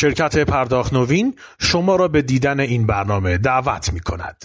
شرکت پرداخت نوین شما را به دیدن این برنامه دعوت می کند.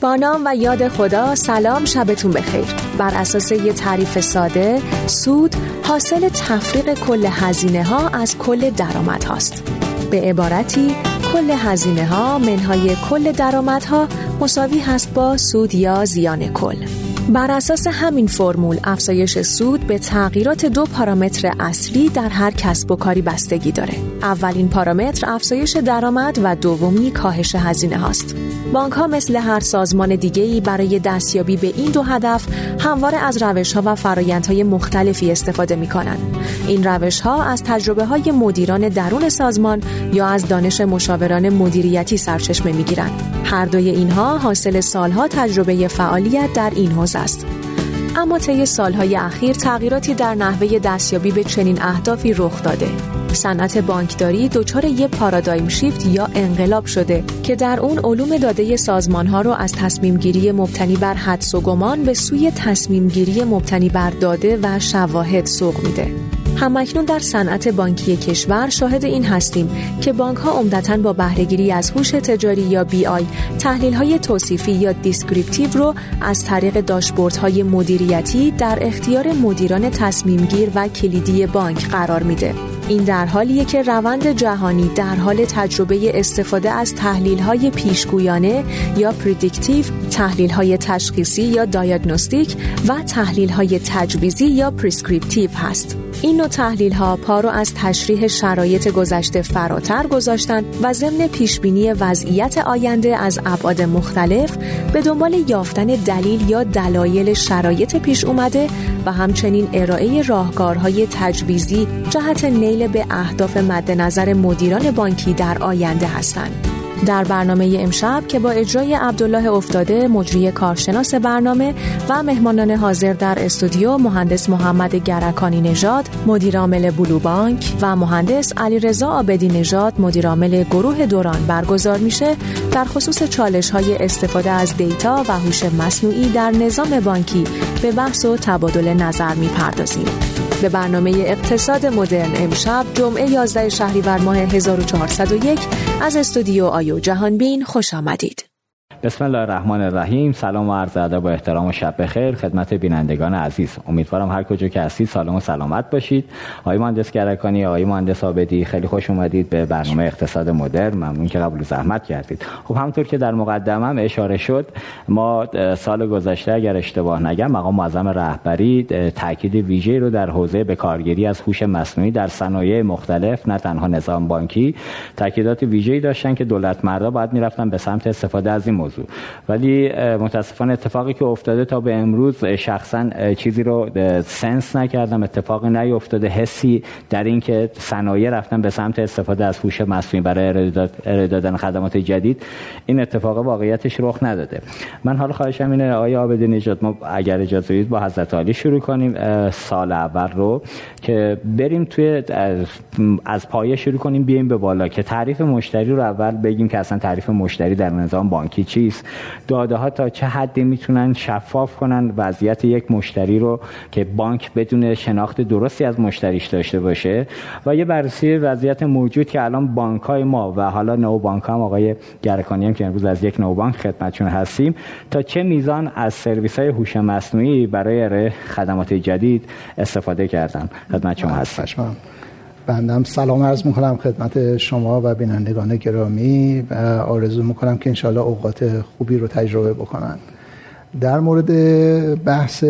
با نام و یاد خدا سلام شبتون بخیر. بر اساس یه تعریف ساده سود حاصل تفریق کل هزینه ها از کل درآمد هاست. به عبارتی کل هزینه ها منهای کل درآمد ها مساوی هست با سود یا زیان کل. بر اساس همین فرمول افزایش سود به تغییرات دو پارامتر اصلی در هر کسب و کاری بستگی داره. اولین پارامتر افزایش درآمد و دومی کاهش هزینه هاست. بانک ها مثل هر سازمان دیگه برای دستیابی به این دو هدف همواره از روش ها و فرایندهای مختلفی استفاده می کنند. این روش ها از تجربه های مدیران درون سازمان یا از دانش مشاوران مدیریتی سرچشمه می گیرند. هر دوی اینها حاصل سالها تجربه فعالیت در این حوزه است. اما طی سالهای اخیر تغییراتی در نحوه دستیابی به چنین اهدافی رخ داده. صنعت بانکداری دچار یک paradigm shift یا انقلاب شده که در اون علوم داده سازمان ها رو از تصمیم گیری مبتنی بر حدس و گمان به سوی تصمیم گیری مبتنی بر داده و شواهد سوق میده. هم‌اکنون در صنعت بانکی کشور شاهد این هستیم که بانک ها عمدتا با بهره‌گیری از هوش تجاری یا BI تحلیل های توصیفی یا descriptive رو از طریق داشبورد های مدیریتی در اختیار مدیران تصمیم گیر و کلیدی بانک قرار میده. این در حالیه که روند جهانی در حال تجربه استفاده از تحلیل های پیشگویانه یا predictive، تحلیل های تشخیصی یا diagnostic و تحلیل های تجویزی یا prescriptive هست. این نوع تحلیل ها پا رو از تشریح شرایط گذشته فراتر گذاشتن و ضمن پیش‌بینی وضعیت آینده از ابعاد مختلف به دنبال یافتن دلیل یا دلایل شرایط پیش اومده و همچنین ارائه راهکارهای تجویزی جهت نیل به اهداف مد نظر مدیران بانکی در آینده هستند. در برنامه امشب که با اجرای عبدالله افتاده مجری کارشناس برنامه و مهمانان حاضر در استودیو مهندس محمد گرکانی نژاد مدیر عامل بلو بانک و مهندس علیرضا آبدی نژاد مدیر عامل گروه دوران برگزار میشه در خصوص چالش های استفاده از دیتا و هوش مصنوعی در نظام بانکی به بحث و تبادل نظر می‌پردازیم. به برنامه اقتصاد مدرن امشب جمعه 11 شهریور ماه 1401 از استودیو آیو جهانبین خوش آمدید. بسم الله الرحمن الرحیم. سلام و عرض ادب و احترام و شب بخیر. خدمت بینندگان عزیز. امیدوارم هر کجا که هستید سالم و سلامت باشید. آقای مهندس گرکانی آقای مهندس آبدی خیلی خوش اومدید به برنامه اقتصاد مدرن. ممنون که قبول زحمت کردید. خب همونطور که در مقدمم اشاره شد ما سال گذشته اگر اشتباه نگم مقام معظم رهبری تاکید ویژه رو در حوزه به کارگیری از هوش مصنوعی در صنایع مختلف نه تنها نظام بانکی تاکیدات ویژه‌ای داشتن که دولت مردا باید می‌رفتن به سمت استفاده از این موضوع. ولی متاسفانه اتفاقی که افتاده تا به امروز شخصا چیزی رو سنس نکردم. اتفاقی نیفتاده. حسی در اینکه صنایع رفتن به سمت استفاده از هوش مصنوعی برای ارائه دادن خدمات جدید. این اتفاق واقعیتش رخ نداده. من حالا خواهشم اینه آقای عابدی نجات ما اگر اجازه بدید با حضرت عالی شروع کنیم سال اول رو که بریم توی از پایه شروع کنیم بیایم به بالا که تعریف مشتری رو اول بگیم که اصلا تعریف مشتری در نظام بانکی چی چیست داده ها تا چه حدی می‌تونن شفاف کنن وضعیت یک مشتری رو که بانک بدون شناخت درستی از مشتریش داشته باشه. و یه بررسی وضعیت موجود که الان بانک های ما و حالا نو بانک هم آقای گرکانی هم که امروز از یک نو بانک خدمتشون هستیم تا چه میزان از سرویس های هوش مصنوعی برای خدمات جدید استفاده کردن. خدمت شما هستم. بندم. سلام عرض می‌کنم خدمت شما و بینندگان گرامی و آرزو می‌کنم که انشالله اوقات خوبی رو تجربه بکنن. در مورد بحث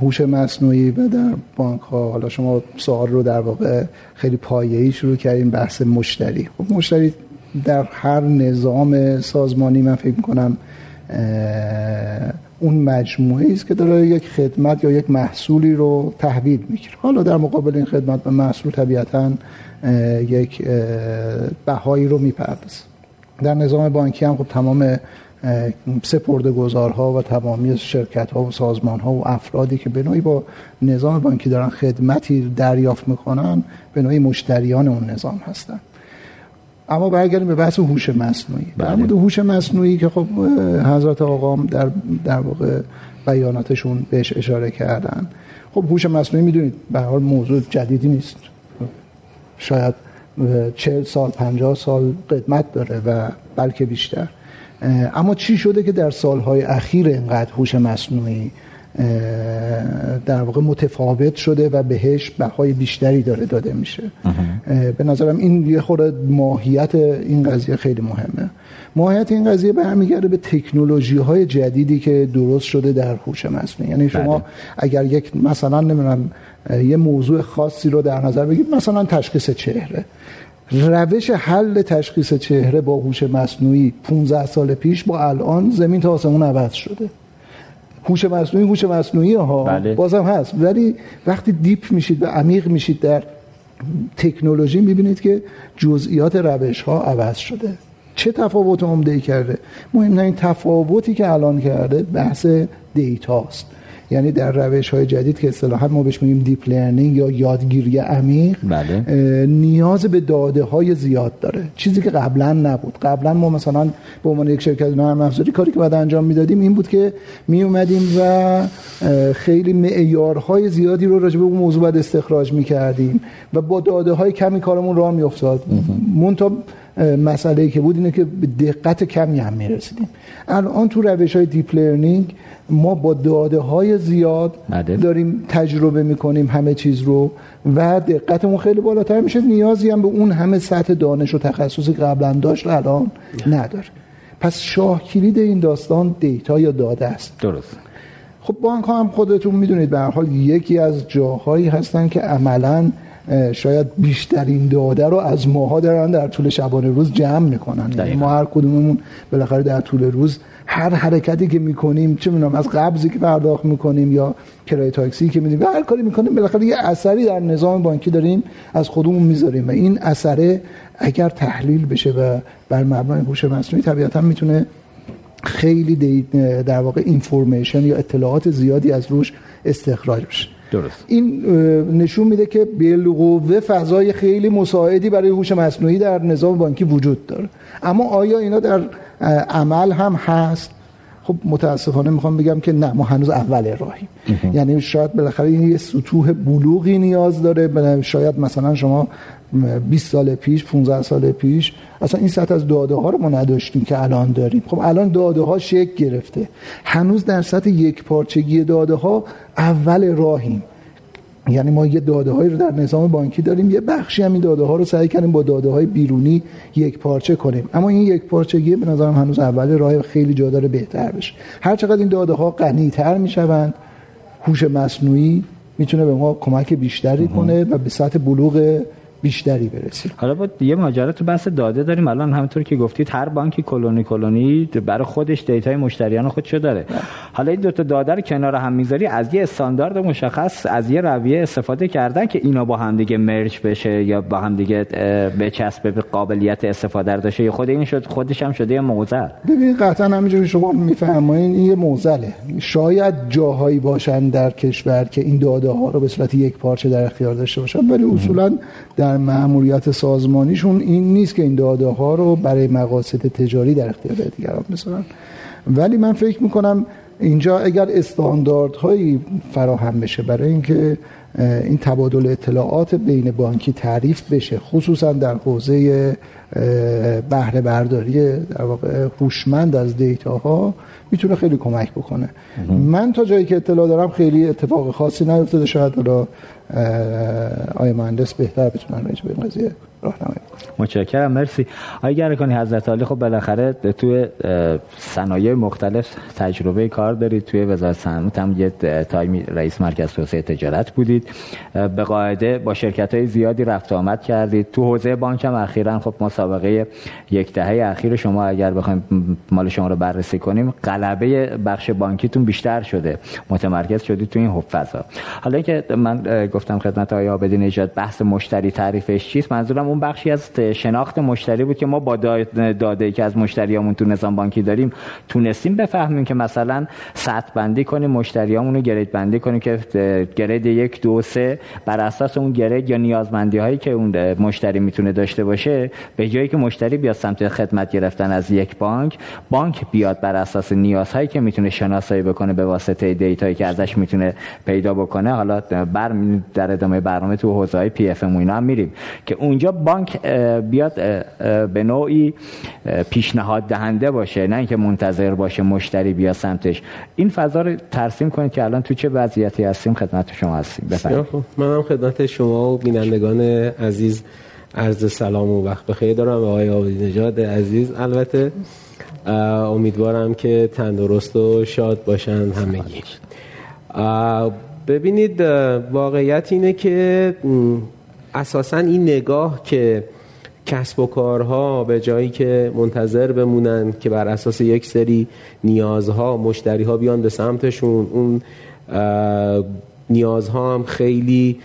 هوش مصنوعی و در بانک ها حالا شما سوال رو در واقع خیلی پایه‌ای شروع کردیم بحث مشتری. خب مشتری در هر نظام سازمانی من فکر می‌کنم اون مجموعه است که داره یک خدمت یا یک محصولی رو تحویل می‌گیره. حالا در مقابل این خدمت و محصول طبیعتا یک بهایی رو می‌پردازه. در نظام بانکی هم خب تمام سپرده گذارها و تمامی شرکت ها و سازمان ها و افرادی که به نوعی با نظام بانکی دارن خدمتی دریافت می‌کنن به نوعی مشتریان اون نظام هستن. اما برگردیم به بحث هوش مصنوعی. در بله. مورد هوش مصنوعی که خب حضرت آقام در در واقع بیاناتشون بهش اشاره کردن. خب هوش مصنوعی می‌دونید به حال موضوع جدیدی نیست. شاید چهل سال پنجاه سال قدمت داره و بلکه بیشتر. اما چی شده که در سالهای اخیر اینقدر هوش مصنوعی در واقع متفاوت شده و بهش بهای بیشتری داره داده میشه. به نظرم این یه خورده ماهیت این قضیه خیلی مهمه. ماهیت این قضیه برمیگرده به تکنولوژی های جدیدی که درست شده در هوش مصنوعی. یعنی شما بله. اگر یک مثلا نمی‌دونم یه موضوع خاصی رو در نظر بگیرید مثلا تشخیص چهره. روش حل تشخیص چهره با هوش مصنوعی 15 سال پیش با الان زمین تا آسمون عوض شده. هوش مصنوعی هوش مصنوعی ها. بله. بازم هست. ولی وقتی دیپ میشید و عمیق میشید در تکنولوژی می‌بینید که جزئیات روش ها عوض شده. چه تفاوت عمده ای کرده مهمترین تفاوتی که الان کرده بحث data ست یعنی در روش های جدید که اصطلاحا ما بهش میگیم deep learning یا یادگیری عمیق بله. نیاز به داده های زیاد داره. چیزی که قبلا نبود. قبلا ما مثلا به عنوان یک شرکت نرم افزاری کاری که باید انجام می‌دادیم این بود که می اومدیم و خیلی معیارهای زیادی رو راجع به اون موضوع باید استخراج می‌کردیم و با داده های کمی کارمون راه می‌افتاد. منتها مسئله که بود اینه که به دقت کمی هم می‌رسیدیم. الان تو روش های deep learning ما با داده های زیاد بله. داریم تجربه می‌کنیم همه چیز رو و دقتمون خیلی بالاتر میشه. نیازی هم به اون همه سطح دانش و تخصصی قبلا داشت الان نداره. پس شاه کلید این داستان دیتا یا داده است؟ درست. خب بانک ها هم خودتون می‌دونید به حال یکی از جاهایی هستن که عملا شاید بیشترین داده رو از ماها دارن در طول شبانه روز جمع می‌کنن. یعنی ما هر کدوممون بالاخره در طول روز هر حرکتی که می‌کنیم چه می‌دونم از قبضی که پرداخت می‌کنیم یا کرایه تاکسی که میدیم و هر کاری می‌کنیم بالاخره یه اثری در نظام بانکی داریم از خودمون می‌ذاریم. و این اثره اگر تحلیل بشه و بر مبنای هوش مصنوعی طبیعتا می‌تونه خیلی در واقع اینفورمیشن یا اطلاعات زیادی از روش استخراج بشه. درست. این نشون میده که بالقوه فضای خیلی مساعدی برای هوش مصنوعی در نظام بانکی وجود داره. اما آیا اینا در عمل هم هست؟ خب متاسفانه می‌خوام بگم که نه ما هنوز اول راهیم. یعنی شاید بالاخره این یه سطوح بلوغی نیاز داره. شاید مثلا شما 20 سال پیش 15 سال پیش. اصلا این سطح از داده ها رو ما نداشتیم که الان داریم. خب الان داده ها شکل گرفته. هنوز در سطح یک پارچگی داده ها اول راهیم. یعنی ما یه داده هایی رو در نظام بانکی داریم یه بخشی هم این داده ها رو سعی کردیم با داده های بیرونی یک پارچه کنیم. اما این یک پارچگی به نظرم هنوز اول راه خیلی جا داره بهتر بشه. هر چقدر این داده ها غنی تر می‌شوند هوش مصنوعی می‌تونه به ما کمک بیشتری کنه و به سطح بلوغ بیشتری برسیم. حالا با یه ماجرا تو بحث داده داریم. الان همونطور که گفتید هر بانکی کلونی کلونی برای خودش دیتای مشتریان خودشو داره. حالا این دو تا داده رو کنار هم می‌ذاری از یه استاندارد مشخص از یه رویه استفاده کردن که اینا با هم دیگه مرج بشه یا با هم دیگه بچسبه به قابلیت استفاده داشته. خود این شد خودش هم شده یه موزل. ببین قطعا همینجوری شما می‌فهمین این یه موزله. شاید جاهایی باشن در کشور که این داده ها رو به صورت یک پارچه در اختیار داشته باشن ولی اصولا در در مأموریت سازمانیشون این نیست که این داده ها رو برای مقاصد تجاری در اختیار دیگران بذارن. ولی من فکر می‌کنم اینجا اگر استانداردهایی فراهم بشه برای اینکه این تبادل اطلاعات بین بانکی تعریف بشه خصوصا در حوزه بهره برداری در واقع هوشمند از دیتاها می‌تونه خیلی کمک بکنه. من تا جایی که اطلاع دارم خیلی اتفاق خاصی نیفتاده شاید حالا آقای مهندس بهتر بتونن راجع به این قضیه راهنمایی. متشکرم مرسی. آقای گرکانی حضرت علی خب بالاخره توی صنایع مختلف تجربه کار دارید. توی وزارت صنعت هم یه تایمی رئیس مرکز توسعه تجارت بودید. به قاعده با شرکت های زیادی رفت آمد کردید. تو حوزه بانک هم اخیرا خب مسابقه یک دهه اخیر شما اگر بخوایم مال شما رو بررسی کنیم غلبه بخش بانکیتون بیشتر شده. متمرکز شدید تو این حب فضا حالا که من گفتم خدمت آقای عابدی نژاد بحث مشتری تعریفش چیست؟ منظورم همون بخشی از شناخت مشتری بود که ما با داده که از مشتریامون تو نظام بانکی داریم تونستیم بفهمیم که مثلا سطح بندی کنیم مشتریامون رو گرید بندی کنیم که گرید یک دو سه بر اساس اون گرید یا نیازمندی هایی که اون مشتری می‌تونه داشته باشه به جایی که مشتری بیاد سمت خدمت گرفتن از یک بانک بانک بیاد بر اساس نیازهایی که می‌تونه شناسایی بکنه به واسطه data یی که ازش می‌تونه پیدا بکنه. حالا بر در ادامه برنامه تو حوزه های PFM اینا هم میریم. که اونجا بانک بیاد به نوعی پیشنهاد دهنده باشه نه اینکه منتظر باشه مشتری بیاد سمتش. این فضا رو ترسیم کنید که الان تو چه وضعیتی هستیم؟ خدمت شما هستیم. بفرمایید. خب، منم خدمت شما و بینندگان عزیز عرض سلام و وقت بخیر دارم. و آقای آبادی نژاد عزیز البته امیدوارم که تندرست و شاد باشن همگی. ببینید واقعیت اینه که اساسا این نگاه که کسب و کارها به جایی که منتظر بمونن که بر اساس یک سری نیازها مشتری ها بیان به سمتشون اون نیازها هم خیلی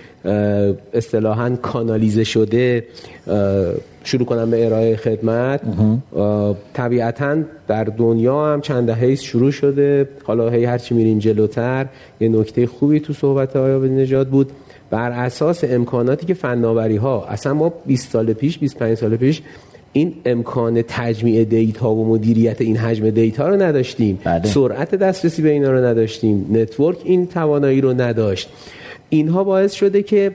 اصطلاحا کانالیزه شده شروع کنم به ارائه خدمت. طبیعتا در دنیا هم چند دهه شروع شده. حالا هی هرچی میریم جلوتر یه نکته خوبی تو صحبت آیا نجات بود. بر اساس امکاناتی که فناوری ها اصلا ما 20 سال پیش 25 سال پیش این امکان تجمیع data و مدیریت این حجم data رو نداشتیم. بله. سرعت دسترسی به اینا رو نداشتیم. network این توانایی رو نداشت. اینها باعث شده که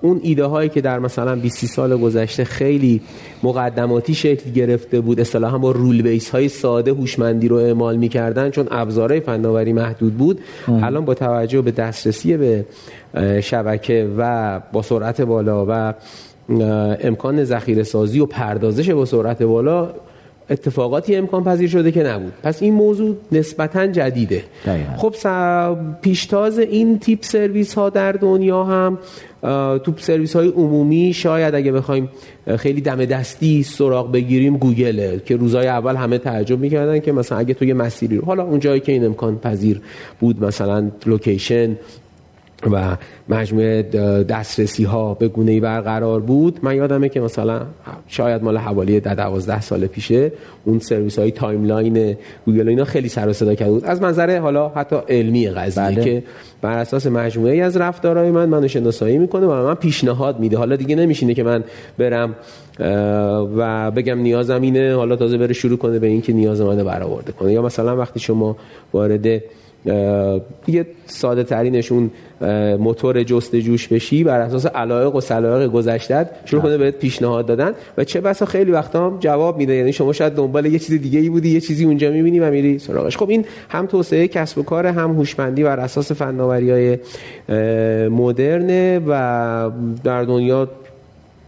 اون ایده هایی که در مثلا 20 سال گذشته خیلی مقدماتی شکل گرفته بود اصطلاحا با رول بیس های ساده هوشمندی رو اعمال می‌کردن چون ابزارهای فناوری محدود بود الان با توجه به دسترسی به شبکه و با سرعت بالا و امکان ذخیره سازی و پردازش با سرعت بالا اتفاقاتی امکان پذیر شده که نبود. پس این موضوع نسبتا جدیده. خب پیشتاز این تیپ سرویس ها در دنیا هم تو سرویس های عمومی شاید اگه بخوایم خیلی دم دستی سراغ بگیریم گوگله که روزای اول همه تعجب می‌کردن که مثلا اگه تو یه مسیری رو حالا اون جایی که این امکان پذیر بود مثلا location و مجموعه دسترسی ها به گونه ای برقرار بود. من یادمه که مثلا شاید مال حوالی 12 سال پیشه اون سرویس های timeline گوگل اینا خیلی سر و صدا کرده بود. از منظر حالا حتی علمی قضیه بله. که بر اساس مجموعه ای از رفتارهای من منو شناسایی می‌کنه و من پیشنهاد میده. حالا دیگه نمیشینه که من برم و بگم نیازم اینه حالا تازه بره شروع کنه به اینکه نیاز منو برآورده کنه. یا مثلا وقتی شما وارد یه ساده ترینشون موتور جستجوش بشی بر اساس علایق و سلایق گذشته شروع کنه بهت پیشنهاد دادن و چه بسا خیلی وقتا هم جواب میده. یعنی شما شاید دنبال یه چیز دیگه ای بودی یه چیزی اونجا می‌بینی و میری سراغش. خب این هم توسعه کسب و کار هم هوشمندی بر اساس فناوری های مدرنه و در دنیا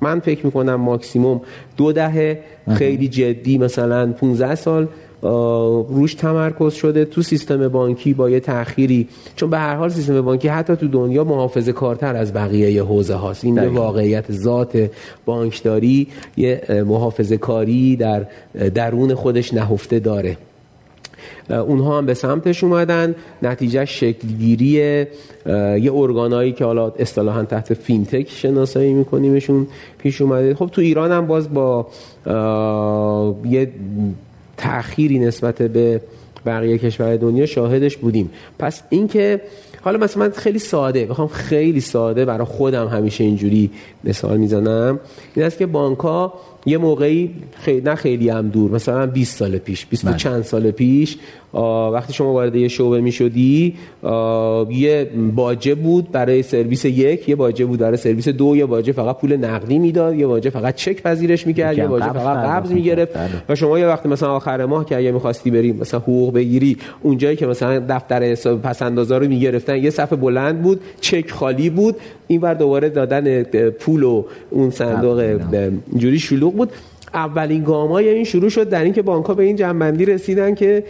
من فکر می‌کنم ماکسیموم دو دهه خیلی جدی مثلا 15 سال روش تمرکز شده تو سیستم بانکی با یه تأخیری. چون به هر حال سیستم بانکی حتی تو دنیا محافظه کارتر از بقیه حوزه هاست. این یه واقعیت ذات بانکداری یه محافظه کاری در درون خودش نهفته داره. اونها هم به سمتش اومدن. نتیجه شکلگیری یه ارگانایی که حالا اصطلاحا تحت فینتک شناسایی میکنیمشون پیش اومده. خب تو ایران هم باز با یه تأخیری نسبت به بقیه کشور دنیا شاهدش بودیم. پس اینکه حالا مثلا من خیلی ساده بخوام خیلی ساده برای خودم همیشه اینجوری مثال می‌زنم این است که بانک یه موقعی خیلی نه خیلی هم دور مثلا 20 سال پیش 20 بله. چند سال پیش وقتی شما وارد یه شعبه می شدی یه باجه بود برای سرویس یک یه باجه بود برای سرویس دو یه باجه فقط پول نقدی می‌داد یه باجه فقط چک پذیرش می‌کرد یه باجه فقط قبض می‌گرفت بله. و شما یه وقتی مثلا آخر ماه که اگه می‌خواستی بریم مثلا حقوق بگیری اونجایی که مثلا دفتر حساب پسندازا رو می‌گرفتن یه صفحه بلند بود چک خالی بود این ور دوباره دادن پول و اون صندوق جوری شلوغ بود. اولین گامای این شروع شد در اینکه بانک ها به این جنبندی رسیدن که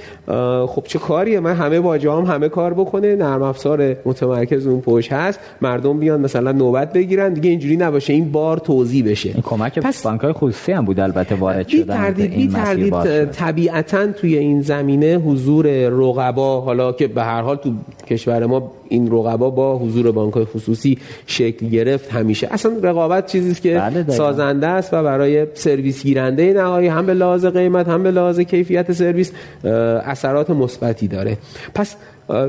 خب چه کاریه؟ من همه باجه هم همه کار بکنه نرم افزار متمرکز اون پشت هست مردم بیان مثلا نوبت بگیرن دیگه اینجوری نباشه این بار توضیح بشه. این کمک پس بانک های خصوصی هم بود البته وارد شدن تردید بی تردید طبیعتا توی این زمینه حضور رقبا حالا که به هر حال تو کشور ما این رقبا با حضور بانک های خصوصی شکل گرفت همیشه اصلا رقابت چیزی است که بله. سازنده است و برای سرویس گیرنده نهایی هم به لحاظ قیمت هم به لحاظ کیفیت سرویس اثرات مثبتی داره پس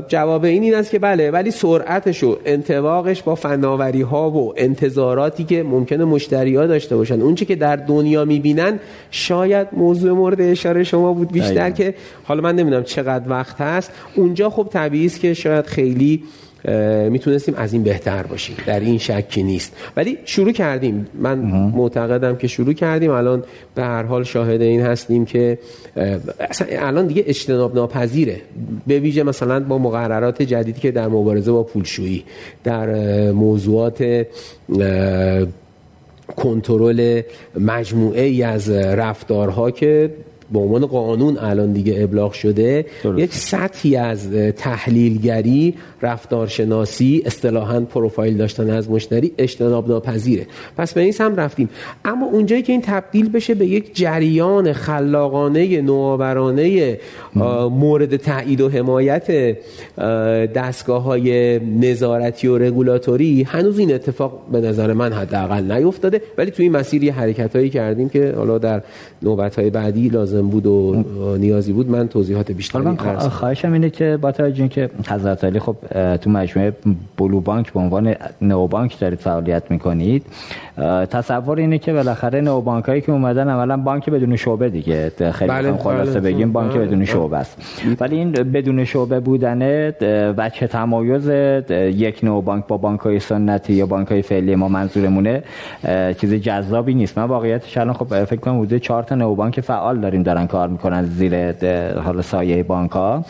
جواب این این است که بله ولی سرعتش و انتواقش با فناوری ها و انتظاراتی که ممکنه مشتری ها داشته باشن اون چی که در دنیا می‌بینن شاید موضوع مورد اشاره شما بود بیشتر دقیقاً. که حالا من نمی‌دونم چقدر وقت هست اونجا خب طبیعی است که شاید خیلی می‌تونستیم از این بهتر باشیم. در این شکی نیست. ولی شروع کردیم. من معتقدم که شروع کردیم. الان به هر حال شاهد این هستیم که اصلا الان دیگه اجتناب ناپذیره. به ویژه مثلا با مقررات جدیدی که در مبارزه با پولشویی در موضوعات کنترل مجموعه ای از رفتارها که به عنوان قانون الان دیگه ابلاغ شده درست. یک سطحی از تحلیلگری رفتارشناسی اصطلاحا پروفایل داشتن از مشتری اجتناب ناپذیره پس به این سم رفتیم. اما اونجایی که این تبدیل بشه به یک جریان خلاقانه نوآورانه مورد تایید و حمایت دستگاه های نظارتی و رگولاتوری هنوز این اتفاق به نظر من حداقل نیفتاده. ولی توی این مسیر یه حرکت هایی کردیم که حالا در نوبت های بعدی لازم بود و نیازی بود من توضیحات بیشتری من. خواهشم اینه که با توجه اینکه حضرت علی خب تو مجموعه بلو بانک به عنوان نو بانک دارید فعالیت می‌کنید تصور اینه که بالاخره نو بانک هایی که اومدن اولا بانک بدون شعبه دیگه خیلی بله، بله خلاصه بله. بگیم بانک بله، بدون بله. شعبه است ولی این بدون شعبه بودنه وجه تمایز یک نو بانک با بانک های سنتی یا بانک های فعلی ما منظورمونه چیز جذابی نیست من واقعیتش الان خب فکر کنم حدود چهار تا نو بانک فعال داریم دارن کار می‌کنن زیر اه، حالا سایه بانک ها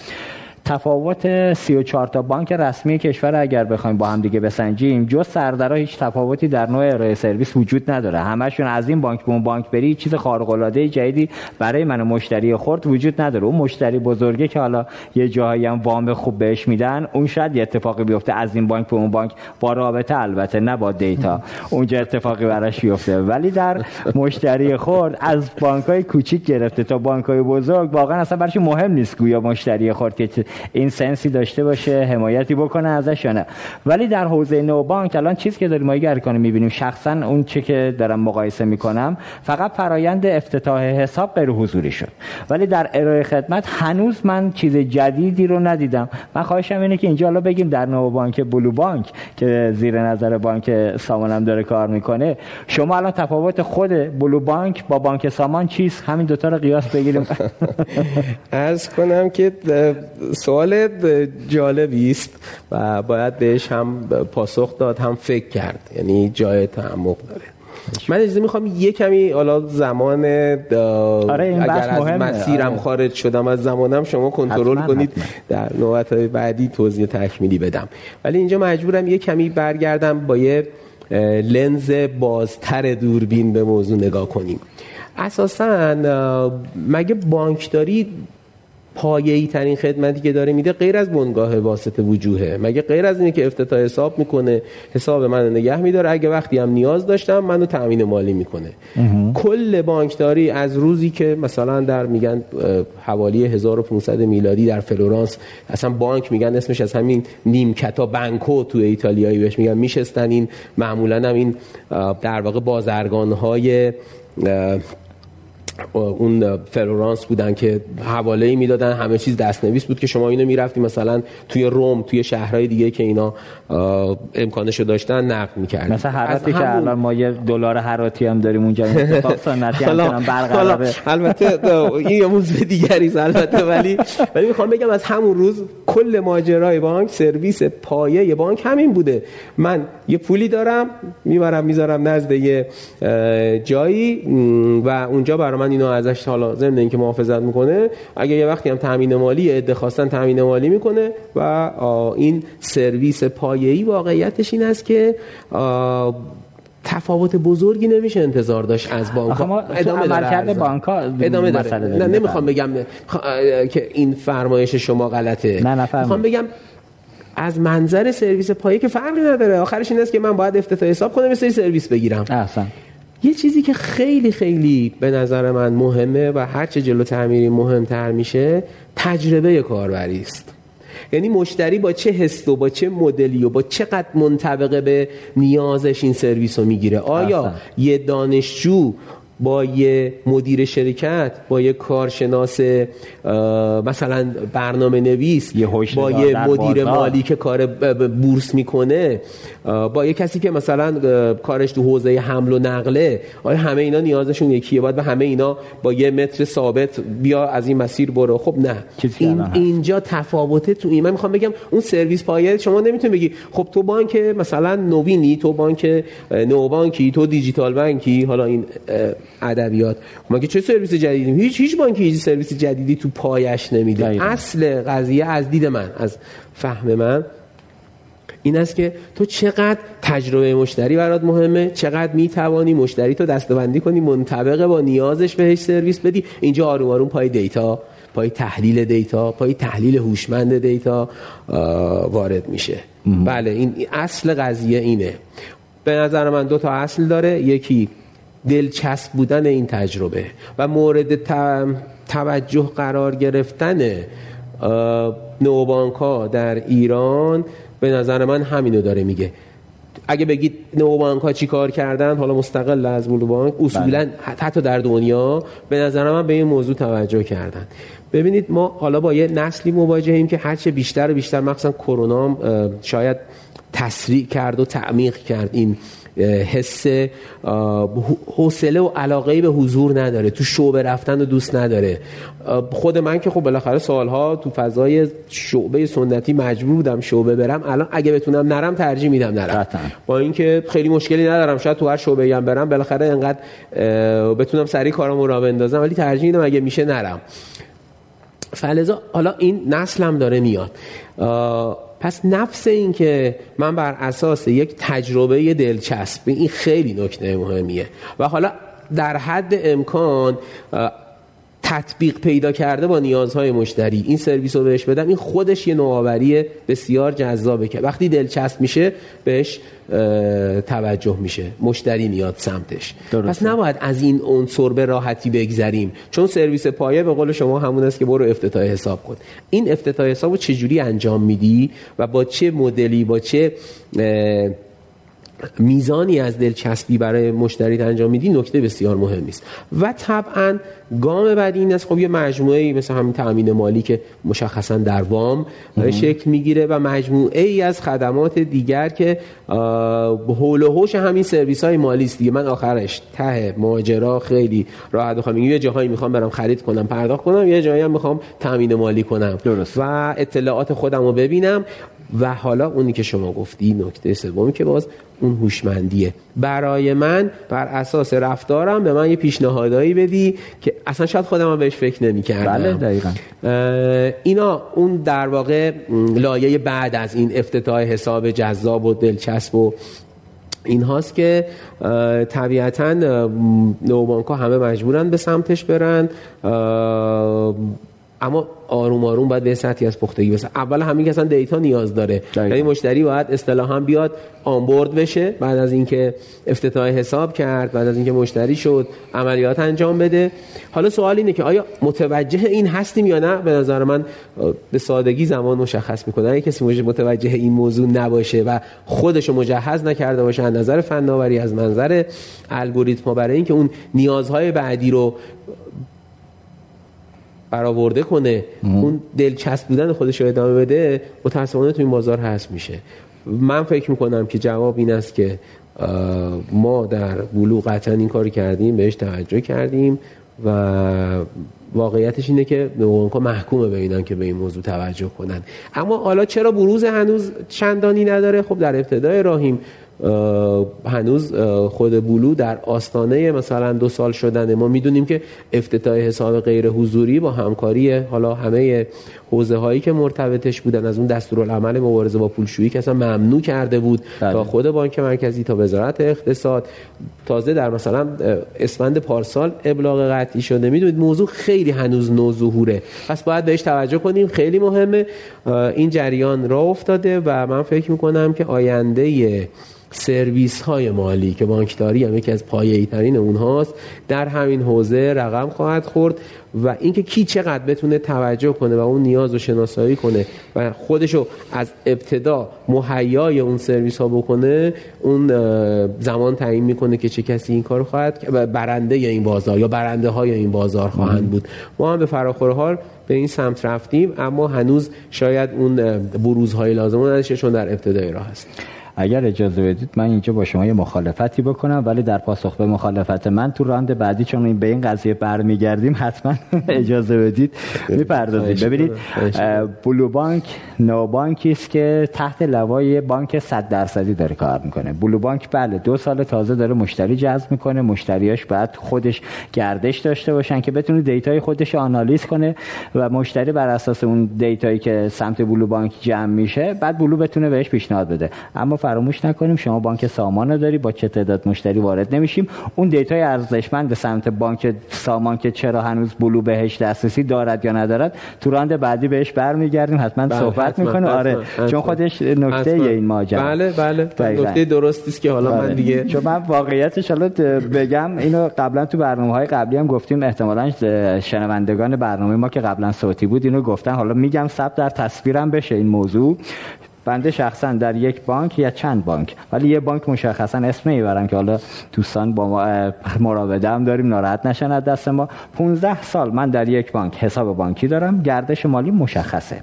تفاوت 34 تا بانک رسمی کشور اگر بخوایم با هم دیگه بسنجیم جز سردرا هیچ تفاوتی در نوع ارائه سرویس وجود نداره. همشون از این بانک به اون بانک بری چیز خارق العاده جدیدی برای من مشتری خرد وجود نداره. اون مشتری بزرگه که حالا یه جاهایی هم وام خوب بهش میدن اون شاید یه اتفاقی بیفته از این بانک به اون بانک. با رابطه البته نه با دیتا. اونجا اتفاقی براش بیفته. ولی در مشتری خرد از بانک های کوچیک گرفته تا بانک های بزرگ واقعا اصلا برش مهم نیست گویا مشتری خرد که این سنسی داشته باشه حمایتی بکنه ازش یا نه. ولی در حوزه نو بانک الان چیزی که داریم ما ارکان می‌بینیم شخصا اون چه که دارم مقایسه می‌کنم فقط فرایند افتتاح حساب غیر حضوری شد. ولی در ارائه خدمت هنوز من چیز جدیدی رو ندیدم. من خواهشم اینه که اینجا حالا بگیم در نو بانک بلو بانک که زیر نظر بانک سامانم داره کار می‌کنه شما الان تفاوت خود بلو بانک با بانک سامان چیست؟ همین دوتا رو قیاس بگیریم. ارز کنم که سوال جالبی است و باید بهش هم پاسخ داد هم فکر کرد یعنی جای تعمق داره من اجازه می‌خوام یه کمی حالا زمان آره، این اگر از مهمه. مسیرم آره. خارج شدم از زمانم شما کنترل کنید حتما. در نوبت های بعدی توضیح تکمیلی بدم ولی اینجا مجبورم یه کمی برگردم با یه لنز بازتر دوربین به موضوع نگاه کنیم اساسا مگه بانکداری پایه‌ای ترین خدمتی که داره میده غیر از بنگاه واسطه وجوهه. مگه غیر از اینه که افتتاح حساب می‌کنه حساب منو نگه میداره؟ اگه وقتی هم نیاز داشتم منو تامین مالی می‌کنه. کل بانکداری از روزی که مثلا در میگن حوالی 1500 میلادی در فلورانس اصلا بانک میگن اسمش از همین نیمکتا بانکو تو ایتالیایی بهش میگن. میشستن این معمولا هم این در واقع بازرگان های اون فلورانس بودن که حواله ای می‌دادن همه چیز دستنویس بود که شما اینو می‌رفتی مثلا توی روم توی شهرهای دیگه که اینا اه، امکانشو داشتن نقد می‌کردن. مثلا حراتی که الان ما یه دلار حراتی هم داریم اونجا اتفاق سنتی حالا برقراره. البته این یه موضوع دیگری البته ولی ولی می‌خوام بگم از همون روز کل ماجرای بانک سرویس پایه بانک همین بوده. من یه پولی دارم می‌برم می‌ذارم نزد یه جایی و اونجا برای من اینو ازش حالا ضمن اینکه محافظت می‌کنه اگه یه وقتی هم تامین مالی عده خواستن تامین مالی می‌کنه و این سرویس پایه‌ای واقعیتش این است که تفاوت بزرگی نمیشه انتظار داشت از بانک ما عملکرد عرضم. بانک‌ها ادامه داره. نه نمی‌خوام بگم که این فرمایش شما غلطه نه،. می‌خوام بگم از منظر سرویس پایه که فرقی نداره آخرش این است که من باید افتتاح حساب کنم یه سری سرویس بگیرم احسن یه چیزی که خیلی خیلی به نظر من مهمه و هرچه جلو تعمیری مهمتر میشه تجربه کاربری است یعنی مشتری با چه حس و با چه مدلی و با چقدر منطبقه به نیازش این سرویس رو می‌گیره آیا احسن. یه دانشجو با یه مدیر شرکت با یه کارشناس مثلا برنامه نویس یه با یه مدیر بازار. مالی که کار بورس می‌کنه با یه کسی که مثلا کارش تو حوزه حمل و نقله آیا همه اینا نیازشون یکیه باید به همه اینا با یه متر ثابت بیا از این مسیر برو خب نه این. اینجا تفاوته تو این من می‌خوام بگم اون سرویس پایه شما نمی‌تونی بگی خب تو بانک مثلا نوینی تو بانک نوبانکی تو دیجیتال بانکی حالا این ادبیات. خب مگه چه سرویس جدیدی هیچ هیچ بانکی هیچ سرویس جدیدی توپاش نمیده. دقیقاً. اصل قضیه از دید من از فهم من این است که تو چقدر تجربه مشتری برات مهمه چقدر می‌توانی مشتری تو دسته‌بندی کنی منطبق با نیازش بهش سرویس بدی. اینجا آروم آروم پای data پای تحلیل data پای تحلیل هوشمند data وارد میشه. بله این اصل قضیه اینه. به نظر من دو تا اصل داره. یکی دلچسب بودن این تجربه و مورد توجه قرار گرفتن اه، نوبانک ها در ایران به نظر من همینو داره میگه. اگه بگید نوبانک ها چی کار کردن؟ حالا مستقل از بانک. اصولا حتی در دنیا به نظر من به این موضوع توجه کردن. ببینید ما حالا با یه نسلی مواجهیم که هرچه بیشتر و بیشتر مخصوصا کرونا شاید تسریع کرد و تعمیق کرد این حس حوصله و علاقه به حضور نداره تو شعبه رفتن رو دوست نداره. خود من که خب بالاخره سالها تو فضای شعبه سنتی مجبور بودم شعبه برم الان اگه بتونم نرم ترجیح میدم نرم. قطعاً. با اینکه خیلی مشکلی ندارم شاید تو هر شعبه هم برم بالاخره انقدر بتونم سریع کارمو را بندازم ولی ترجیح میدم اگه میشه نرم. فلزا حالا این نسل هم داره میاد. پس نفس این که من بر اساس یک تجربه دلچسب این خیلی نکته مهمیه. و حالا در حد امکان تطبیق پیدا کرده با نیازهای مشتری. این سرویس رو بهش بدم. این خودش یه نوآوری بسیار جذابه که وقتی دلچسب میشه بهش توجه میشه. مشتری میاد سمتش. درسته. پس نباید از این عنصر به راحتی بگذریم. چون سرویس پایه به قول شما همون است که برو افتتاح حساب کن. این افتتاح حساب رو چجوری انجام میدی و با چه مدلی با چه میزانی از دلچسبی برای مشتری انجام میدی نکته بسیار مهمی است و طبعا گام بعدی این است خب یه مجموعه مثل همین تامین مالی که مشخصا در وام شکل می‌گیره و مجموعه ای از خدمات دیگر که آه، حول و حوش همین سرویس های مالی است دیگه. من آخرش ته ماجرا خیلی راحت بخوام یه جاهایی می‌خوام برم خرید کنم پرداخت کنم یه جایی هم می‌خوام تامین مالی کنم. درست. و اطلاعات خودم رو ببینم. و حالا اونی که شما گفتی نکته سومی که باز اون هوشمندیه. برای من بر اساس رفتارم به من یه پیشنهادایی بدی که اصلا شاید خودم هم بهش فکر نمی بله دقیقا. اینا اون در واقع لایه بعد از این افتتاح حساب جذاب و دلچسب و این هاست که طبیعتا نوبانک ها همه مجبورن به سمتش برن. اما آروم آروم باید به سطحی از پختگی برسن اول همین که اصلا دیتا نیاز داره. یعنی مشتری باید اصطلاحا بیاد آنبورد بشه بعد از اینکه افتتاح حساب کرد بعد از اینکه مشتری شد عملیات انجام بده. حالا سوال اینه که آیا متوجه این هستیم یا نه؟ به نظر من به سادگی زمان مشخص می‌کنه. اگه کسی متوجه این موضوع نباشه و خودش رو مجهز نکرده باشه از نظر فناوری از منظر الگوریتم برای اینکه اون نیازهای بعدی رو برآورده کنه اون دلچسب بودن خودش رو ادامه بده متاسفانه تو این بازار هست میشه. من فکر می‌کنم که جواب این است که ما در بلو قطعا این کار کردیم بهش توجه کردیم و واقعیتش اینه که نوانکا محکومه به اینن که به این موضوع توجه کنن اما حالا چرا بروز هنوز چندانی نداره؟ خب در ابتدای راهیم اه، هنوز خود بلو در آستانه مثلا دو سال شدن ما می‌دونیم که افتتاح حساب غیر حضوری با همکاری حالا همه حوزه هایی که مرتبطش بودن از اون دستورالعمل مبارزه با پولشویی که اصلا ممنوع کرده بود بله. تا خود بانک مرکزی تا وزارت اقتصاد. تازه در مثلا اسفند پارسال ابلاغ قطعی شده. می‌دونید موضوع خیلی هنوز نو ظهوره پس باید بهش توجه کنیم. خیلی مهمه. این جریان راه افتاده و من فکر می‌کنم که آینده سرویس های مالی که بانکداری هم یکی از پایه‌ای ترین اونهاست در همین حوزه رقم خواهد خورد و اینکه کی چقدر بتونه توجه کنه و اون نیاز رو شناسایی کنه و خودشو از ابتدا مهیای اون سرویس ها بکنه اون زمان تعیین می‌کنه که چه کسی این کار خواهد برنده این بازار یا برنده های این بازار خواهند بود. ما هم به فراخور حال به این سمت رفتیم اما هنوز شاید اون بروزهای لازم نداشته چون در ابتدای راه هست اگر اجازه بدید من اینجا با شما یه مخالفتی بکنم ولی در پاسخ به مخالفت من تو راند بعدی چون این به این قضیه برمیگردیم حتما اجازه بدید. می‌پردازیم ببینید بلو بانک نو بانکی است که تحت لوای بانک 100 درصدی داره کار می‌کنه. بلو بانک بله دو سال تازه داره مشتری جذب می‌کنه. مشتریاش بعد خودش گردش داشته باشن که بتونه data ی خودش آنالیز کنه و مشتری بر اساس اون data یی که سمت بلو بانک جمع میشه بعد بلو بتونه بهش پیشنهاد بده. اما فراموش نکنیم شما بانک سامان رو داری با چه تعداد مشتری وارد نمیشیم. اون data ی ارزشمند به سمت بانک سامان که چرا هنوز بلو بهش دسترسی دارد یا ندارد تو round بعدی بهش برمیگردیم. حتما بله صحبت می‌کنه آره حتما. چون خودش نکته این ماجرا. بله بله. نکته درستی است که حالا آره. من دیگه چون من واقعیتش حالا بگم اینو قبلا تو برنامه های قبلی هم گفتیم. احتمالاً شنوندگان برنامه ما که قبلا صوتی بود اینو گفتن. حالا میگم ثبت در تصویرم بشه این موضوع. بنده شخصا در یک بانک یا چند بانک؟ ولی یه بانک مشخصا اسم می‌برم که حالا دوستان با ما هم داریم ناراحت نشن از دست ما. 15 سال من در یک بانک حساب بانکی دارم. گردش مالی مشخصه.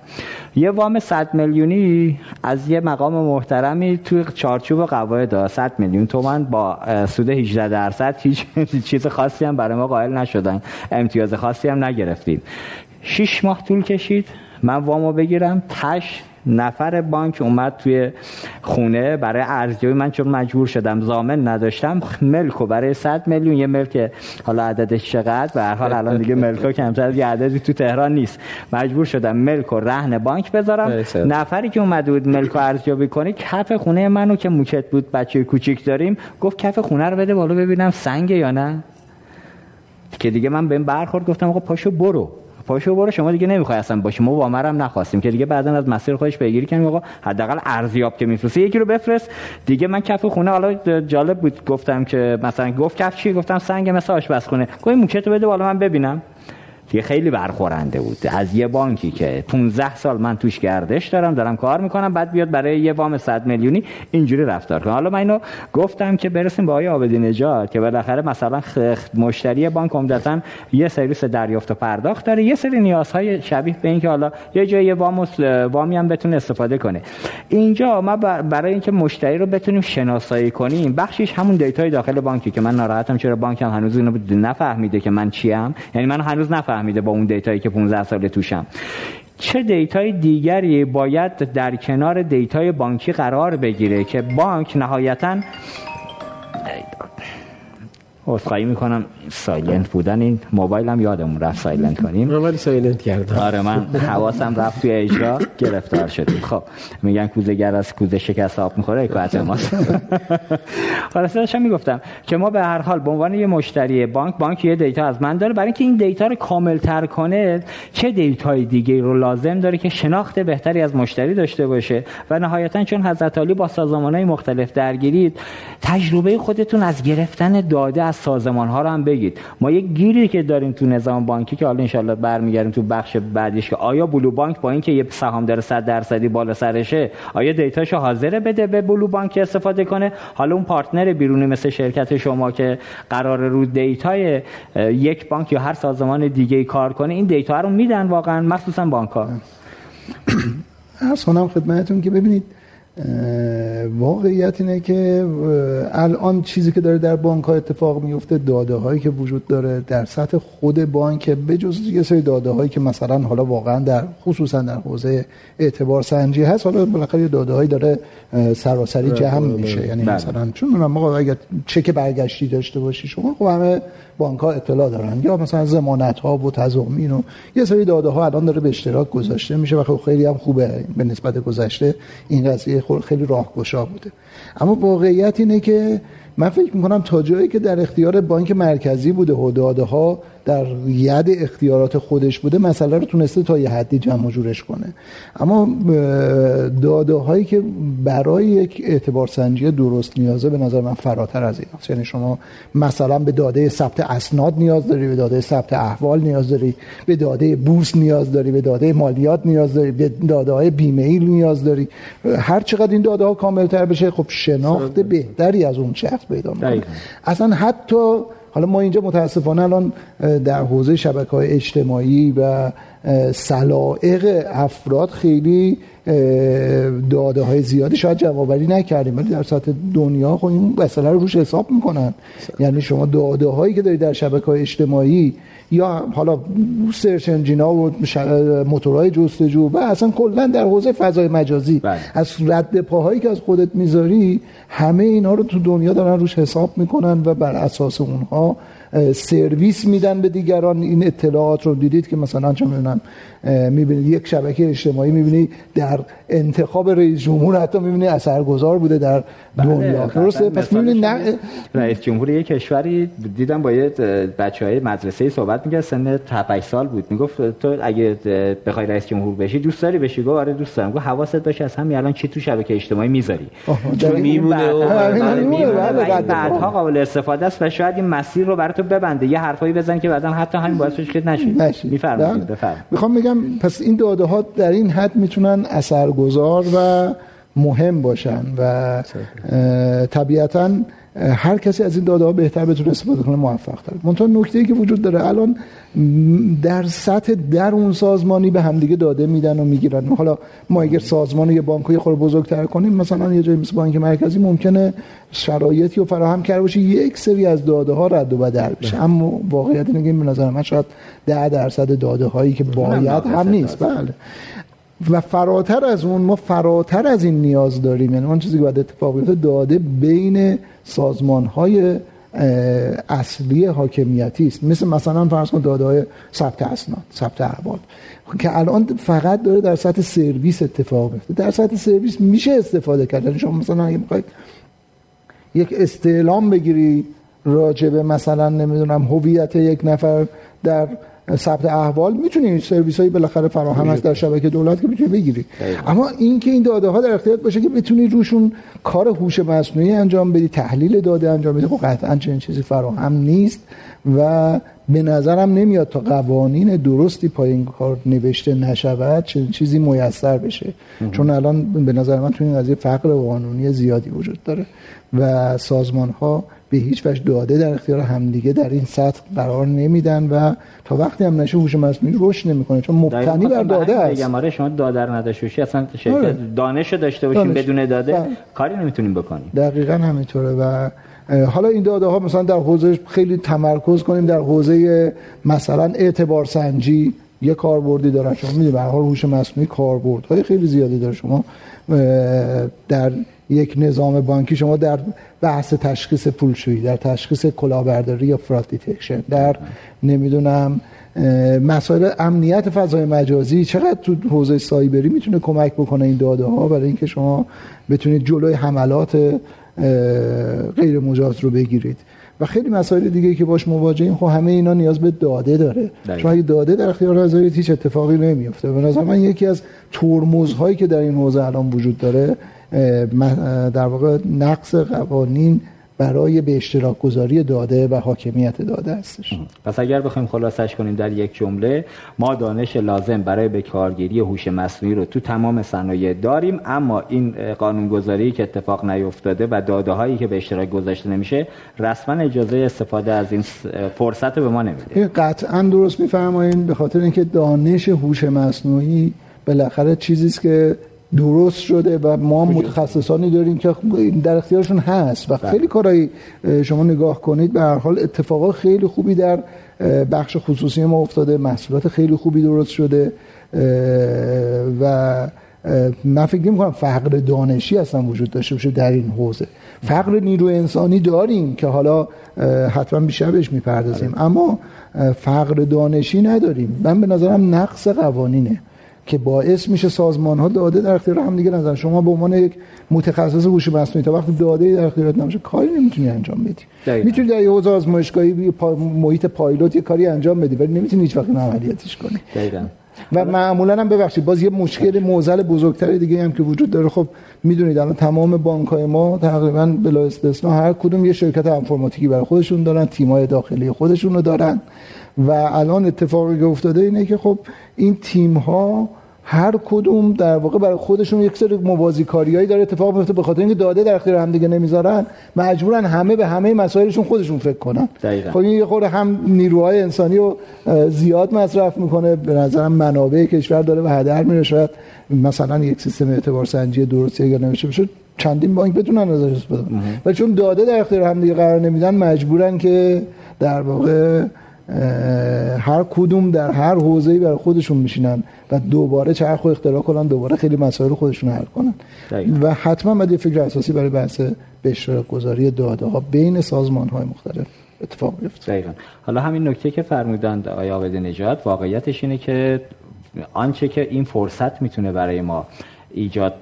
یه وام 100 میلیونی از یه مقام محترمی توی چارچوب قواعد 100 میلیون تومن با سود 18 درصد. هیچ چیز خاصی هم برای ما قائل نشدن. امتیاز خاصی هم نگرفتیم 6 ماه طول کشید. من وامو بگیرم. تش نفر بانک اومد توی خونه برای ارزیابی. من چون مجبور شدم زامن نداشتم ملکو برای 100 میلیون یه ملک حالا عددش چقدر؟ به هر حال الان دیگه ملکو کمتر از یه عددی تو تهران نیست. مجبور شدم ملکو رهن بانک بذارم. نفری که اومد بود ملکو ارزیابی کنه کف خونه منو که موکت بود بچه کوچیک داریم گفت کف خونه رو بده بالا ببینم سنگه یا نه. که دیگه من به این برخورد گفتم آقا پاشو برو. پاشو برو شما دیگه نمی‌خوای اصلا باشی. ما وامرم نخواستیم که دیگه بعدا از مسیر خودش پیگیری کنیم. آقا حداقل ارزیاب که میفرسته. یکی رو بفرست. دیگه من کف خونه حالا جالب بود گفتم که مثلا گفت کف چی؟ گفتم سنگ مثل آشپزخونه. گفت موچه تو بده بالا من ببینم. دیگه خیلی برخورنده بود. از یه بانکی که 15 سال من توش گردش دارم دارم کار می‌کنم بعد بیاد برای یه وام 100 میلیونی اینجوری رفتار کنه. حالا من اینو گفتم که برسیم به آقای آبدی نجات که بالاخره مثلا مشتری بانک عمدتا یه سرویس دریافت و پرداخت داره. یه سری نیازهای شبیه به اینکه حالا یه جایی یه وام وامی هم بتونه استفاده کنه. اینجا ما برای اینکه مشتری رو بتونیم شناسایی کنیم بخشش همون data ی داخل بانکی که من ناراحتم چرا بانکم هنوز اینو نفهمیده که من چیم. یعنی من هنوز نفهمیدم فهمیده با اون data یی که 15 سال توشم. چه data ی دیگری باید در کنار data ی بانکی قرار بگیره که بانک نهایتا عذرخواهی می‌کنم. silent بودن این موبایلم یادمون رفت silent کنیم. من ولی silent کردم. آره من حواسم رفت توی اجرا. گرفتار شدیم. خب میگن کوزه گر از کوزه شکست آب می‌خوره. حکایت ماست حالا داشتم می‌گفتم که ما به هر حال به عنوان یه مشتری بانک بانک یه data از من داره. برای اینکه این data رو کامل تر کنه چه data ی دیگه رو لازم داره که شناخت بهتری از مشتری داشته باشه؟ و نهایتا چون حضرتعالی با سازمانهای مختلف درگیرید تجربه خودتون از گرفتن داده از سازمان ها رو هم بگید. ما یک گیری که داریم تو نظام بانکی که حالا ان برمیگردیم تو بخش بعدیش که آیا بلو بانک با اینکه یه سهامدار 100 درصدی بالا سرشه آیا data شو حاضره بده به بلو بانک استفاده کنه؟ حالا اون partner بیرونی مثل شرکت شما که قرار رو data ی یک بانک یا هر سازمان دیگه کار کنه این data رو میدن واقعا؟ مخصوصا بانک ها کنم خدمتتون که ببینید واقعیت اینه که الان چیزی که داره در بانک ها اتفاق میفته داده هایی که وجود داره در سطح خود بانک به جز یه سری داده هایی که مثلا حالا واقعا در خصوصا در حوزه اعتبار سنجی هست حالا بالاخره داده هایی داره سراسری جمع میشه یعنی بله. مثلا چون من اگر چک برگشتی داشته باشی شما خب همه بانک ها اطلاع دارن. یا مثلا زمانت ها و تضامین و یه سری داده ها الان داره به اشتراک گذاشته میشه و خب خیلی هم خوبه به نسبت گذشته. این قضیه خیلی راهگشا بوده. اما واقعیت اینه که من فکر می‌کنم تا جایی که در اختیار بانک مرکزی بوده و داده ها در ید اختیارات خودش بوده مسئله رو تونسته تا یه حدی جمع جورش کنه. اما داده هایی که برای یک اعتبار سنجی درست نیازه به نظر من فراتر از این یعنی شما مثلا به داده ثبت اسناد نیاز داری به داده ثبت احوال نیاز داری به داده بورس نیاز داری به داده مالیات نیاز داری به داده های بیمه نیاز داری. هر چقدر این داده ها کامل تر بشه خب شناخت بهتری از اون شخص پیدا می‌کنه. اصلا حتی حالا ما اینجا متاسفانه الان در حوزه شبکه های اجتماعی و سلائق افراد خیلی داده های زیادی شاید جوابری نکردیم ولی در سطح دنیا خب این مسئله رو روش حساب می‌کنن. یعنی شما داده هایی که دارید در شبکه های اجتماعی یا حالا سرچ انجینا و موتورهای جستجو و اصلا کلا در حوزه فضای مجازی بله. از رد پاهایی که از خودت می‌ذاری همه اینا رو تو دنیا دارن روش حساب می‌کنن و بر اساس اونها سرویس میدن به دیگران. این اطلاعات رو دیدید که مثلا چه می‌دونم می‌بینید یک شبکه اجتماعی می‌بینی در انتخاب رئیس جمهور حتی می‌بینی اثرگذار بوده در بله، دنیا. درسته؟ پس می‌بینید نه رئیس جمهور یک کشوری دیدم با یه بچه های مدرسه صحبت میگه سن 7 سال بود. می‌گفت تو اگه بخوای رئیس جمهور بشی دوست داری بشی؟ گفت آره دوست دارم. گفت حواست باشه از همین الان چی تو شبکه اجتماعی می‌ذاری؟ چون میمونه و بعدها قابل استفاده است و شاید این مسیر رو برات ببنده یه حرفایی بزن که بعدا حتی همین باعث بشه که نشی. میفرمایید بفرمایید. می‌خوام بگم پس این داده ها در این حد می‌تونن اثرگذار و مهم باشن و طبیعتا هر کسی از این داده ها بهتر بتونه استفاده کنه موفق تر. منتها نکته ای که وجود داره الان در سطح در اون سازمانی به همدیگه داده میدن و می‌گیرن. حالا ما اگر سازمان یه بانک یه خورده بزرگتر کنیم مثلا یه جایی مثل بانک مرکزی ممکنه شرایطی رو فراهم کرده باشه یک سری از داده ها رد و بدل بشه. بله. اما واقعیت اینه که به نظر من شاید 10 درصد داده هایی که باید هم نیست. بله. و فراتر از اون ما فراتر از این نیاز داریم. یعنی اون چیزی که باید اتفاق بیفته داده بین سازمان های اصلی حاکمیتی است. مثل مثلا فرض کن داده های ثبت اسناد ثبت احوال. که الان فقط داره در سطح سرویس اتفاق میفته در سطح سرویس میشه استفاده کرد. یعنی شما مثلا اگه می‌خواید یک استعلام بگیری راجع به مثلا نمی‌دونم هویت یک نفر در ثبت احوال می‌تونی سرویس هایی بالاخره فراهم هست در شبکه دولت که می‌تونی بگیری. اما اینکه این داده ها در اختیارت باشه که بتونی روشون کار هوش مصنوعی انجام بدی تحلیل داده انجام بدی خب قطعا چنین چیزی فراهم نیست و به نظرم نمیاد تا قوانین درستی پای این کار نوشته نشود چنین چیزی میسر بشه. چون الان به نظر من تو این قضیه فقر قانونی زیادی وجود داره و سازمان ها به هیچ وجه داده در اختیار همدیگه در این سطح قرار نمیدن و تا وقتی هم نشه هوش مصنوعی رشد نمی‌کنه چون مبتنی بر داده است. بگم آره شما داده رو نداشته باشی اصلا شرکت آره. دانش داشته باشیم بدون داده بله. کاری نمی‌تونیم بکنیم. دقیقا همینطوره و حالا این داده ها مثلا در حوزه خیلی تمرکز کنیم در حوزه مثلا اعتبار سنجی یه کاربردی دارن شما می‌دونید به حال هوش مصنوعی کاربردهای خیلی زیادی داره. شما در یک نظام بانکی شما در بحث تشخیص پولشویی در تشخیص کلاهبرداری یا fraud detection در نمی‌دونم مسائل امنیت فضای مجازی چقدر تو حوزه سایبری می‌تونه کمک بکنه این داده ها برای اینکه شما بتونید جلوی حملات غیر مجاز رو بگیرید. و خیلی مسائل دیگه که باش مواجهیم خب همه اینا نیاز به داده داره. چون اگه داده در اختیار نذارید هیچ اتفاقی نمیفته به نظر من یکی از ترمزهایی که در این حوزه الان وجود داره در واقع نقص قوانین برای به اشتراک گذاری داده و حاکمیت داده هستش. پس اگر بخوایم خلاصش کنیم در یک جمله ما دانش لازم برای به کارگیری هوش مصنوعی رو تو تمام صنایع داریم اما این قانونگذاری که اتفاق نیفتاده و داده هایی که به اشتراک گذاشته نمیشه رسما اجازه استفاده از این فرصت به ما نمیده. قطعا درست میفرمایید به خاطر اینکه دانش هوش مصنوعی بالاخره چیزی است که درست شده و ما متخصصانی داریم که در اختیارشون هست و خیلی بله. کارهایی شما نگاه کنید. به هر حال اتفاقات خیلی خوبی در بخش خصوصی ما افتاده. محصولات خیلی خوبی درست شده. و من فکر کنم فقر دانشی اصلا وجود داشته باشه در این حوزه. فقر نیرو انسانی داریم که حالا حتما بیشتر بهش می‌پردازیم. بله. اما فقر دانشی نداریم. من به نظرم نقص قوانینه. که باعث میشه سازمان ها داده در اختیار هم دیگه نظر شما به عنوان یک متخصص هوش مصنوعی تا وقتی داده در اختیارت نمیشه کاری نمی‌تونی انجام بدی. می‌تونی در یه حوزه آزمایشگاهی. محیط پایلوت یه کاری انجام بدی ولی نمی‌تونی هیچ وقت عملیاتش کنی. دقیقاً. و معمولا هم ببخشید باز یه مشکل موزل بزرگتری دیگه هم که وجود داره. خب می‌دونید الان تمام بانک های ما تقریبا بلا استثنا هر کدوم یه شرکت انفرماتیکی برای خودشون دارن تیمای داخلی خودشون رو دارن. و الان اتفاقی که افتاده اینه که خب این تیم ها هر کدوم در واقع برای خودشون یک سری موازی کاریایی داره اتفاق میفته به خاطر اینکه داده در اختیار هم دیگه نمی‌ذارن. مجبورن همه به همه مسائلشون خودشون فکر کنن. خب این یه خورده هم نیروهای انسانی رو زیاد مصرف می‌کنه. به نظرم منابع کشور داره و هدر میره. شاید مثلا یک سیستم اعتبار سنجی درستی اگر نمیشه بشه چندین بانک بتونن ازش استفاده و چون داده در اختیار هم دیگه قرار نمیدن مجبورن که در واقع هر کدوم در هر حوزه‌ای برای خودشون میشینن و دوباره چرخ اختراع کنن دوباره خیلی مسائل خودشون حل کنن. و حتما باید یه فکر اساسی برای بحث به اشتراک گذاری داده ها بین سازمان های مختلف اتفاق بیفته. دقیقا. حالا همین نکته که فرمودند آیا عابد نجات واقعیتش اینه که آنچه که این فرصت می‌تونه برای ما ایجاد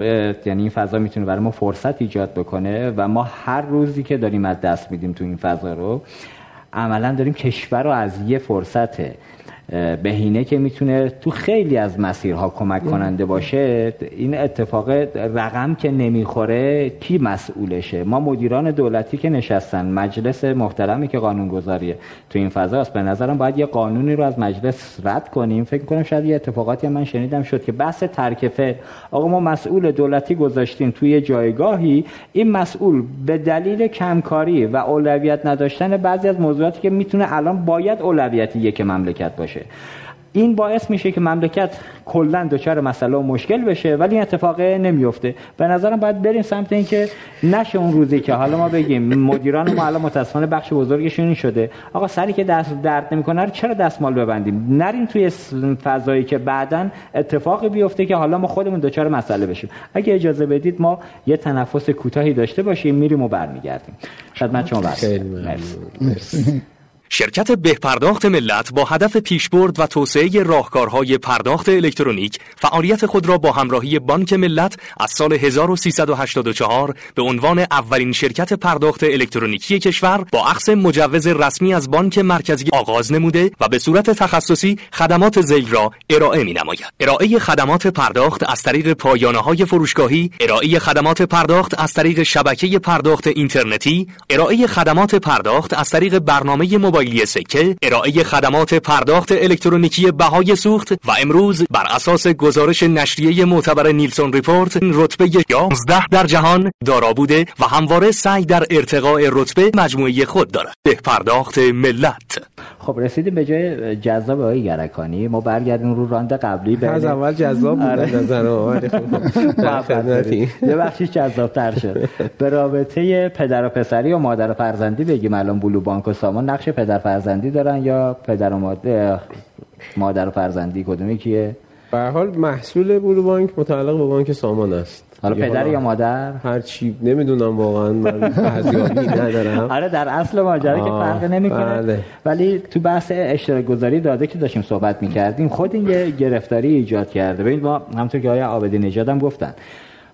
یعنی این فضا می‌تونه برای ما فرصت ایجاد بکنه و ما هر روزی که داریم از دست میدیم تو این فضا رو عملا داریم کشور رو از یه فرصت بهینه که می‌تونه تو خیلی از مسیرها کمک کننده باشه این اتفاق رقم که نمی‌خوره کی مسئولشه؟ ما مدیران دولتی که نشستن مجلس محترمی که قانون گذاریه تو این فضا است به نظرم باید یه قانونی رو از مجلس رد کنیم. فکر کنم شاید یه اتفاقاتی من شنیدم شد که بحث ترکفه آقا ما مسئول دولتی گذاشتیم توی جایگاهی. این مسئول به دلیل کمکاری و اولویت نداشتن بعضی از موضوعاتی که می‌تونه الان باید اولویتی یک مملکت باشه. این باعث میشه که مملکت کلا دچار مسئله و مشکل بشه ولی این اتفاق نمیفته به نظرم باید بریم سمت اینکه نشه اون روزی که حالا ما بگیم مدیران ما الان متاسفانه بخش بزرگشون این شده. آقا سری که دست درد نمی‌کنه چرا دستمال ببندیم؟ نریم توی فضایی که بعدا اتفاقی بیفته که حالا ما خودمون دچار مسئله بشیم. اگه اجازه بدید ما یه تنفس کوتاهی داشته باشیم میریم و برمیگردیم. خدمت شما مرسی. شرکت بهپرداخت ملت با هدف پیشبرد و توسعه راهکارهای پرداخت الکترونیک فعالیت خود را با همراهی بانک ملت از سال 1384 به عنوان اولین شرکت پرداخت الکترونیکی کشور با اخذ مجوز رسمی از بانک مرکزی آغاز نموده و به صورت تخصصی خدمات زیل را ارائه می نماید. ارائه خدمات پرداخت از طریق پایانه های فروشگاهی، ارائه خدمات پرداخت از طریق شبکه پرداخت اینترنتی، ارائه خدمات پرداخت از طریق برنامه موبایل موبایلی سکه ارائه خدمات پرداخت الکترونیکی بهای سوخت و امروز بر اساس گزارش نشریه معتبر نیلسون ریپورت رتبه 11 در جهان دارا بوده و همواره سعی در ارتقاء رتبه مجموعه خود دارد. به پرداخت ملت. خب رسیدیم به جای جذاب آقای گرکانی. ما برگردیم رو round قبلی. به از اول جذاب بود آره. نظر یه بخشیش جذاب تر شد. به رابطه پدر و پسری و مادر و فرزندی بگیم. الان بلو بانک و سامان نقش پدر فرزندی دارن یا پدر و مادر مادر و فرزندی کدومی کیه به حال محصول بلو بانک متعلق به بانک سامان است. حالا پدر یا مادر؟ هر چی نمی‌دونم واقعا من ندارم. آره در اصل ماجرا که فرق نمی‌کنه. بله. ولی تو بحث اشتراک گذاری داده که داشتیم صحبت می‌کردیم خود این یه گرفتاری ایجاد کرده. ببینید ما همونطور که آقای عابدی نژاد هم گفتن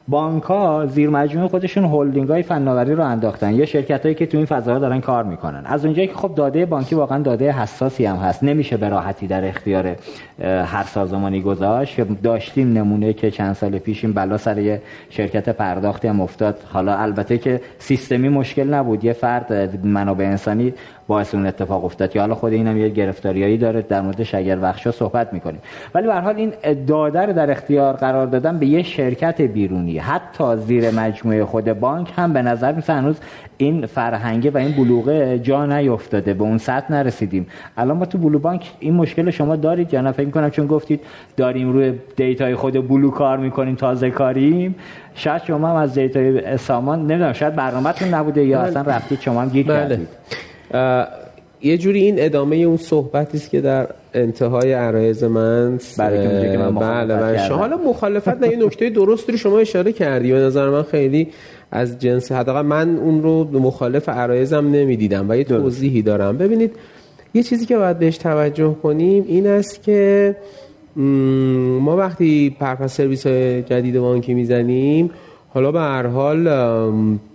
بانک ها زیر مجموعه خودشون هلدینگ های فناوری رو انداختن. یا شرکت هایی که تو این فضا دارن کار می‌کنن. از اونجایی که خب داده بانکی واقعا داده حساسی هم هست. نمیشه به راحتی در اختیار هر سازمانی گذاشت. داشتیم نمونه که چند سال پیش این بلا سر شرکت پرداختی هم افتاد. حالا البته که سیستمی مشکل نبود. یه فرد منابع انسانی باعث اون اتفاق افتاد یا حالا خود اینم یه گرفتاریایی داره در مورد شگر بخشا صحبت می‌کنیم. ولی به حال این داده رو در اختیار قرار دادن به یه شرکت بیرونی. حتی زیر مجموعه خود بانک هم به نظر میسه هنوز این فرهنگه و این بلوغه جا نیفتاده به اون سطح نرسیدیم. الان ما تو بلو بانک این مشکل شما دارید؟ یا نه فکر کنم چون گفتید داریم روی data ی خود بلو کار می‌کنیم تازه کاریم. شاید شما هم از data ی سامان نمی‌دونم شاید برنامه‌تون نبوده یا بله. اصلا رفتید شما هم گیر بله. کردید. یه جوری این ادامه اون صحبتی است که در انتهای عرایض من بله بله بله حالا مخالفت نه یه نکته درست رو شما اشاره کردی. به نظر من خیلی از جنس حداقل من اون رو مخالف عرایضم نمی‌دیدم و یه توضیحی دارم. ببینید یه چیزی که باید بهش توجه کنیم این است که ما وقتی پرپس سرویس های جدید بانکی می‌زنیم حالا به هر حال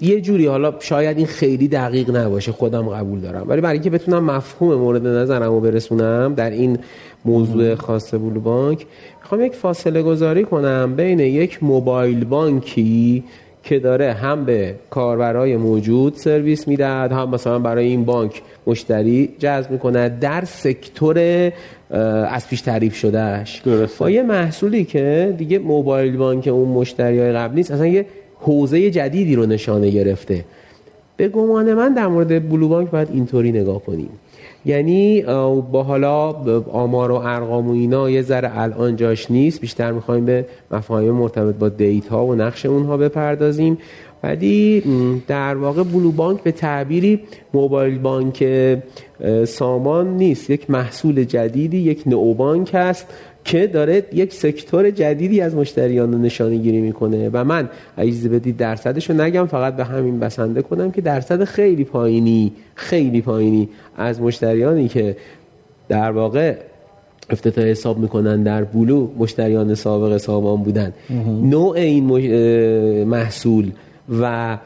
یه جوری حالا شاید این خیلی دقیق نباشه خودم قبول دارم. ولی برای اینکه بتونم مفهوم مورد نظرم رو برسونم در این موضوع خاص بلو بانک می‌خوام یک فاصله گذاری کنم بین یک موبایل بانکی که داره هم به کاربرای موجود سرویس می‌دهد هم مثلا برای این بانک مشتری جذب می‌کنه در سکتور از پیش تعریف شدهش با یه محصولی که دیگه موبایل بانک اون مشتری های قبل نیست اصلا یه حوزه جدیدی رو نشانه گرفته. به گمان من در مورد بلو بانک باید اینطوری نگاه کنیم. یعنی با حالا آمار و ارقام و اینا یه ذره الان جاش نیست. بیشتر می‌خوایم به مفاهیم مرتبط با دیتا و نقش اونها بپردازیم. ولی در واقع بلو بانک به تعبیری موبایل بانک سامان نیست. یک محصول جدیدی یک نو بانک است که داره یک سکتور جدیدی از مشتریان رو نشانه گیری می‌کنه. و من اجازه بدید درصدش رو نگم فقط به همین بسنده کنم که درصد خیلی پایینی خیلی پایینی از مشتریانی که در واقع افتتاح حساب می‌کنن در بلو مشتریان سابق سامان بودن. نوع این محصول و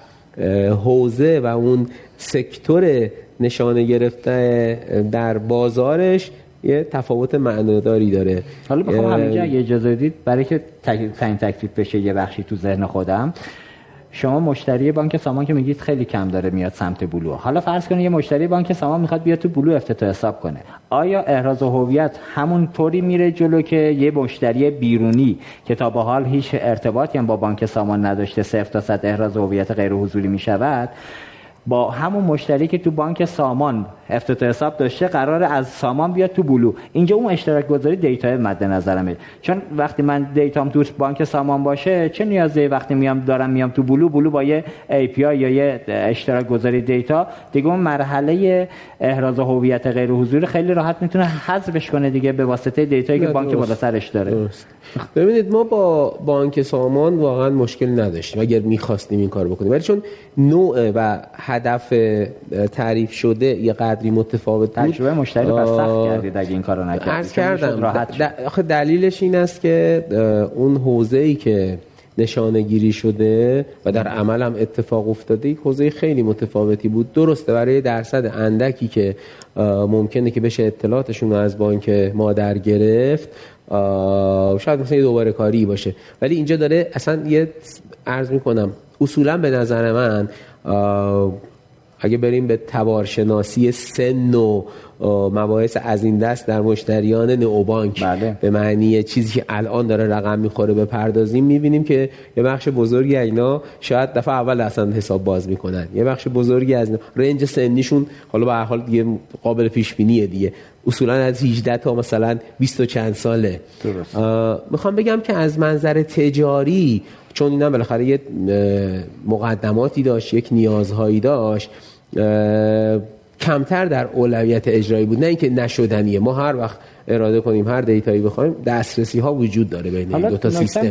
حوزه و اون سکتور نشانه گرفته در بازارش یه تفاوت معناداری داره. حالا بخوام همینجا اگه اجازه دید برای که تعیین تکلیف بشه یه بخشی تو ذهن خودم شما مشتری بانک سامان که میگید خیلی کم داره میاد سمت بلو. حالا فرض کنید یه مشتری بانک سامان می‌خواد بیاد تو بلو افتتاح حساب کنه. آیا احراز هویت همون طوری میره جلو که یه مشتری بیرونی که تا به حال هیچ ارتباطی هم با بانک سامان نداشته صفر تا صد احراز هویت غیر حضوری می‌شود با همون مشتری که تو بانک سامان افتتاح حساب داشته قرار از سامان بیاد تو بلو. اینجا اون اشتراک گذاری data مد نظرمه چون وقتی من data م تو بانک سامان باشه چه نیازه وقتی میام دارم میام تو بلو؟ بلو با یه API یا یه اشتراک گذاری data. دیگه اون مرحله احراز هویت غیر حضوری خیلی راحت می‌تونه حذفش کنه دیگه به واسطه data یی که بانک بالا سرش داره. درست. ببینید ما با بانک سامان واقعا مشکل نداشتیم اگر می‌خواستیم این کار بکنیم. ولی چون نوع و هدف تعریف شده یه قدری متفاوت بود. تجربه مشتری رو سخت کردید اگه این کارو نکردید. عرض کردم. آخه دلیلش این است که اون حوزه ای که نشانه گیری شده و در عمل هم اتفاق افتاده یک حوزه خیلی متفاوتی بود. درسته برای درصد اندکی که ممکنه که بشه اطلاعاتشون رو از بانک مادر گرفت شاید مثلا یه دوباره کاری باشه. ولی اینجا داره اصلا یه عرض می‌کنم اصولا به نظر من اگه بریم به تبارشناسی سن و مباحث از این دست در مشتریان نئوبانک بله. به معنی چیزی که الان داره رقم می‌خوره به پردازیم می‌بینیم که یه بخش بزرگی اینا شاید دفعه اول اصلا حساب باز می‌کنن. یه بخش بزرگی از رنج سنیشون حالا به هر حال دیگه قابل پیش بینیه دیگه. اصولا از 18 تا مثلا 20 و چند ساله. می‌خوام بگم که از منظر تجاری چون اینا بالاخره یه مقدماتی داشت یک نیازهایی داشت. کمتر در اولویت اجرایی بود. نه اینکه نشدنیه ما هر وقت اراده کنیم هر دیتایی بخوایم دسترسی ها وجود داره بین این دو تا سیستم.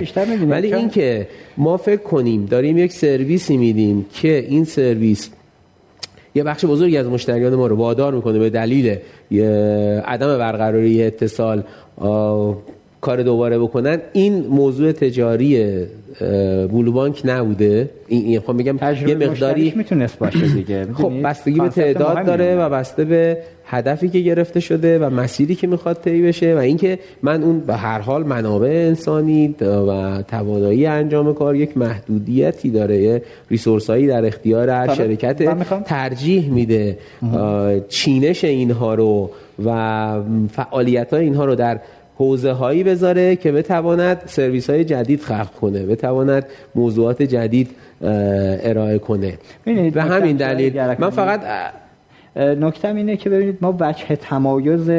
ولی اینکه ما فکر کنیم داریم یک سرویسی میدیم که این سرویس یه بخش بزرگی از مشتریان ما رو وادار می‌کنه به دلیل عدم برقراری اتصال کار دوباره بکنن این موضوع تجاری بلو بانک نبوده. این خب میگم یه مقداری می‌تونست باشه دیگه. خب بستگی به تعداد داره و بسته به هدفی که گرفته شده و مسیری که می‌خواد طی بشه و اینکه من اون به هر حال منابع انسانی و توانایی انجام کار یک محدودیتی داره ریسورس هایی در اختیار هر شرکت ترجیح میده چینش اینها رو و فعالیت های اینها رو در حوزه هایی بذاره که بتواند سرویس های جدید خلق کنه بتواند موضوعات جدید ارائه کنه. به همین دلیل من فقط نکتم اینه که ببینید ما وجه تمایز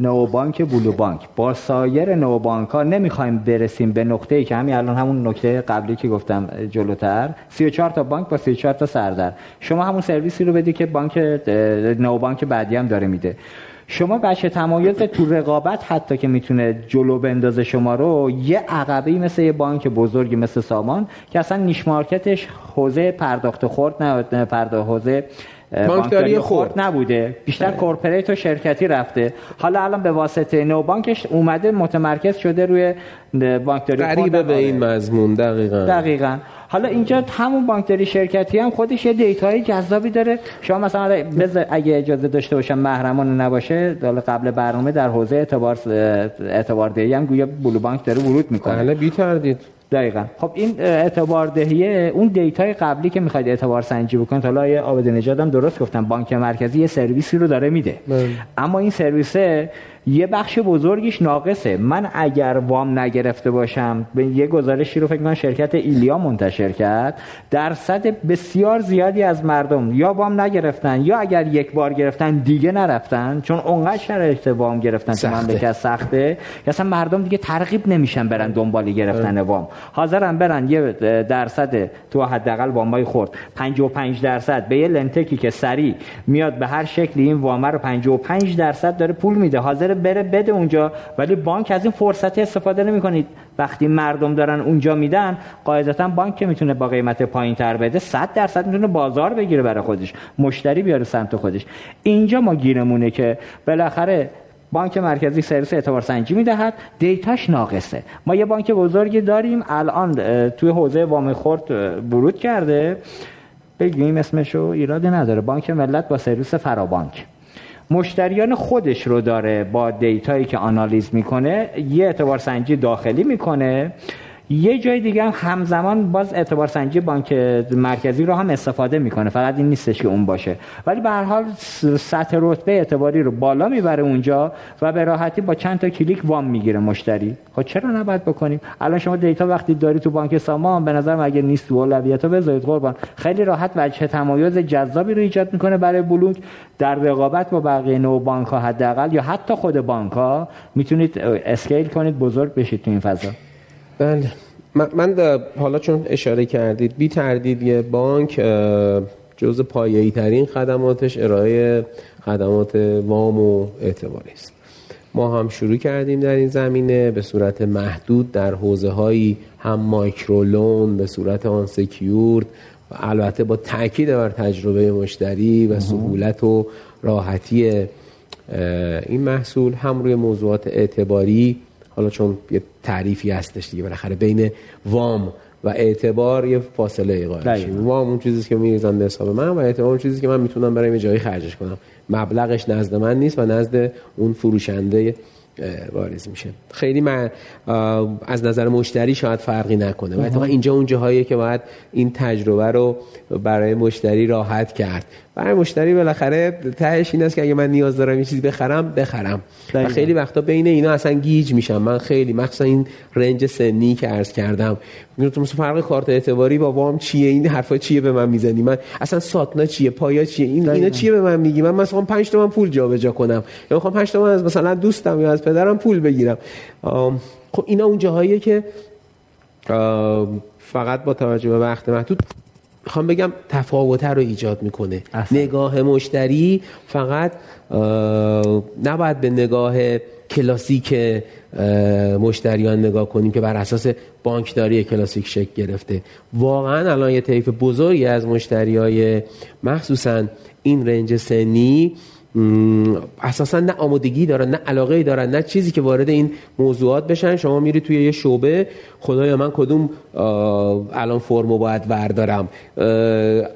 نوبانک بلو بانک با سایر نوبانک ها نمی‌خوایم برسیم به نقطه ای که همین الان همون نکته قبلی که گفتم جلوتر. 34 تا بانک با 34 تا سردر شما همون سرویسی رو بدی که بانک نوبانک بعدی هم داره میده. شما بچه تمایز تو رقابت حتی که می‌تونه جلو بندازه شما رو یه عقبه مثل یه بانک بزرگی مثل سامان که اصلا نیش مارکتش حوزه پرداخت خورد نه پرداخت حوزه بانکداری خرد. نبوده. بیشتر کورپریت و شرکتی رفته. حالا الان به واسطه نو بانکش اومده متمرکز شده روی بانکداری خرد قریبه به این مضمون دقیقا. دقیقا. حالا اینجا همون بانکداری شرکتی هم خودش یه data های جذابی داره. شما مثلا اگه اجازه داشته باشم محرمان نباشه حالا قبل برنامه در حوزه اعتبار اعتبار دهی هم گویا بلو بانک داره ورود می‌کنه. بله بی تردید دقیقا خب این اعتبار دهیه اون data ی قبلی که می‌خواید اعتبار سنجی بکنید حالا یه آبد هم درست گفتم بانک مرکزی یه سرویسی رو داره میده بله. اما این سرویسه یه بخش بزرگیش ناقصه. من اگر وام نگرفته باشم به یه گزارشی رو فکر کنم شرکت ایلیا منتشر کرد درصد بسیار زیادی از مردم یا وام نگرفتن یا اگر یک بار گرفتن دیگه نرفتن چون اونقدر شرایط وام گرفتن که من بکه سخته که اصلا مردم دیگه ترغیب نمیشن برن دنبال گرفتن وام. حاضرن برن یه درصد تو حداقل وامای خورد 55 درصد. به یه لنتکی که سری میاد به هر شکلی این وام رو 55 درصد داره پول میده. حاضر بره بده اونجا. ولی بانک از این فرصت استفاده نمی کنید وقتی مردم دارن اونجا میدن قاعدتا بانک که می‌تونه با قیمت پایین تر بده 100 درصد می‌تونه بازار بگیره برای خودش. مشتری بیاره سمت خودش. اینجا ما گیرمونه که بالاخره بانک مرکزی سرویس اعتبار سنجی می‌دهد. دیتاش ناقصه. ما یه بانک بزرگی داریم. الان توی حوزه وام خورد ورود کرده. بگیم اسمشو ایرادی نداره. بانک ملت با سرویس فرابانک. مشتریان خودش رو داره با دیتایی که آنالیز می‌کنه یه اعتبار سنجی داخلی می‌کنه. یه جای دیگه هم همزمان باز اعتبار سنجی بانک مرکزی رو هم استفاده می‌کنه. فقط این نیستش که اون باشه. ولی به هر حال سطح رتبه اعتباری رو بالا می‌بره اونجا و به راحتی با چند تا کلیک وام می‌گیره مشتری. خب چرا نباید بکنیم؟ الان شما دیتا وقتی داری تو بانک سامان به نظر اگه نیست تو بذارید قربان. خیلی راحت وجه تمایز جذابی رو ایجاد می‌کنه برای بلوک. در رقابت با بقیه نو بانک ها حداقل یا حتی خود بانک ها می‌تونید اسکیل کنید بزرگ بشید تو این فضا. بله. من حالا چون اشاره کردید بی تردید یه بانک جز پایه‌ای ترین خدماتش ارائه خدمات وام و اعتباری است. ما هم شروع کردیم در این زمینه به صورت محدود در حوزه هایی هم مایکرولون به صورت آن سکیورد و البته با تاکید بر تجربه مشتری و سهولت و راحتی این محصول هم روی موضوعات اعتباری حالا چون یه تعریفی هستش دیگه بالاخره بین وام و اعتبار یه فاصله قائل وام اون چیزی که میریزن به حساب من و اعتبار اون چیزی که من می‌تونم برای یه جایی خرجش کنم. مبلغش نزد من نیست و نزد اون فروشنده واریز میشه. خیلی من از نظر مشتری شاید فرقی نکنه. و اتفاقا اینجا اون جاهاییه که باید این تجربه رو برای مشتری راحت کرد. برای مشتری بالاخره تهش این است که اگه من نیاز دارم یه چیزی بخرم بخرم. و خیلی وقتا بین اینا اصلا گیج میشم. من خیلی مخصوصا این رنج سنی که عرض کردم. میگم تو فرق کارت اعتباری با وام چیه؟ این حرفا چیه به من می‌زنی؟ من اصلا ساتنا چیه؟ پایا چیه؟ این اینا چیه به من میگی؟ من مثلا 5 تومن پول جابجا کنم. یا می‌خوام 5 تومن از مثلا دوستم یا از پدرم پول بگیرم. خب اینا اون جاهاییه که فقط با توجه به وقت محدود می‌خوام بگم تفاوت رو ایجاد می‌کنه اصلا. نگاه مشتری فقط نباید به نگاه کلاسیک مشتریان نگاه کنیم که بر اساس بانکداری کلاسیک شکل گرفته واقعا الان یه طیف بزرگی از مشتری های مخصوصا این رنج سنی اساسا نه آمادگی دارن نه علاقه دارن نه چیزی که وارد این موضوعات بشن. شما میری توی یه شعبه خدایا من کدوم الان فرمو باید وردارم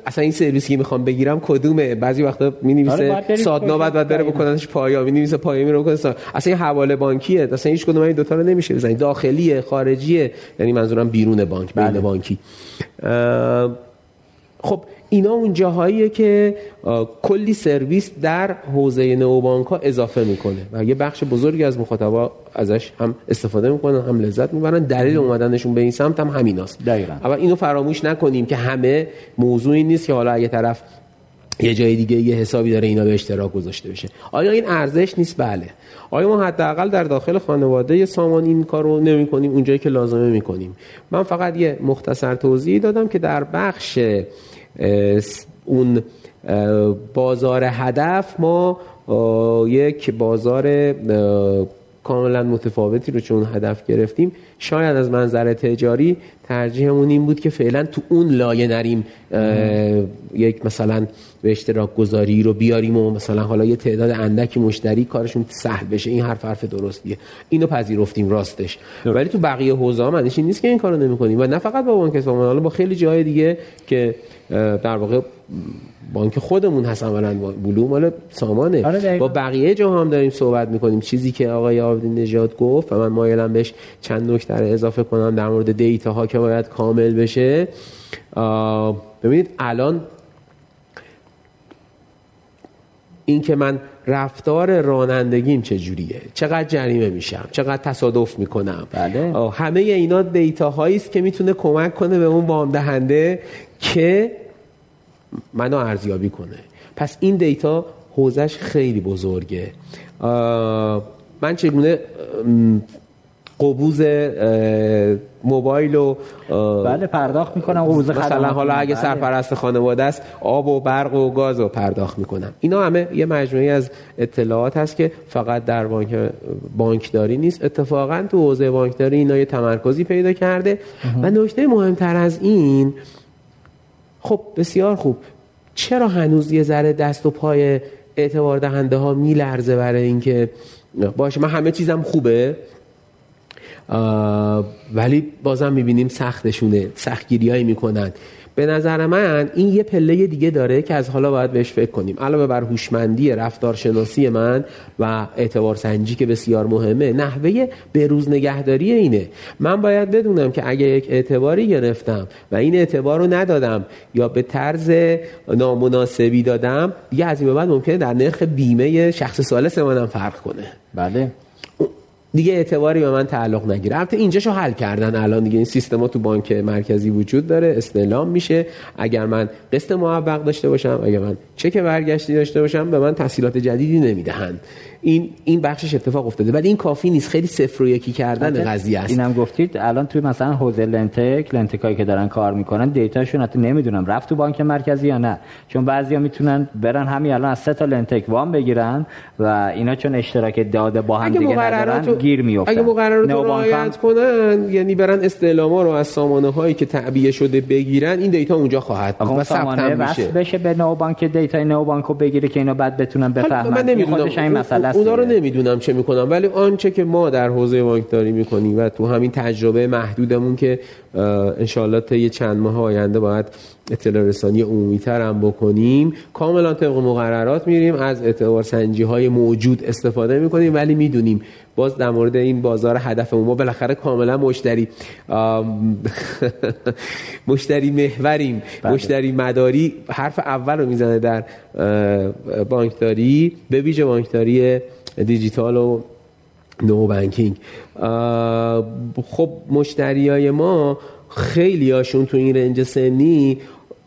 اصلا این سرویسی که می‌خوام بگیرم کدومه؟ بعضی وقتا می نویسه آره سادنا بعد بعد بره بکننش پایا می نویسه پایا میره بکنه اصلا این حواله بانکیه. اصلا هیچ کدوم این دو تا رو نمیشه بزنید داخلیه خارجیه یعنی منظورم بیرون بانک بین بله. بانکی. خب اینا اون جاهاییه که کلی سرویس در حوزه نوبانک ها اضافه می‌کنه. و یه بخش بزرگی از مخاطبا ازش هم استفاده می‌کنن هم لذت می‌برن. دلیل اومدنشون به این سمت هم همیناست. دقیقاً. اما اینو فراموش نکنیم که همه موضوعی نیست که حالا اگه طرف یه جای دیگه یه حسابی داره اینا به اشتراک گذاشته بشه. آیا این ارزش نیست؟ بله. آیا ما حداقل در داخل خانواده سامان این کار رو نمی کنیم اونجایی که لازمه می کنیم من فقط یه مختصر توضیح دادم که در بخش اون بازار هدف ما یک بازار کاملا متفاوتی رو چون هدف گرفتیم. شاید از منظر تجاری ترجیحمون این بود که فعلا تو اون لایه نریم یک مثلا به اشتراک گذاری رو بیاریم و مثلا حالا یه تعداد اندکی مشتری کارشون سهل بشه. این حرف حرف درستیه. اینو پذیرفتیم راستش. ولی تو بقیه حوزه ها معنیش این نیست که این کارو نمی‌کنیم. و نه فقط با بانک اصفهان حالا با خیلی جای دیگه که در واقع بانک خودمون هست اولا بلوم مال سامانه. آره با بقیه جا هم داریم صحبت می‌کنیم. چیزی که آقای آبدین نژاد گفت و من مایلم بهش چند نکته اضافه کنم در مورد دیتا ها که باید کامل بشه. ببینید الان این که من رفتار رانندگیم چجوریه؟ چقدر جریمه میشم؟ چقدر تصادف می‌کنم؟ بله. همه اینا دیتا هایی است که می‌تونه کمک کنه به اون وام دهنده که منو ارزیابی کنه. پس این دیتا حوزش خیلی بزرگه. من چگونه قبوز موبایل و بله پرداخت می‌کنم قبوز مثلا حالا اگه بله. سرپرست خانواده است آب و برق و گاز رو پرداخت می‌کنم. اینا همه یه مجموعی از اطلاعات هست که فقط در بانک بانکداری نیست. اتفاقا تو حوزه بانکداری اینا یه تمرکزی پیدا کرده. و نکته مهمتر از این خب بسیار خوب. چرا هنوز یه ذره دست و پای اعتبار دهنده ها میلرزه برای اینکه باشه من همه چیزم خوبه؟ ولی بازم می‌بینیم سختشونه سختگیری هایی می‌کنن. به نظر من این یه پله دیگه داره که از حالا باید بهش فکر کنیم. علاوه بر هوشمندی رفتارشناسی من و اعتبار سنجی که بسیار مهمه نحوه بروز نگهداری اینه. من باید بدونم که اگه یک اعتباری گرفتم و این اعتبار رو ندادم یا به طرز نامناسبی دادم دیگه از این بعد ممکنه در نرخ بیمه شخص سالس منم فرق کنه. بله. دیگه اعتباری به من تعلق نگیره. البته اینجاشو حل کردن. الان دیگه این سیستما تو بانک مرکزی وجود داره. استعلام میشه. اگر من قسط معوق داشته باشم اگر من چک برگشتی داشته باشم به من تحصیلات جدیدی نمی‌دهند. این این بخشش اتفاق افتاده. ولی این کافی نیست. خیلی صفر و یکی کردن قضیه است. اینم گفتید. الان توی مثلا حوزه لنتک لنتکایی که دارن کار می‌کنن دیتاشون حتی نمی‌دونم رفت تو بانک مرکزی یا نه. چون بعضیا می‌تونن برن همین الان از سه تا لنتک وام بگیرن و اینا چون اشتراک داده با هم دیگه ندارن گیر میافتن. اگه مقررات رو رعایت کنن یعنی برن استعلاما رو از سامانه هایی که تعبیه شده بگیرن این دیتا اونجا خواهد بود و ثبت میشه. بشه به نو بانک دیتا نو بانکو بگیره که اینا بعد بتونن بفهمن. من نمی‌دونم. این مسئله اونا رو نمی‌دونم چه می‌کنم ولی آنچه که ما در حوزه بانکداری می‌کنیم و تو همین تجربه محدودمون که انشالله تا یه چند ماه آینده باید اطلاع رسانی عمومی تر هم بکنیم. کاملا طبق مقررات میریم. از اعتبار سنجی های موجود استفاده می‌کنیم. ولی می‌دونیم باز در مورد این بازار هدفمون ما بالاخره کاملا مشتری مشتری محوریم. بله. مشتری مداری حرف اول رو می‌زنه در بانکداری. به ویژه بانکداری دیجیتال و نو بانکینگ. خب مشتری های ما خیلی هاشون تو این رنج سنی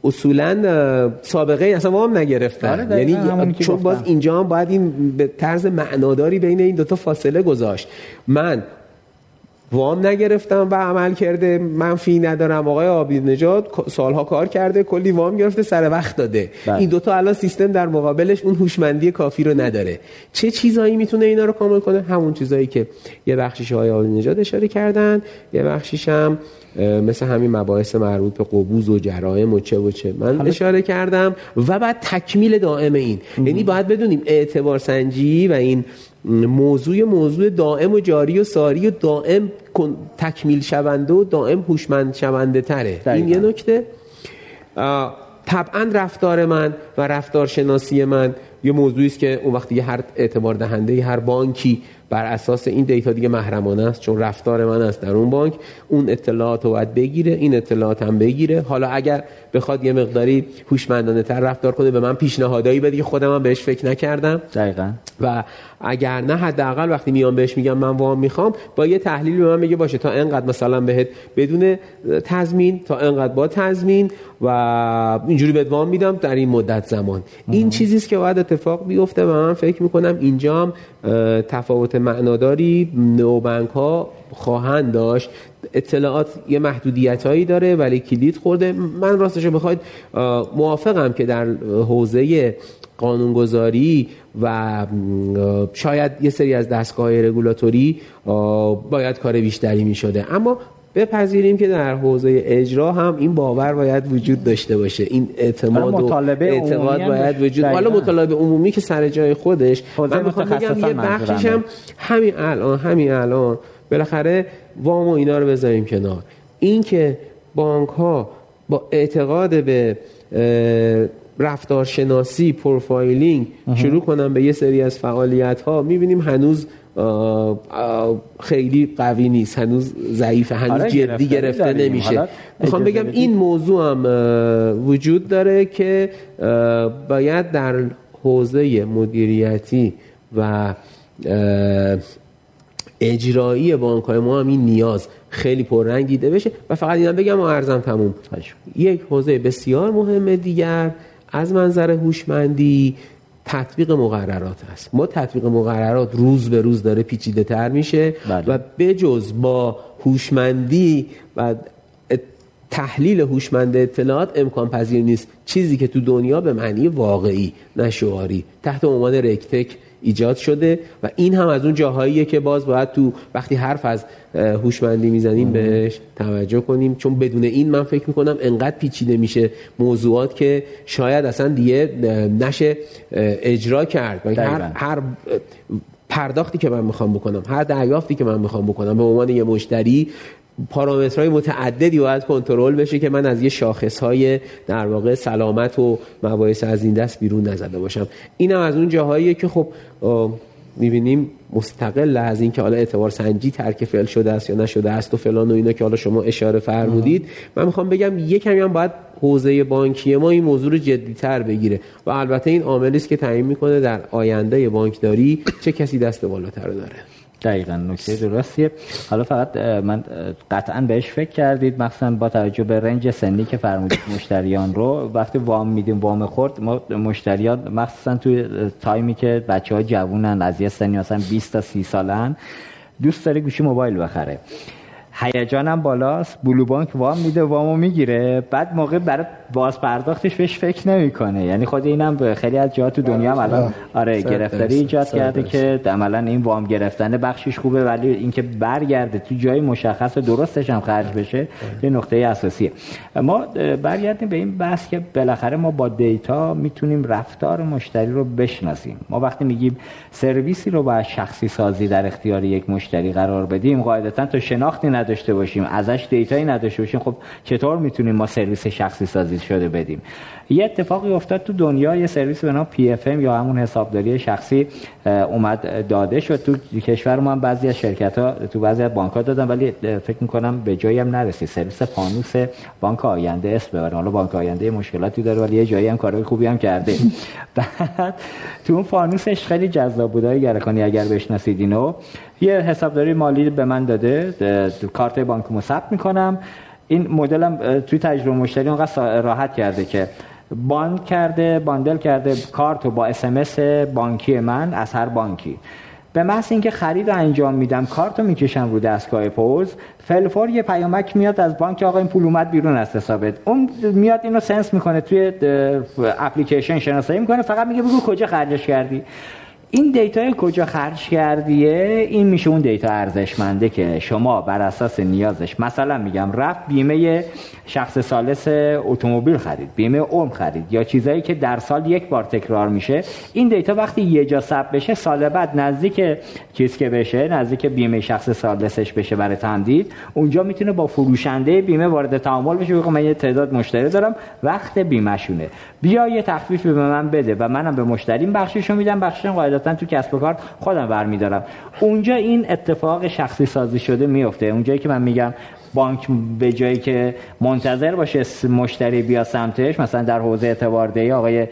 اصولا سابقه اصلا وام نگرفتن. آره یعنی چون باز اینجا هم باید این به طرز معناداری بین این دوتا فاصله گذاشت. من وام نگرفتم و عمل کرده منفی ندارم. آقای آبی نجات سالها کار کرده کلی وام گرفته سر وقت داده. بله. این دوتا الان سیستم در مقابلش اون هوشمندی کافی رو نداره. چه چیزایی می‌تونه اینا رو کامل کنه؟ همون چیزایی که یه بخشیش آقای آبی نجات اشاره کردن یه بخشیش هم مثل همین مباحث مربوط به قبوز و جرائم و چه و چه. من اشاره کردم و بعد تکمیل دائم این. یعنی باید بدونیم اعتبار سنجی و این موضوع موضوع دائم و جاری و ساری و دائم تکمیل شونده و دائم هوشمند شونده تره. این یه نکته. طبعا رفتار من و رفتار شناسی من یه موضوعی است که اون وقتی هر اعتبار دهنده هر بانکی بر اساس این دیتا دیگه محرمانه است چون رفتار من است در اون بانک. اون اطلاعات رو باید بگیره این اطلاعات هم بگیره. حالا اگر بخواد یه مقداری هوشمندانه تر رفتار کنه به من پیشنهادایی بده که خودم هم بهش فکر نکردم. دقیقا. و اگر نه حداقل وقتی میام بهش میگم من وام می‌خوام با یه تحلیل به من میگه باشه تا انقدر مثلا بهت بدون تضمین تا انقدر با تضمین و اینجوری بهت وام میدم در این مدت زمان. این چیزی است که باید اتفاق بیفته و من فکر می‌کنم اینجا هم تفاوت معناداری نوبنک ها خواهند داشت. اطلاعات یه محدودیت هایی داره ولی کلید خورده. من راستش بخواید موافقم که در حوزه قانونگذاری و شاید یه سری از دستگاه رگولاتوری باید کار بیشتری می شده اما بپذیریم که در حوزه اجرا هم این باور باید وجود داشته باشه. این اعتماد و اعتقاد باید وجود حالا مطالبه عمومی که سر جای خودش. من می‌خوام بگم یه بخشش هم همین الان همین الان. بالاخره وام و اینا رو بذاریم کنار. این که بانک ها با اعتقاد به رفتارشناسی پروفایلینگ شروع کنن به یه سری از فعالیت ها می‌بینیم هنوز خیلی قوی نیست. هنوز ضعیفه. هنوز آره جدی گرفته نمیشه. می‌خوام بگم این موضوع هم وجود داره که باید در حوزه مدیریتی و اجرایی بانک های ما هم این نیاز خیلی پررنگ دیده بشه. و فقط اینم بگم و ارزم تموم. یک حوزه بسیار مهم دیگر از منظر هوشمندی تطبیق مقررات است ما تطبیق مقررات روز به روز داره پیچیده تر میشه بله. و بجز با هوشمندی و تحلیل هوشمند اطلاعات امکان پذیر نیست چیزی که تو دنیا به معنی واقعی نشواری تحت عنوان رکتک ایجاد شده و این هم از اون جاهاییه که باز باید تو وقتی حرف از هوشمندی می‌زنیم بهش توجه کنیم. چون بدون این من فکر می‌کنم انقدر پیچیده میشه موضوعات که شاید اصلا دیگه نشه اجرا کرد. هر, هر پرداختی که من می‌خوام بکنم هر دریافتی که من می‌خوام بکنم به عنوان یه مشتری پارامترهای متعددی باید کنترل بشه که من از یه شاخص های در واقع سلامت و مباحث از این دست بیرون نزده باشم. اینم از اون جاهاییه که خب می‌بینیم مستقل از این که حالا اعتبار سنجی ترک فعل شده است یا نشده است و فلان و اینا که حالا شما اشاره فرمودید. من می‌خوام بگم یه کمی هم باید حوزه بانکی ما این موضوع رو جدیتر بگیره و البته این عاملی است که تعیین می‌کنه در آینده بانکداری چه کسی دست بالاتر داره. دقیقا نکته درستیه. حالا فقط من قطعا بهش فکر کردید مثلا با توجه به رنج سنی که فرمودید مشتریان رو. وقتی وام میدیم وام خورد ما مشتریان مخصوصا توی تایمی که بچه ها جوونن از یه سنی مثلا 20 تا 30 سالن دوست داره گوشی موبایل بخره. هیجانم بالاست بلو بانک وام میده وامو می‌گیره. بعد موقع برای باز پرداختش بهش فکر نمی‌کنه. یعنی خود اینم خیلی از جاها تو دنیا هم الان آره گرفتاری ایجاد کرده که عملا این وام گرفتن بخشش خوبه ولی اینکه برگرده تو جای مشخص درستش هم خرج بشه یه نقطه اساسیه. ما برگردیم به این بحث که بالاخره ما با دیتا می‌تونیم رفتار مشتری رو بشناسیم. ما وقتی میگیم سرویسی رو با شخصی سازی در اختیار یک مشتری قرار بدیم قاعدتا تو شناختی نداشته باشیم ازش دیتایی نداشته باشیم خب چطور می‌تونیم ما سرویس شخصی سازی شده بدیم. یه اتفاقی افتاد تو دنیا یه سرویس به نام PFM یا همون حسابداری شخصی اومد داده شد. تو کشور ما هم بعضی از شرکت ها تو بعضی از بانک ها دادن ولی فکر می‌کنم به جایی هم نرسید. سرویس فانوس بانک آینده اسم ببره. حالا بانک آینده مشکلاتی داره ولی یه جایی هم کارهای خوبی هم کرده. بعد تو اون فانوسش خیلی جذاب بود. گر کانیگر بشناسید اینو یه حسابداری مالی به من داده. کارت بانکمو ثبت می‌کنم. این مدلم توی تجربه مشتری اونقدر راحت کرده که باند کرده bundle کرده کارت با SMS بانکی من از هر بانکی. به محض اینکه خرید انجام میدم کارت رو می‌کشم رو دستگاه پوز فلفور یه پیامک میاد از بانک آقا این پول اومد بیرون از حسابت. اون میاد اینو sense می‌کنه توی اپلیکیشن شناسایی می‌کنه فقط میگه بگو کجا خرجش کردی. این دیتا کجا خرج کردیه؟ این میشه اون دیتا ارزشمنده که شما بر اساس نیازش مثلا میگم رفت بیمه شخص ثالث اتومبیل خرید بیمه عمر خرید یا چیزایی که در سال یک بار تکرار میشه این دیتا وقتی یه جا ثبت بشه سال بعد نزدیک چیز که بشه نزدیک بیمه شخص ثالثش بشه برای تمدید اونجا می‌تونه با فروشنده بیمه وارد تعامل بشه. بگه من یه تعداد مشتری دارم وقت بیمهشونه. بیا یه تخفیفی به من بده و منم به مشتریم بخششو میدم بخشش قاعدتا تو کسب و کار خودم برمیدارم. اونجا این اتفاق شخصی سازی شده میفته اونجایی که من میگم بانک به جایی که منتظر باشه مشتری بیا سمتش مثلا در حوزه اعتباردهی آقای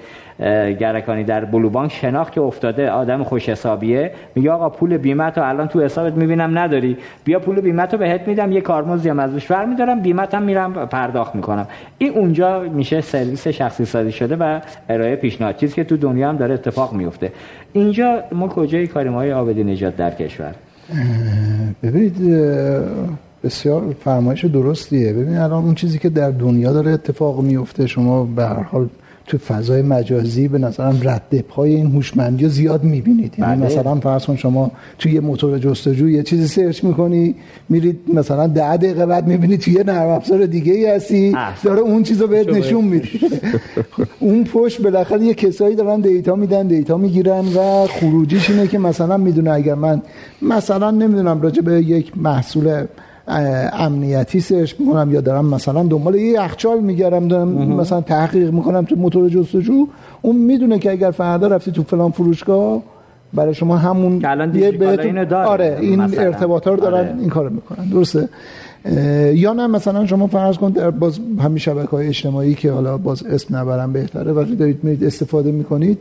گرکانی در بلو بانک شناخت که افتاده آدم خوش حسابیه. میگه آقا پول بیمه تو الان تو حسابت می‌بینم نداری. بیا پول بیمه تو بهت میدم یه کارمزدی هم ازش میدارم بیمه هم میرم پرداخت می‌کنم. این اونجا میشه سرویس شخصی سازی شده و ارائه پیشنهاد. چیزی که تو دنیا هم داره اتفاق میفته اینجا ما کجای کاریم های آبدی نجات در کشور؟ ببینید بسیار فرمایش درستیه ببین الان اون چیزی که در دنیا داره اتفاق میفته شما به هر حال تو فضای مجازی به نظرم رد پای این هوشمندی رو زیاد می‌بینید یعنی بله. مثلا فرض کن شما توی یه موتور جستجو یه چیزی سرچ می‌کنی میرید مثلا ده دقیقه بعد می‌بینی توی یه نرم افزار دیگه ای هستی. داره اون چیزو بهت نشون میده اون پشت بالاخره یه کسایی دارن دیتا میدن دیتا می‌گیرن و خروجیش اینه که مثلا می‌دونه اگر من مثلا نمی‌دونم راجع به یک محصول اه، امنیتی search می‌کنم یا دارم مثلا دنبال یه یخچال میگردم دارم مثلا تحقیق می‌کنم تو موتور جستجو اون می‌دونه که اگر فردا رفتی تو فلان فروشگاه برای شما همون یه بهتون- داره آره این مثلا. ارتباطا رو دارن آره. این کارو می‌کنن درسته یا نه مثلا شما فرض کن در باز همین شبکه های اجتماعی که حالا باز اسم نبرم بهتره وقتی دارید میرید استفاده می‌کنید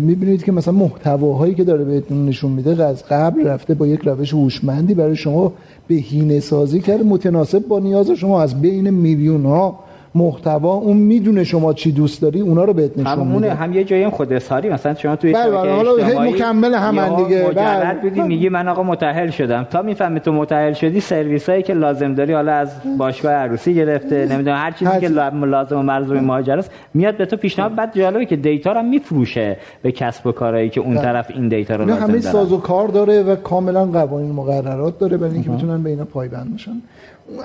می‌بینید که مثلا محتواهایی که داره بهتون نشون میده از قبل رفته با یک روش هوشمندی برای شما بهینه سازی کرده متناسب با نیاز شما از بین میلیون ها محتوا اون می‌دونه شما چی دوست داری اونا رو بهت نشون میده. هم یه جایی هم خود اظهاری مثلا شما توی بله، بله، حالا هی مکمل یهو دیگه، مجرد بله. بودی میگی من آقا متأهل شدم. تا می‌فهمی تو متأهل شدی سرویس هایی که لازم داری حالا از باشگاه عروسی گرفته نمی‌دونم هر چیزی هر که لازم و ملزوم مهاجر است میاد به تو پیشنهاد بعد جالبه که دیتا رو هم میفروشه به کسب و کارهایی که اون طرف این دیتا رو لازم همه ساز و کار داره و کاملا قوانین مقررات داره برای اینکه بتونن به اینا پایبند باشن.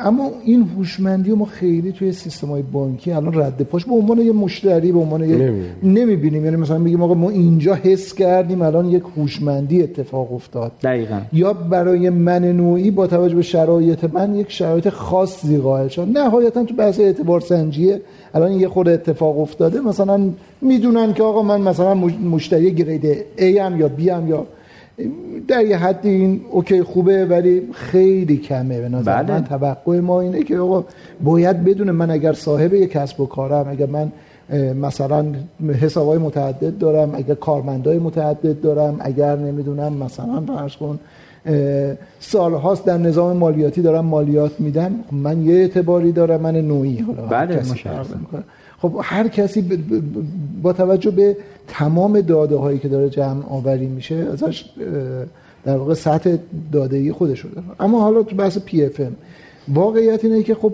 اما این هوشمندی رو ما خیلی توی سیستم های بانکی الان رد پاش به عنوان یه مشتری به عنوان یه نمی‌بینیم. یعنی مثلا بگیم آقا ما اینجا حس کردیم الان یک هوشمندی اتفاق افتاد. دقیقا. یا برای من نوعی با توجه به شرایط من یک شرایط خاصی قائل شد نهایتا تو بحث اعتبار سنجیه الان یه خود اتفاق افتاده. مثلا می‌دونن که آقا من مثلا مش- مشتری گرید A هم یا B هم یا در یه حدی این اوکی خوبه ولی خیلی کمه. به نظر بله. من توقع ما اینه که آقا باید بدونه من اگر صاحب یک کسب و کارم اگر من مثلا حسابای متعدد دارم اگر کارمندای متعدد دارم اگر نمی‌دونم مثلا فرض کن اه، سالهاست در نظام مالیاتی دارم مالیات میدم خب من یه اعتباری دارم من نوعی حالا بله، خب هر کسی ب- ب- ب- با توجه به تمام داده هایی که داره جمع آوری میشه ازش در واقع سطح داده ای خودش رو داره. اما حالا تو بحث PFM واقعیت اینه که خب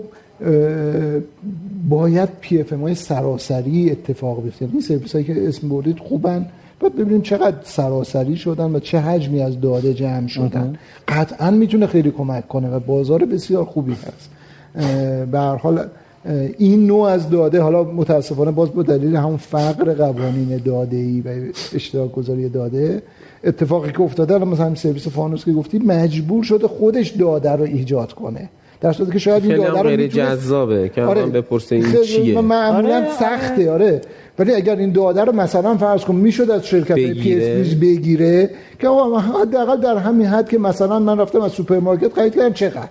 باید PFM های سراسری اتفاق بیفته. این سرویس هایی که اسم بردید خوبن باید ببینیم چقدر سراسری شدن و چه حجمی از داده جمع شدن. قطعا می‌تونه خیلی کمک کنه و بازار بسیار خوبی هست. به هر حال این نوع از داده حالا متاسفانه باز با دلیل همون فقر قوانین داده ای و اشتراک گذاری داده اتفاقی که افتاده الان مثلا سرویس فانوس که گفتی مجبور شده خودش داده رو ایجاد کنه. در صورتی که شاید این داده رو غیر جذابه که آره. بپرسه این خیلی- چیه. معمولا آره، سخته آره. ولی اگر این داده رو مثلا فرض کن می‌شد از شرکت P بگیره. S بگیره که آقا حداقل در همین حد که مثلا من رفتم از سوپرمارکت خرید کردم چقدر؟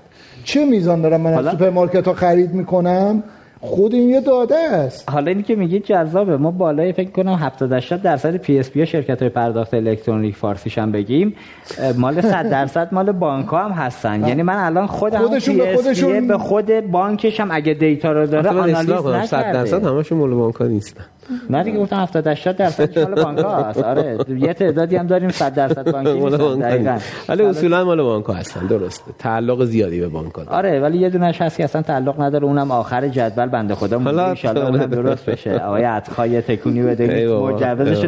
چه میزان دارم من از سوپرمارکت ها خرید می‌کنم؟ خود این یه داده است. حالا اینی که میگید جذابه. ما بالای فکر کنم 70 80 درصد PSP شرکت های پرداخت الکترونیک فارسیش هم بگیم. مال 100 درصد مال بانک ها هم هستن. یعنی من الان خودم خودشون به خودشون- به خود بانکش هم اگه دیتا رو داره من آنالیز کنم 100 درصد نکرده همشون مال بانک ها نیستن. نه دیگه گفتم 70 80 درصد مال بانک هست. آره یه تعدادی هم داریم 100 درصد بانکی مال بانک. دقیقاً. ولی اصولا مال بانک هستن درسته. تعلق زیادی به بانک دارن. آره ولی یه دونش هست که اصلا تعلق نداره اونم آخر جدول بنده خدا ان شاء الله اونم آره. درست بشه. آقای عطخای تکونی بده مجوزش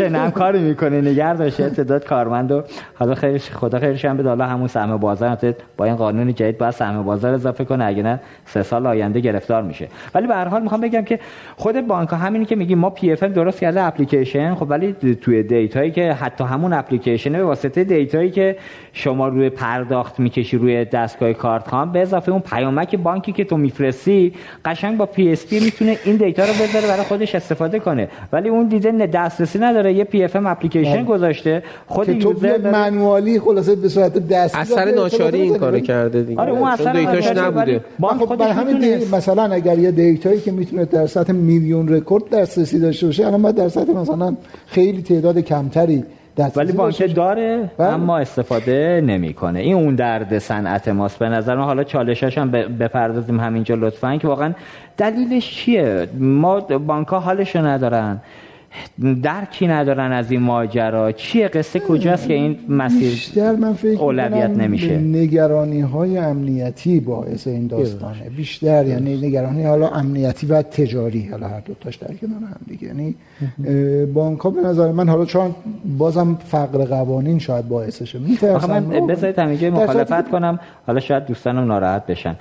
ای نه کاری می‌کنه نگه داشته تعداد کارمند و حالا خیرش خدا خیرش هم بده. حالا همون سهم بازار با این قانون جدید باید سهم بازار اضافه کنه اگه نه سه سال آینده گرفتار میشه. ولی به هر حال می‌خوام بگم که خود بانک ها همینی که میگیم ما پی اف ام درست کرده اپلیکیشن خب ولی توی دیتایی که حتی همون اپلیکیشن به واسطه دیتایی که شما روی پرداخت می‌کشی روی دستگاه کارت خام به اضافه اون پیامک بانکی که تو میفرستی قشنگ با پی اس پی می‌تونه این دیتا رو بذاره برای خودش استفاده کنه ولی اون دیده دسترسی نداره یه پی اف ام اپلیکیشن گذاشته خود که تو یوزر داره- منوالی خلاصه به صورت دستی اثر داره ناچاری این کارو. کرده دیگه آره اون چون اثر دیتاش نبوده خب برای همین. مثلا اگر یه دیتایی که می‌تونه در سطح میلیون رکورد دسترسی داشته باشه الان باید در سطح مثلا خیلی تعداد کمتری دسترسی ولی بانک. داره بله. اما استفاده نمی‌کنه. این اون درد صنعت ماست به نظر من. حالا چالشاش هم بپردازیم همینجا لطفا. که واقعا دلیلش چیه؟ ما بانک ها حالشو ندارن. درکی ندارن از این ماجرا. چیه؟ قصه کجاست که این مسیر بیشتر من فکر اولویت نمیشه؟ نگرانی های امنیتی باعث این داستانه. بیشتر یعنی نگرانی حالا امنیتی و تجاری. حالا هر دو تاش در کنار هم دیگه. یعنی بانک ها به نظر من حالا چون بازم فقر قوانین شاید باعثشه. میترسم من بذارید همینجا مخالفت کنم. حالا شاید دوستانم ناراحت بشن.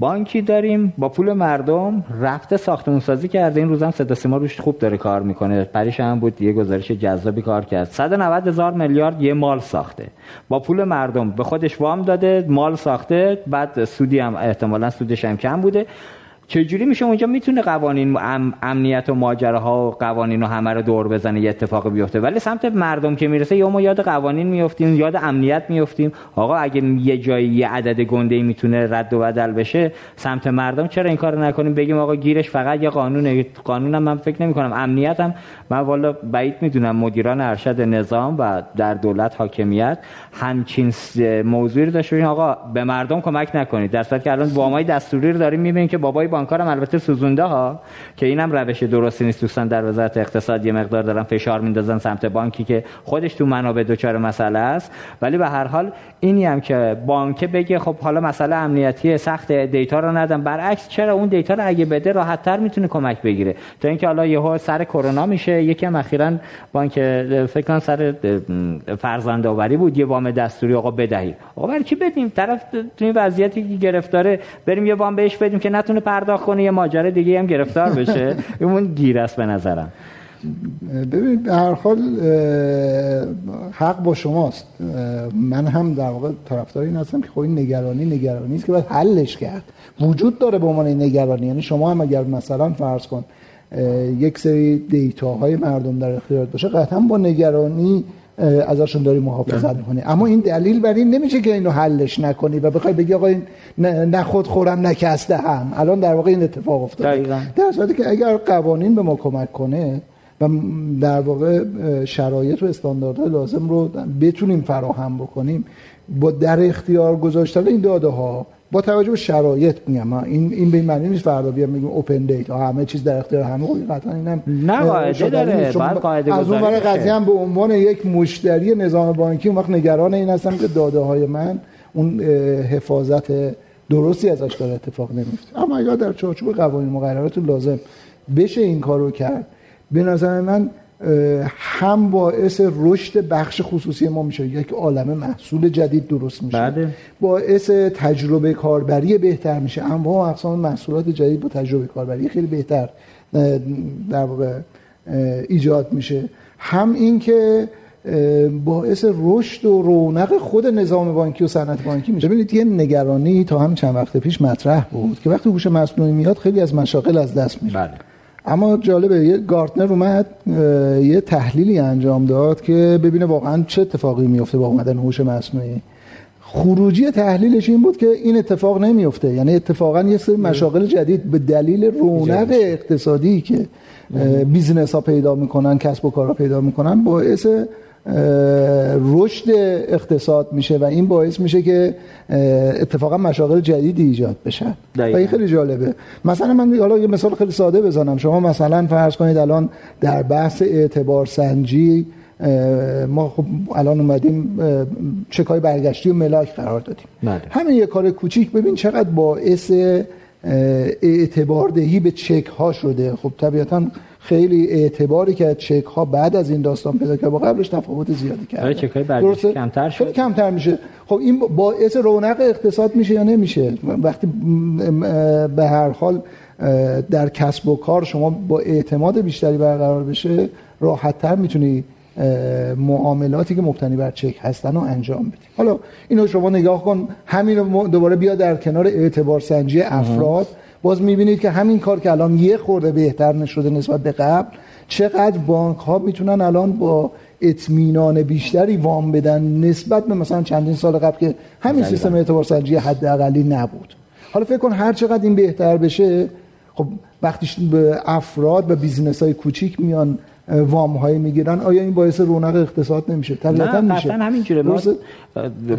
بانکی داریم با پول مردم رفته ساختمون سازی کرده. این روزم صدا سیما روش خوب داره کار می‌کنه. پریش هم بود یه گزارش جذابی کار کرد. 190 هزار میلیارد یه مال ساخته. با پول مردم به خودش وام داده مال ساخته بعد سودی هم احتمالا سودش هم کم بوده. چجوری میشه اونجا می‌تونه قوانین ام، امنیت و ماجراها و قوانین و همه رو دور بزنه یه اتفاق بیفته. ولی سمت مردم که می‌رسه یا ما یاد قوانین میفتیم یاد امنیت میفتیم آقا اگه یه جایی یه عدد گنده می‌تونه رد و بدل بشه سمت مردم چرا این کار نکنیم؟ بگیم آقا گیرش فقط یه قانونه. قانونم من فکر نمی کنم امنیت هم من والا بعید می‌دونم. مدیران ارشد نظام و در دولت حاکمیت همچین موضوعی داشته آقا به مردم کمک نکنید. در که الان وامای دستوری رو داریم می‌بینیم که بابای بانکارم. البته سوزونده ها که اینم روش درستی نیست. دوستان در وزارت اقتصاد یه مقدار دارن فشار میندازن سمت بانکی که خودش تو منابع دچار مسئله است. ولی به هر حال اینی هم که بانک بگه خب حالا مسئله امنیتی سخت دیتا رو ندم. برعکس چرا اون دیتا رو اگه بده راحت تر می‌تونه کمک بگیره. تا اینکه حالا یهو سر کرونا میشه. یکی هم اخیرا بانک فکر کنم سر فرزند آوری بود. یه وام دستوری آقا بدهید. آقا برای چی بدیم؟ طرف تو این وضعیتی که گرفتاره بریم یه وام بهش بدیم که نتونه پرداخت کنه یه ماجرا دیگه هم گرفتار بشه. اون گیر است به نظرم. ببینید به هر حال حق با شماست. من هم در واقع طرفدار این هستم که خب این نگرانی نگرانی است که باید حلش کرد. وجود داره به عنوان نگرانی. یعنی شما هم اگر مثلا فرض کن یک سری دیتاهای مردم در اختیار باشه قطعا با نگرانی ازشون داری محافظت می‌کنی. اما این دلیل بر این نمیشه که اینو حلش نکنی و بخوای بگی آقا این نه خود خورم نکسته هم. الان در واقع این اتفاق افتاده. در صورتی که اگر قوانین به ما کمک کنه و در واقع شرایط و استانداردهای لازم رو بتونیم فراهم بکنیم با در اختیار گذاشتن این داده ها با توجه به شرایط میگم این این به این معنی نیست فردا بیام میگیم اوپن دیتا همه چیز در اختیار همه. خب قطعا اینم نه قاعده داره. بعد قاعده از اون برای قضیه هم به عنوان یک مشتری نظام بانکی اون وقت نگران این هستم که داده های من اون حفاظت درستی ازش داره اتفاق نمیفته. اما اگر در چارچوب قوانین مقررات لازم بشه این کارو کرد به نظر من هم باعث رشد بخش خصوصی ما میشه. یک عالم محصول جدید درست میشه. بله. باعث تجربه کاربری بهتر میشه. انواع و اقسام محصولات جدید با تجربه کاربری خیلی بهتر در واقع ایجاد میشه. هم این که باعث رشد و رونق خود نظام بانکی و صنعت بانکی میشه. ببینید یه نگرانی تا هم چند وقت پیش مطرح بود که وقتی هوش مصنوعی میاد خیلی از مشاغل از دست میره. بله. اما جالبه یه گارتنر اومد یه تحلیلی انجام داد که ببینه واقعا چه اتفاقی میفته با اومدن هوش مصنوعی. خروجی تحلیلش این بود که این اتفاق نمیفته. یعنی اتفاقا یه سری مشاغل جدید به دلیل رونق اقتصادی که business ها پیدا می‌کنن کسب و کارها پیدا می‌کنن باعث رشد اقتصاد میشه و این باعث میشه که اتفاقا مشاغل جدیدی ایجاد بشن و این خیلی جالبه. مثلا من حالا یه مثال خیلی ساده بزنم. شما مثلا فرض کنید الان در بحث اعتبار سنجی ما خب الان اومدیم چکای برگشتی و ملاک قرار دادیم. بله. همین یه کار کوچیک. ببین چقدر باعث اعتباردهی به چک ها شده. خب طبیعتا خیلی اعتباری که چک ها بعد از این داستان پیدا کرد با قبلش تفاوت زیادی کرد چک های کمتر شد. کمتر میشه. خب این باعث رونق اقتصاد میشه یا نمیشه؟ وقتی به هر حال در کسب و کار شما با اعتماد بیشتری برقرار بشه راحتتر می‌تونی معاملاتی که مبتنی بر چک هستن رو انجام بدی. حالا اینو شما نگاه کن همین رو دوباره بیا در کنار اعتبار سنجی افراد. باز می‌بینید که همین کار که الان یه خورده بهتر نشده نسبت به قبل چقدر بانک ها می‌تونن الان با اطمینان بیشتری وام بدن نسبت به مثلا چندین سال قبل که همین سیستم اعتبار سنجی حداقلی نبود. حالا فکر کن هر چقدر این بهتر بشه خب وقتی به افراد و business های کوچیک میان وام های می‌گیرن. آیا این باعث رونق اقتصاد نمیشه؟ طبیعتا نه میشه همینجوره. ما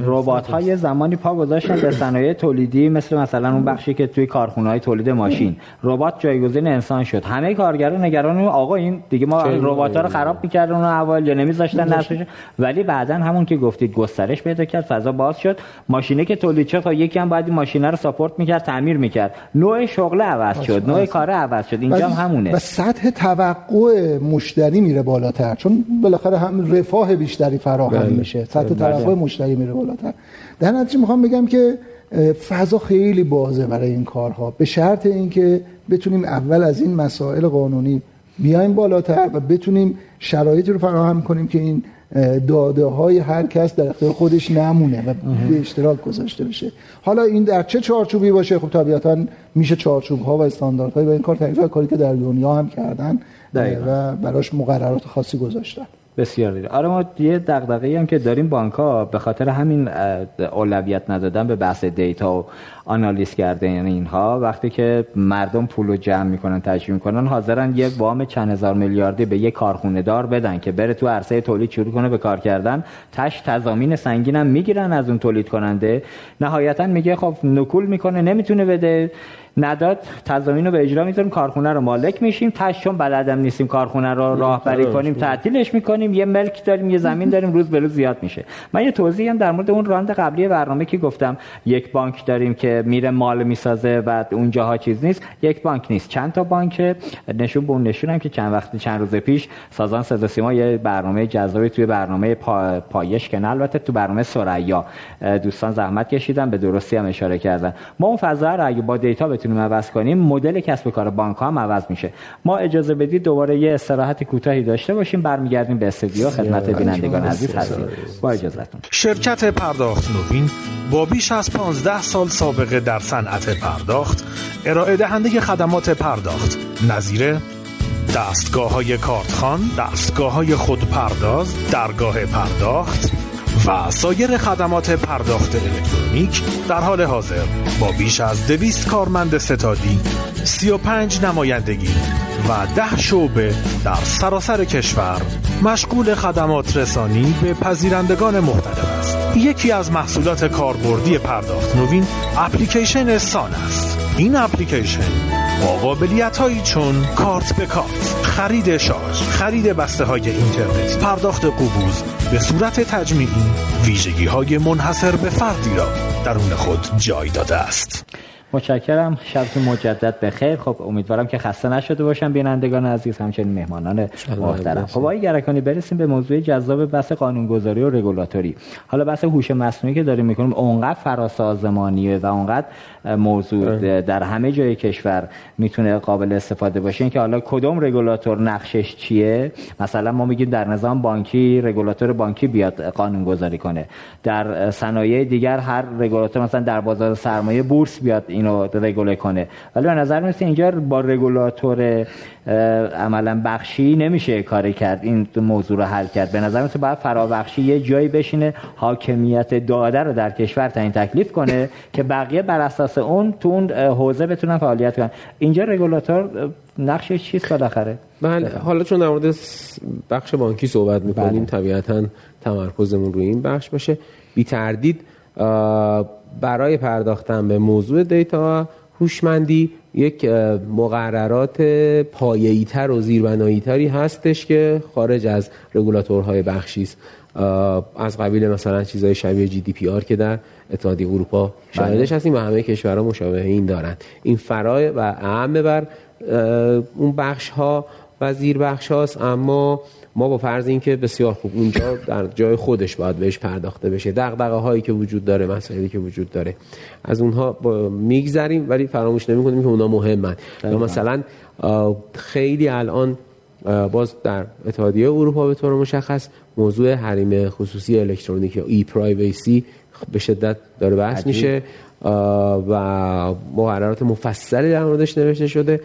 ربات های زمانی پا گذاشتن به صنایع تولیدی مثل مثلا اون بخشی که توی کارخونه های تولید ماشین. ربات جایگزین انسان شد. همه کارگران نگران آقا این دیگه ما ربات ها رو خراب می‌کردن اون اول یا نمیذاشتن نصبش ولی بعدا همون که گفتید گسترش پیدا کرد فضا باز شد. ماشینه که تولید شد خب یکی هم باید این ماشینه رو ساپورت می‌کرد تعمیر می‌کرد. نوع شغل عوض شد نوع کار عوض شد. اینجا هم همونه. و سطح توقع مشتری میره بالاتر. چون بالاخره هم رفاه بیشتری فراهم بله. میشه. سطح بله. توقع مشتری میره بالاتر. در نتیجه می‌خوام بگم که فضا خیلی بازه برای این کارها. به شرط اینکه بتونیم اول از این مسائل قانونی بیایم بالاتر و بتونیم شرایطی رو فراهم کنیم که این داده های هر کس در اختیار خودش نمونه و به اشتراک گذاشته بشه. حالا این در چه چارچوبی باشه؟ خب طبیعتا میشه چارچوب ها و استانداردهای و این کار تعریف کاری که در دنیا هم کردن. و براش مقررات خاصی گذاشتن. بسیار دیره آره ما یه دغدغه‌ای هم که داریم بانک ها به خاطر همین اولویت ندادن به بحث دیتا و آنالیز کردن اینها. وقتی که مردم پول رو جمع می‌کنن تجمع می‌کنن حاضرن یک وام چند هزار میلیاردی به یک کارخونه دار بدن که بره تو عرصه تولید شروع کنه به کار کردن. تش تضامین سنگین هم می‌گیرن از اون تولید کننده نهایتا میگه خب نکول می‌کنه نمی‌تونه بده. نداد تضامین رو به اجرا می‌ذاریم کارخونه رو مالک میشیم. تش چون بلدم نیستیم کارخونه رو راهبری کنیم تعطیلش می‌کنیم. یه ملک داریم یه زمین داریم روز به روز زیاد میشه. من یه توضیحی هم در مورد اون راند قبلی برنامه که گفتم. یک بانک داریم که میره مال می‌سازه و اونجاها چیز نیست. یک بانک نیست. چند تا بانک؟ نشون به اون نشونم که چند وقت چند روز پیش سازان صدا سیما یه برنامه جذابی توی برنامه پا... پایش که البته تو برنامه سریا دوستان زحمت کشیدن به درستی هم اشاره کردن. ما اون فضا رو اگه با دیتا بتونیم عوض کنیم مدل کسب و کار بانک ها هم عوض میشه. ما اجازه بدید دوباره یه استراحت کوتاهی داشته باشیم برمیگردیم به استودیو خدمت بینندگان عزیز هستیم. با اجازهتون. شرکت پرداخت نوین با بیش از 15 سال سابقه در صنعت پرداخت ارائه دهنده خدمات پرداخت. نظیر دستگاه های کارتخان، دستگاه های خودپرداز، درگاه پرداخت. و سایر خدمات پرداخت الکترونیک در حال حاضر با بیش از دویست کارمند ستادی 35 نمایندگی و ده شعبه در سراسر کشور مشغول خدمات رسانی به پذیرندگان مختلف است. یکی از محصولات کاربردی پرداخت نوین اپلیکیشن سان است. این اپلیکیشن با قابلیت هایی چون کارت به کارت خرید شارژ خرید بسته های اینترنت پرداخت قبوز به صورت تجمیعی ویژگی های منحصر به فردی را درون خود جای داده است. متشکرم. شبتون مجدد بخیر. خب امیدوارم که خسته نشده باشم. بینندگان عزیز همچنین مهمانان محترم. خب آقای گرکانی برسیم به موضوع جذاب بحث قانونگذاری و رگولاتوری. حالا بحث هوش مصنوعی که داریم می‌کنیم اونقدر فراسازمانیه و اونقدر موضوع در همه جای کشور می‌تونه قابل استفاده باشه. که حالا کدوم رگولاتور نقشش چیه؟ مثلا ما میگیم در نظام بانکی رگولاتور بانکی بیاد قانون گذاری کنه. در صنایع دیگر هر رگولاتور مثلا در بازار سرمایه بورس بیاد اینو رگوله کنه. ولی به نظر میاد اینجا با رگولاتور عملا بخشی نمیشه کاری کرد این موضوع رو حل کرد. به نظر میاد باید فرابخشی یه جایی بشینه حاکمیت داده رو در کشور تعیین تکلیف کنه که بقیه بر اساس اون تو اون حوزه بتونن فعالیت کنن. اینجا رگولاتور نقشش چیست بالاخره؟ بله حالا چون در مورد بخش بانکی صحبت می‌کنیم بله. طبیعتا تمرکزمون روی این بخش باشه. بی تردید برای پرداختن به موضوع دیتا هوشمندی یک مقررات پایه‌ای تر و زیربنایی تری هستش که خارج از رگولاتورهای بخشی است. از قبیل مثلا چیزهای شبیه جی دی پی آر که در اتحادیه اروپا شاهدش هستیم و همه کشورها مشابه این دارند این فرای و اهم بر اون بخش ها و زیر بخش هاست اما ما با فرض اینکه بسیار خوب اونجا در جای خودش باید بهش پرداخته بشه. دغدغه هایی که وجود داره مسائلی که وجود داره از اونها میگذریم ولی فراموش نمی کنیم که اونها مهمن. یا مثلا خیلی الان باز در اتحادیه اروپا به طور مشخص موضوع حریم خصوصی الکترونیک یا e-privacy به شدت داره بحث میشه. و مقررات مفصلی در موردش نوشته شده.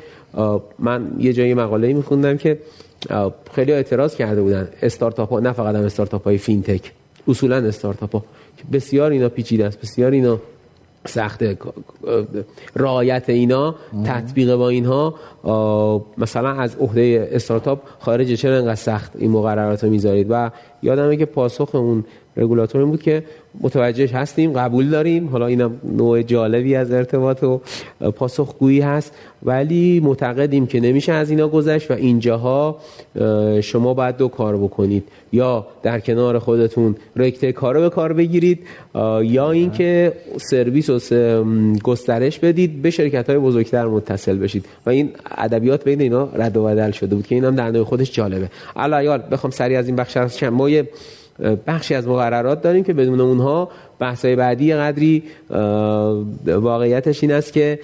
من یه جایی مقاله میخوندم که خیلی اعتراض کرده بودن. استارتاپ ها نه فقط هم استارتاپ های فینتک اصولا استارتاپ ها بسیار اینا پیچیده است بسیار اینا سخت رعایت اینا تطبیق با اینها. مثلا از عهده استارتاپ خارج چرا انقدر سخت این مقررات رو می‌ذارید؟ و یادمه که پاسخ اون رگولاتور این بود که متوجه هستیم قبول داریم. حالا اینم نوع جالبی از ارتباط و پاسخگویی هست. ولی معتقدیم که نمیشه از اینا گذشت و اینجاها شما باید دو کار بکنید. یا در کنار خودتون رکته کارو به کار بگیرید یا اینکه سرویس و گسترش بدید به شرکت های بزرگتر متصل بشید. و این ادبیات بین اینا رد و بدل شده بود که اینم در نوع خودش جالبه. الان بخوام سری از این بخش از ما بخشی از مقررات داریم که بدون اونها بحثای بعدی قدری واقعیتش این است که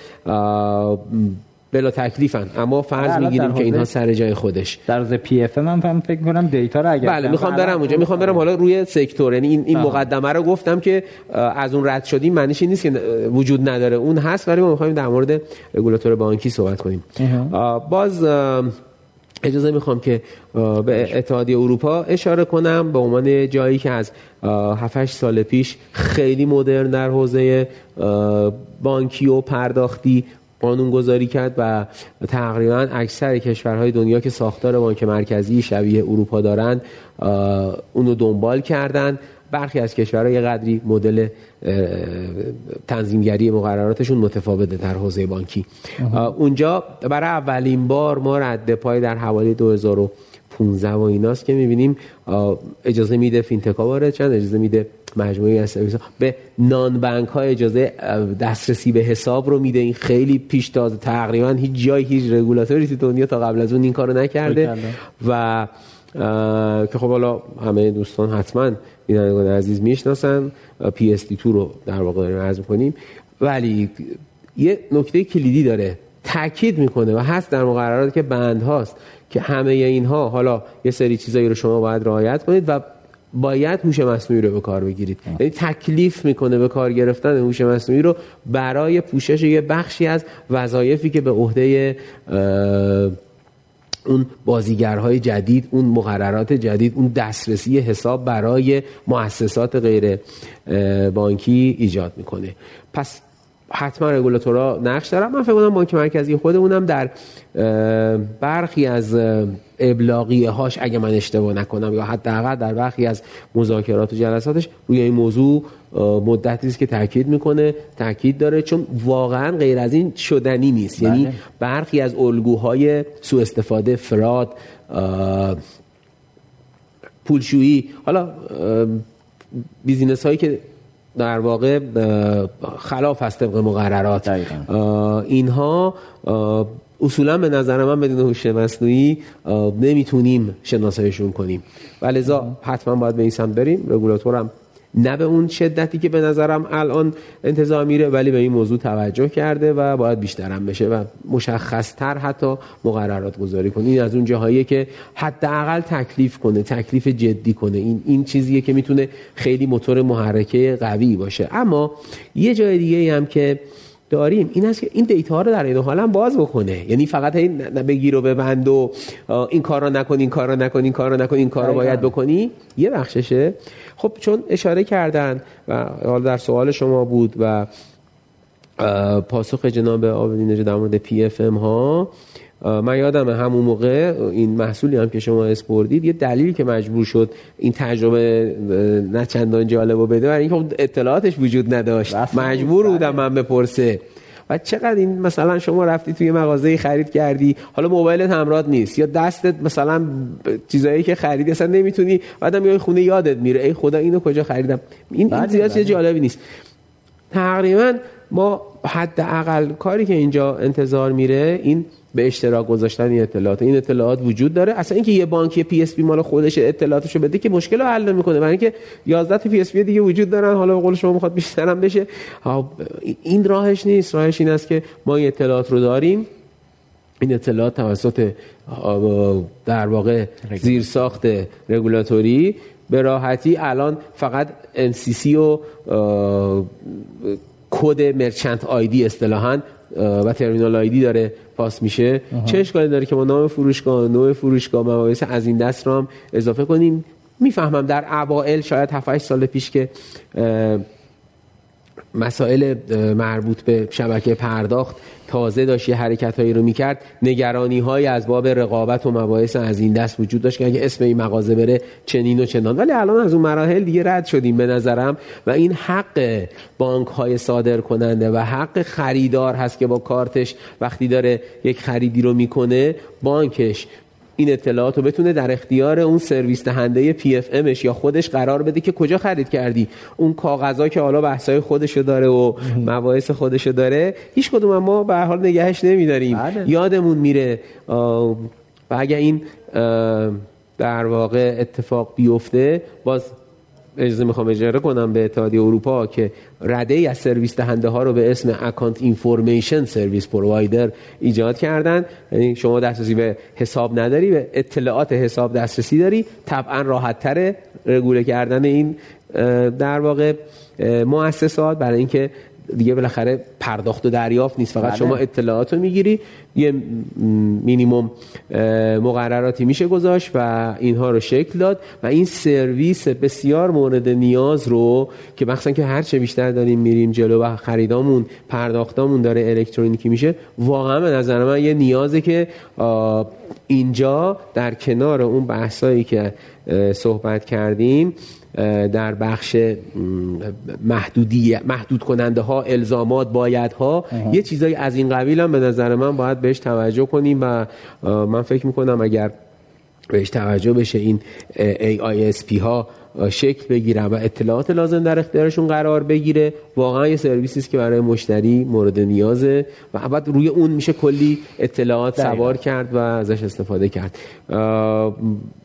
بلا تکلیفن. اما فرض می‌گیریم که اینها سر جای خودش. در از PFM فهم فکر کنم دیتا رو اگر بله می‌خوام برم اونجا. می‌خوام برم حالا روی sector. یعنی این این مقدمه رو گفتم که از اون رد شدیم. معنیش نیست که وجود نداره. اون هست ولی ما می‌خوایم در مورد رگولاتور بانکی صحبت کنیم. باز اجازه می‌خوام که به اتحادیه اروپا اشاره کنم به عنوان جایی که از 7 سال پیش خیلی مدرن در حوزه بانکی و پرداختی قانون گذاری کرد و تقریبا اکثر کشورهای دنیا که ساختار بانک مرکزی شبیه اروپا دارند اونو دنبال کردند. برخی از کشورها یه قدری مدل تنظیمگری مقرراتشون متفاوته در حوزه بانکی. اونجا برای اولین بار ما رد پای در حوالی 2015 و ایناست که می‌بینیم اجازه میده فینتکا وارد چند اجازه میده مجموعی از سرویس به non-bank ها اجازه دسترسی به حساب رو میده. این خیلی پیش تازه تقریبا هیچ جای هیچ رگولاتوری تو دنیا تا قبل از اون این کارو نکرده. و که خب حالا همه دوستان حتما بینندگان عزیز می‌شناسن PSD2 رو در واقع داریم عرض می‌کنیم. ولی یه نکته کلیدی داره. تاکید می‌کنه و هست در مقررات که بند هاست که همه اینها حالا یه سری چیزایی رو شما باید رعایت کنید و باید هوش مصنوعی رو به کار بگیرید. یعنی تکلیف می‌کنه به کار گرفتن هوش مصنوعی رو برای پوشش یه بخشی از وظایفی که به عهده اون بازیگرهای جدید اون مقررات جدید اون دسترسی حساب برای مؤسسات غیر بانکی ایجاد می‌کنه. پس حتما رگولاتورها نقش دارن من فکر کنم بانک مرکزی خودمونم در برخی از ابلاغیه هاش اگه من اشتباه نکنم یا حداقل در برخی از مذاکرات و جلساتش روی این موضوع مدتی است که تاکید می‌کنه تاکید داره چون واقعا غیر از این شدنی نیست یعنی بله. برخی از الگوهای سوء استفاده فراد پولشویی حالا بیزینس هایی که در واقع خلاف هست طبق مقررات. اینها اصولا به نظر من بدون هوش مصنوعی نمی‌تونیم شناساییشون کنیم. ولذا حتما باید به این سمت بریم. رگولاتورم نه به اون شدتی که به نظرم الان انتظار میره ولی به این موضوع توجه کرده و باید بیشترم بشه و مشخصتر حتی مقررات گذاری کنه. این از اون جاهاییه که حداقل تکلیف کنه تکلیف جدی کنه. این این چیزیه که می‌تونه خیلی موتور محرکه قوی باشه. اما یه جای دیگه هم که داریم این است که این دیتا رو در این حال هم باز بکنه. یعنی فقط این بگیر و ببند و این کار رو نکن این کار رو نکن این کار رو نکن این کار رو باید بکنی. یه بخششه خب چون اشاره کردن و حالا در سوال شما بود و پاسخ جناب آبدی در مورد PFM ها من یادم همون موقع این محصولی هم که شما اسپوردید یه دلیلی که مجبور شد این تجربه نه چندان جالب و بده برای اینکه خب اطلاعاتش وجود نداشت. مجبور بودم من بپرسه. و چقدر این مثلا شما رفتی توی مغازه خرید کردی؟ حالا موبایلت همراه نیست. یا دستت مثلا چیزایی که خریدی اصلا نمی‌تونی بعدم میای خونه یادت میره. ای خدا اینو کجا خریدم؟ این, این زیاد چیز جالبی نیست. تقریبا ما حداقل کاری که اینجا انتظار میره این به اشتراک گذاشتن این اطلاعات. این اطلاعات وجود داره. اصلا اینکه یه بانک PSP مال خودش اطلاعاتشو بده که مشکل رو حل می‌کنه برای اینکه 11 تا PSP دیگه وجود دارن. حالا به قول شما می‌خواد بیشترم بشه. این راهش نیست. راهش این است که ما این اطلاعات رو داریم. این اطلاعات توسط در واقع زیر ساخت رگولاتوری به راحتی الان فقط MCC و کد merchant ID اصطلاحاً و terminal ID داره pass میشه. چه اشکالی داره که ما نام فروشگاه نوع فروشگاه مباحث از این دست رو هم اضافه کنیم؟ می‌فهمم در اوائل شاید 7 سال پیش که مسائل مربوط به شبکه پرداخت تازه داشت یه حرکت هایی رو می‌کرد. نگرانی های از باب رقابت و مباحث از این دست وجود داشت که اگه اسم این مغازه بره چنین و چنان. ولی الان از اون مراحل دیگه رد شدیم به نظرم و این حق بانک های صادر کننده و حق خریدار هست که با کارتش وقتی داره یک خریدی رو می‌کنه بانکش این اطلاعات رو بتونه در اختیار اون سرویس دهنده PFM ش یا خودش قرار بده که کجا خرید کردی. اون کاغذا که حالا بحثای خودشو داره و مباحث خودشو داره هیچ کدوم ما به حال نگهش نمیداریم. بله. یادمون میره و اگر این در واقع اتفاق بیفته باز اجازه می‌خوام اشاره کنم به اتحادیه اروپا که رده ای از سرویس دهنده ها رو به اسم account information service provider ایجاد کردن. یعنی شما دسترسی به حساب نداری به اطلاعات حساب دسترسی داری. طبعا راحت تره رگوله کردن این در واقع مؤسسات. برای اینکه دیگه بالاخره پرداخت و دریافت نیست فقط بله. شما اطلاعات رو می‌گیری یه مینیموم مقرراتی میشه گذاشت و اینها رو شکل داد و این سرویس بسیار مورد نیاز رو که مخصوصا که هر چه بیشتر داریم میریم جلو و خریدامون پرداختامون داره الکترونیکی میشه واقعا به نظر من یه نیازه که اینجا در کنار اون بحثایی که صحبت کردیم در بخش محدودی محدود کننده ها الزامات باید ها یه چیزایی از این قبیل هم به نظر من باید بهش توجه کنیم و من فکر می‌کنم اگر بهش توجه بشه این AISP ها شکل بگیرن و اطلاعات لازم در اختیارشون قرار بگیره واقعا یه سرویسی است که برای مشتری مورد نیازه و بعد روی اون میشه کلی اطلاعات سوار کرد و ازش استفاده کرد.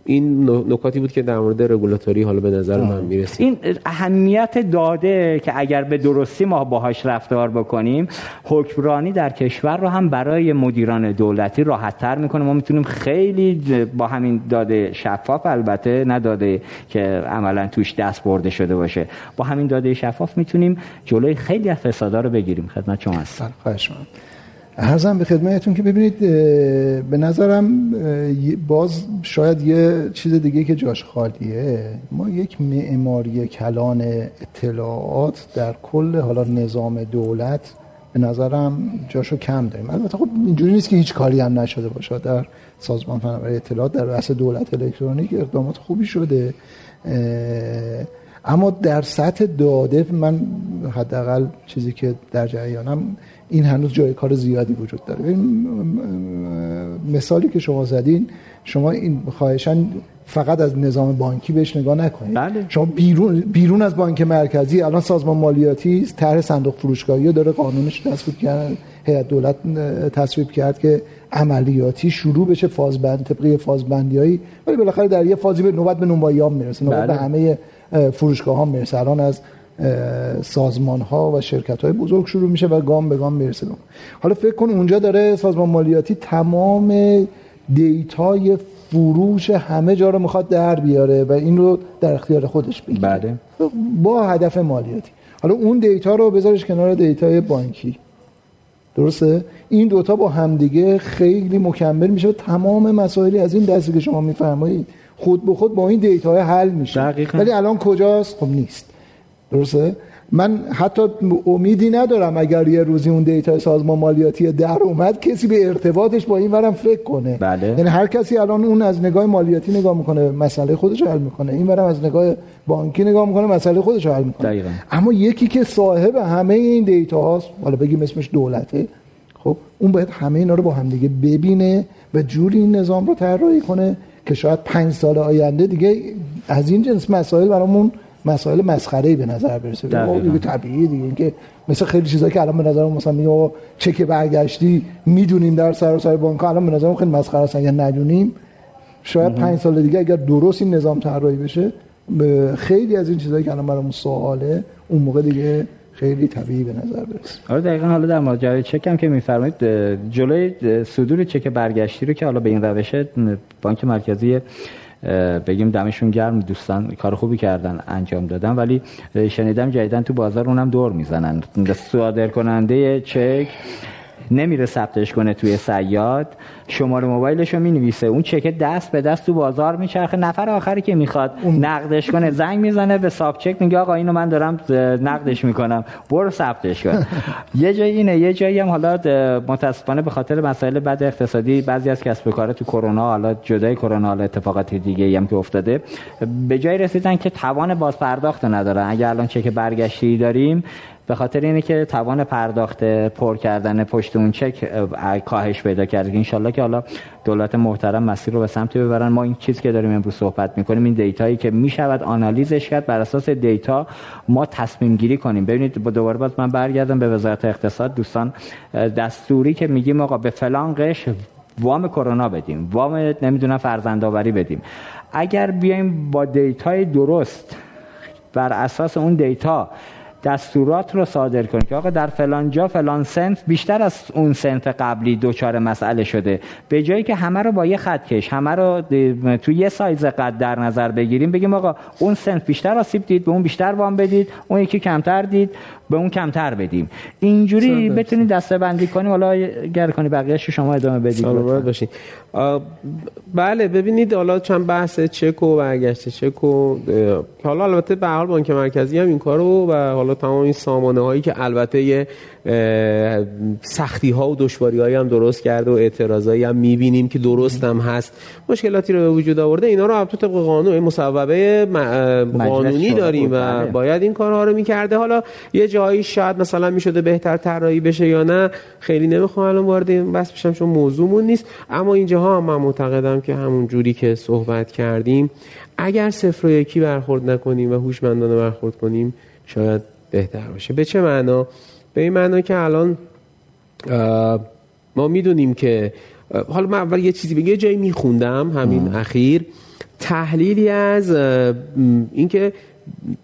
این نکاتی بود که در مورد رگولاتوری حالا به نظر من می‌رسید. این اهمیت داده که اگر به درستی ما باهاش رفتار بکنیم حکمرانی در کشور رو هم برای مدیران دولتی راحت تر می‌کنه. ما می‌تونیم خیلی با همین داده شفاف البته نه داده که عملا توش دست برده شده باشه. با همین داده شفاف می‌تونیم جلوی خیلی از فسادا رو بگیریم. خدمت شما هستم. خواهش ارزم به خدمتتون که ببینید به نظرم باز شاید یه چیز دیگه که جاش خالیه. ما یک معماری کلان اطلاعات در کل حالا نظام دولت به نظرم جاشو کم داریم. البته خب اینجوری نیست که هیچ کاری هم نشده باشه. در سازمان فناوری اطلاعات در رأس دولت الکترونیک اقدامات خوبی شده. اما در سطح داده من حداقل چیزی که در جریانم این هنوز جای کار زیادی وجود داره این مثالی که شما زدین شما این خواهشان فقط از نظام بانکی بهش نگاه نکنید بله. شما بیرون بیرون از بانک مرکزی الان سازمان مالیاتی طرح صندوق فروشگاهی داره قانونش تصویب کرد هیئت دولت تصویب کرد که عملیاتی شروع بشه فازبند طبقی فازبندیایی ولی بالاخره در یه فازی به نوبت به نونواییام می‌رسه نوبت بله. به همه فروشگاه ها می‌رسه الان از سازمان ها و شرکت های بزرگ شروع میشه و گام به گام می‌رسه حالا فکر کن اونجا داره سازمان مالیاتی تمام دیتای فروش همه جا رو می‌خواد در بیاره و این رو در اختیار خودش بگیره. بله. با هدف مالیاتی. حالا اون دیتا رو بذارش کنار دیتای بانکی. درسته؟ این دوتا با همدیگه خیلی مکمل میشه و تمام مسائلی از این دستی که شما میفرمایید خود به خود با این دیتا حل میشه. ولی الان کجاست؟ خب نیست. درسته؟ من حتی امیدی ندارم اگر یه روزی اون دیتا سازمان مالیاتی در اومد کسی به ارتباطش با این ورم فکر کنه. بله. یعنی هر کسی الان اون از نگاه مالیاتی نگاه می‌کنه مسئله خودش حل می‌کنه. این ورم از نگاه بانکی نگاه می‌کنه مسئله خودش حل می‌کنه. دقیقا. اما یکی که صاحب همه این دیتا هاست حالا بگیم اسمش دولته خب اون باید همه اینا رو با هم دیگه ببینه و جوری این نظام رو طراحی کنه که شاید پنج سال آینده دیگه از این جنس مسائل برامون مسائل مسخره به نظر برسه. دیگه طبیعیه دیگه. اینکه مثل خیلی چیزایی که الان به نظر مثلا میگه چک برگشتی می‌دونیم در سر بانک الان به نظر خیلی مسخره است. یا ندونیم شاید پنج سال دیگه اگر درست این نظام طراحی بشه خیلی از این چیزایی که الان برامون سواله اون موقع دیگه خیلی طبیعی به نظر برسه. آره دقیقا حالا در ماجرای چک هم که میفرمایید جلوی صدور چک برگشتی رو که حالا به این روش بانک مرکزی بگیم دمشون گرم دوستان کار خوبی کردن انجام دادن ولی شنیدم جدیدن تو بازار اونم دور می‌زنن. صادر کننده چک نمیره ثبتش کنه توی سیاد. شماره موبایلش رو می‌نویسه. اون چک دست به دست تو بازار میچرخه. نفر آخری که می‌خواد نقدش کنه زنگ می‌زنه به ساب چک میگه آقا اینو من دارم نقدش می‌کنم. برو ثبتش کن. یه جایی اینه یه جایی هم حالا متاسفانه به خاطر مسائل بد اقتصادی بعضی از کسب و کار تو کرونا حالا جدای کرونا حالا اتفاقات دیگه هم که افتاده به جای رسیدن که توان باز پرداخت ندارن. اگر الان چک برگشتی داریم به خاطر اینه که توان پرداخت پر کردن پشت اون چک کاهش پیدا کرده انشالله که حالا دولت محترم مسیر رو به سمتی ببرن. ما این چیز که داریم امروز صحبت می‌کنیم این دیتایی که می‌شود آنالیزش کرد. بر اساس دیتا ما تصمیم گیری کنیم. ببینید با دوباره باز من برگردم به وزارت اقتصاد. دوستان دستوری که میگیم آقا به فلان قشر وام کرونا بدیم. وام نمی‌دونم فرزندآوری بدیم. اگر بیایم با دیتای درست بر اساس اون دیتا دستورات رو صادر کنید که آقا در فلان جا فلان صنف بیشتر از اون صنف قبلی دچار مسئله شده. به جایی که همه رو با یه خط کش همه رو تو یه سایز قد در نظر بگیریم بگیم آقا اون سنف بیشتر آسیب دید به اون بیشتر وام بدید اون یکی کمتر دید. به اون کمتر بدیم. اینجوری بتونید دسته بندی کنیم حالا گر کنی بقیه‌اش شما ادامه بدید باشین بله ببینید حالا چند بحث چک و برگشت چک و حالا البته به حال بانک مرکزی هم این کارو و حالا تمام این سامانه هایی که البته یه سختی ها و دشواری هایی هم درست کرده و اعتراضایی هم می‌بینیم که درست هم هست مشکلاتی رو به وجود آورده اینا رو طبق قانون مصوبه قانونی داریم و. باید این کارها رو می‌کرده. حالا یه جایی شاید مثلا می‌شده بهتر طراحی بشه یا نه خیلی نمی‌خوام الان وارد این بس بشم چون موضوعمون نیست. اما اینجاها هم من معتقدم که همون جوری که صحبت کردیم اگر صفر و یکی برخورد نکنیم و هوشمندانه برخورد کنیم شاید بهتر باشه. به چه معنا؟ به این معنا که الان ما می‌دونیم که حالا من اول یه چیزی بگم یه جایی میخوندم همین اخیر. تحلیلی از اینکه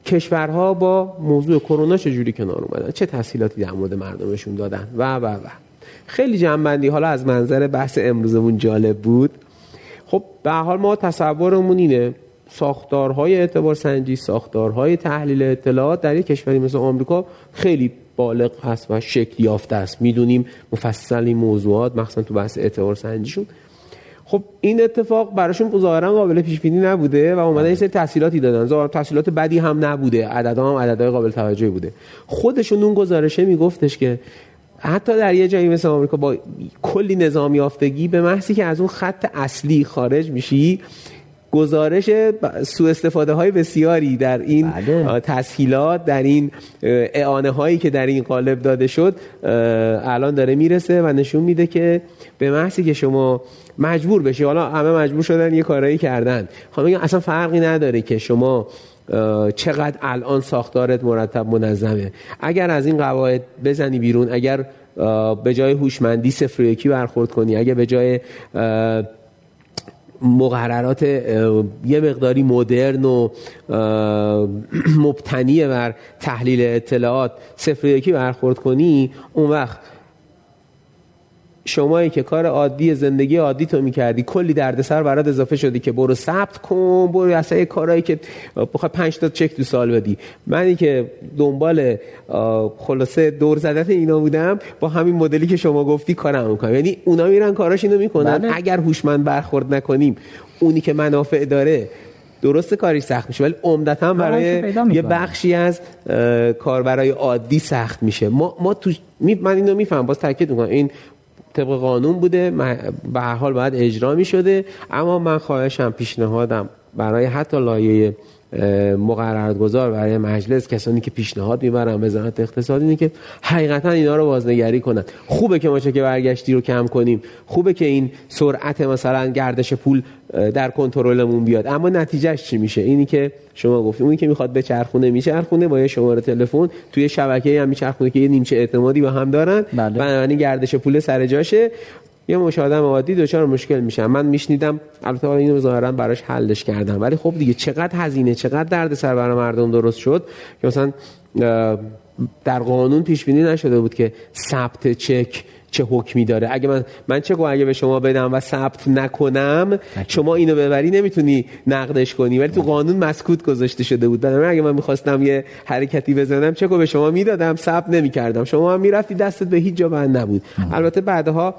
کشورها با موضوع کرونا چجوری کنار اومدن؟ چه تحصیلاتی در مورد مردمشون دادن؟ و و و. خیلی جنبندی. حالا از منظر بحث امروزمون جالب بود. خب به حال ما تصورمون اینه ساختارهای اعتبار سنجی ساختارهای تحلیل اطلاعات در یک کشوری مثل آمریکا خیلی بالغ هست و شکل یافته است. می‌دونیم مفصل این موضوعات مخصوصا تو بحث اعتبار سنجیشون. خب این اتفاق براشون ظاهرا قابل پیش بینی نبوده و اومدن این سری تحصیلاتی دادن. ظاهرا تحصیلات بدی هم نبوده. عددا هم عددهای قابل توجهی بوده. خودشون اون گزارشه میگفتش که حتی در یه جایی مثل آمریکا با کلی نظام یافتگی به محضی که از اون خط اصلی خارج میشی گزارش سوء استفاده های بسیاری در این بله. تسهیلات در این اعانه هایی که در این قالب داده شد الان داره می‌رسه و نشون میده که به محضی که شما مجبور بشی حالا همه مجبور شدن یه کارایی کردن خب اصلا فرقی نداره که شما چقدر الان ساختارت مرتب منظمه اگر از این قواعد بزنی بیرون اگر به جای هوشمندی صفر یکی برخورد کنی اگر به جای مقررات یه مقداری مدرن و مبتنی بر تحلیل اطلاعات صفر یکی برخورد کنی اون وقت شمایی که کار عادی زندگی عادی تو می‌کردی کلی دردسر برات اضافه شدی که برو ثبت کن برو اصلا یه کارهایی که بخوای پنج تا چک تو سال بدی. منی که دنبال خلاصه دور زدت اینا بودم با همین مدلی که شما گفتی کارم می‌کنم. یعنی اونا میرن کاراش اینو می‌کنن. بله. اگر هوشمند برخورد نکنیم اونی که منافع داره درست کاری سخت میشه. ولی عمدتا برای یه بخشی از کاربرای عادی سخت میشه. ما ما تو من اینو میفهم باز تاکید می‌کنم. این طبق قانون بوده به هر حال باید اجرا می شده اما من خواهشم پیشنهادم برای حتی لایه مقررگذار برای مجلس کسانی که پیشنهاد می‌برن وزارت اقتصاد اینه که حقیقتا اینا رو بازنگری کنن. خوبه که ما چه که برگشتی رو کم کنیم. خوبه که این سرعت مثلا گردش پول در کنترلمون بیاد. اما نتیجهش چی میشه؟ اینی که شما گفتیم اونی که می‌خواد به چرخونه میچرخونه با یه شماره تلفن توی شبکه هم میچرخونه که یه نیمچه اعتمادی با هم دارن. بله. بنابراین گردش پول سر جاشه. یه مش آدم عادی دچار مشکل میشن من میشنیدم البته اینو ظاهرا براش حلش کردم. ولی خب دیگه چقدر هزینه چقدر درد سر برای مردم درست شد که مثلا در قانون پیش بینی نشده بود که ثبت چک چه حکمی داره. اگه من من چه اگه به شما بدم و ثبت نکنم شما اینو ببری نمی‌تونی نقدش کنی. ولی تو قانون مسکوت گذاشته شده بود. بنابراین اگه من می‌خواستم یه حرکتی بزنم چه به شما می‌دادم ثبت نمی‌کردم. شما هم می‌رفتی دستت به هیچ جا بند نبود. البته بعدها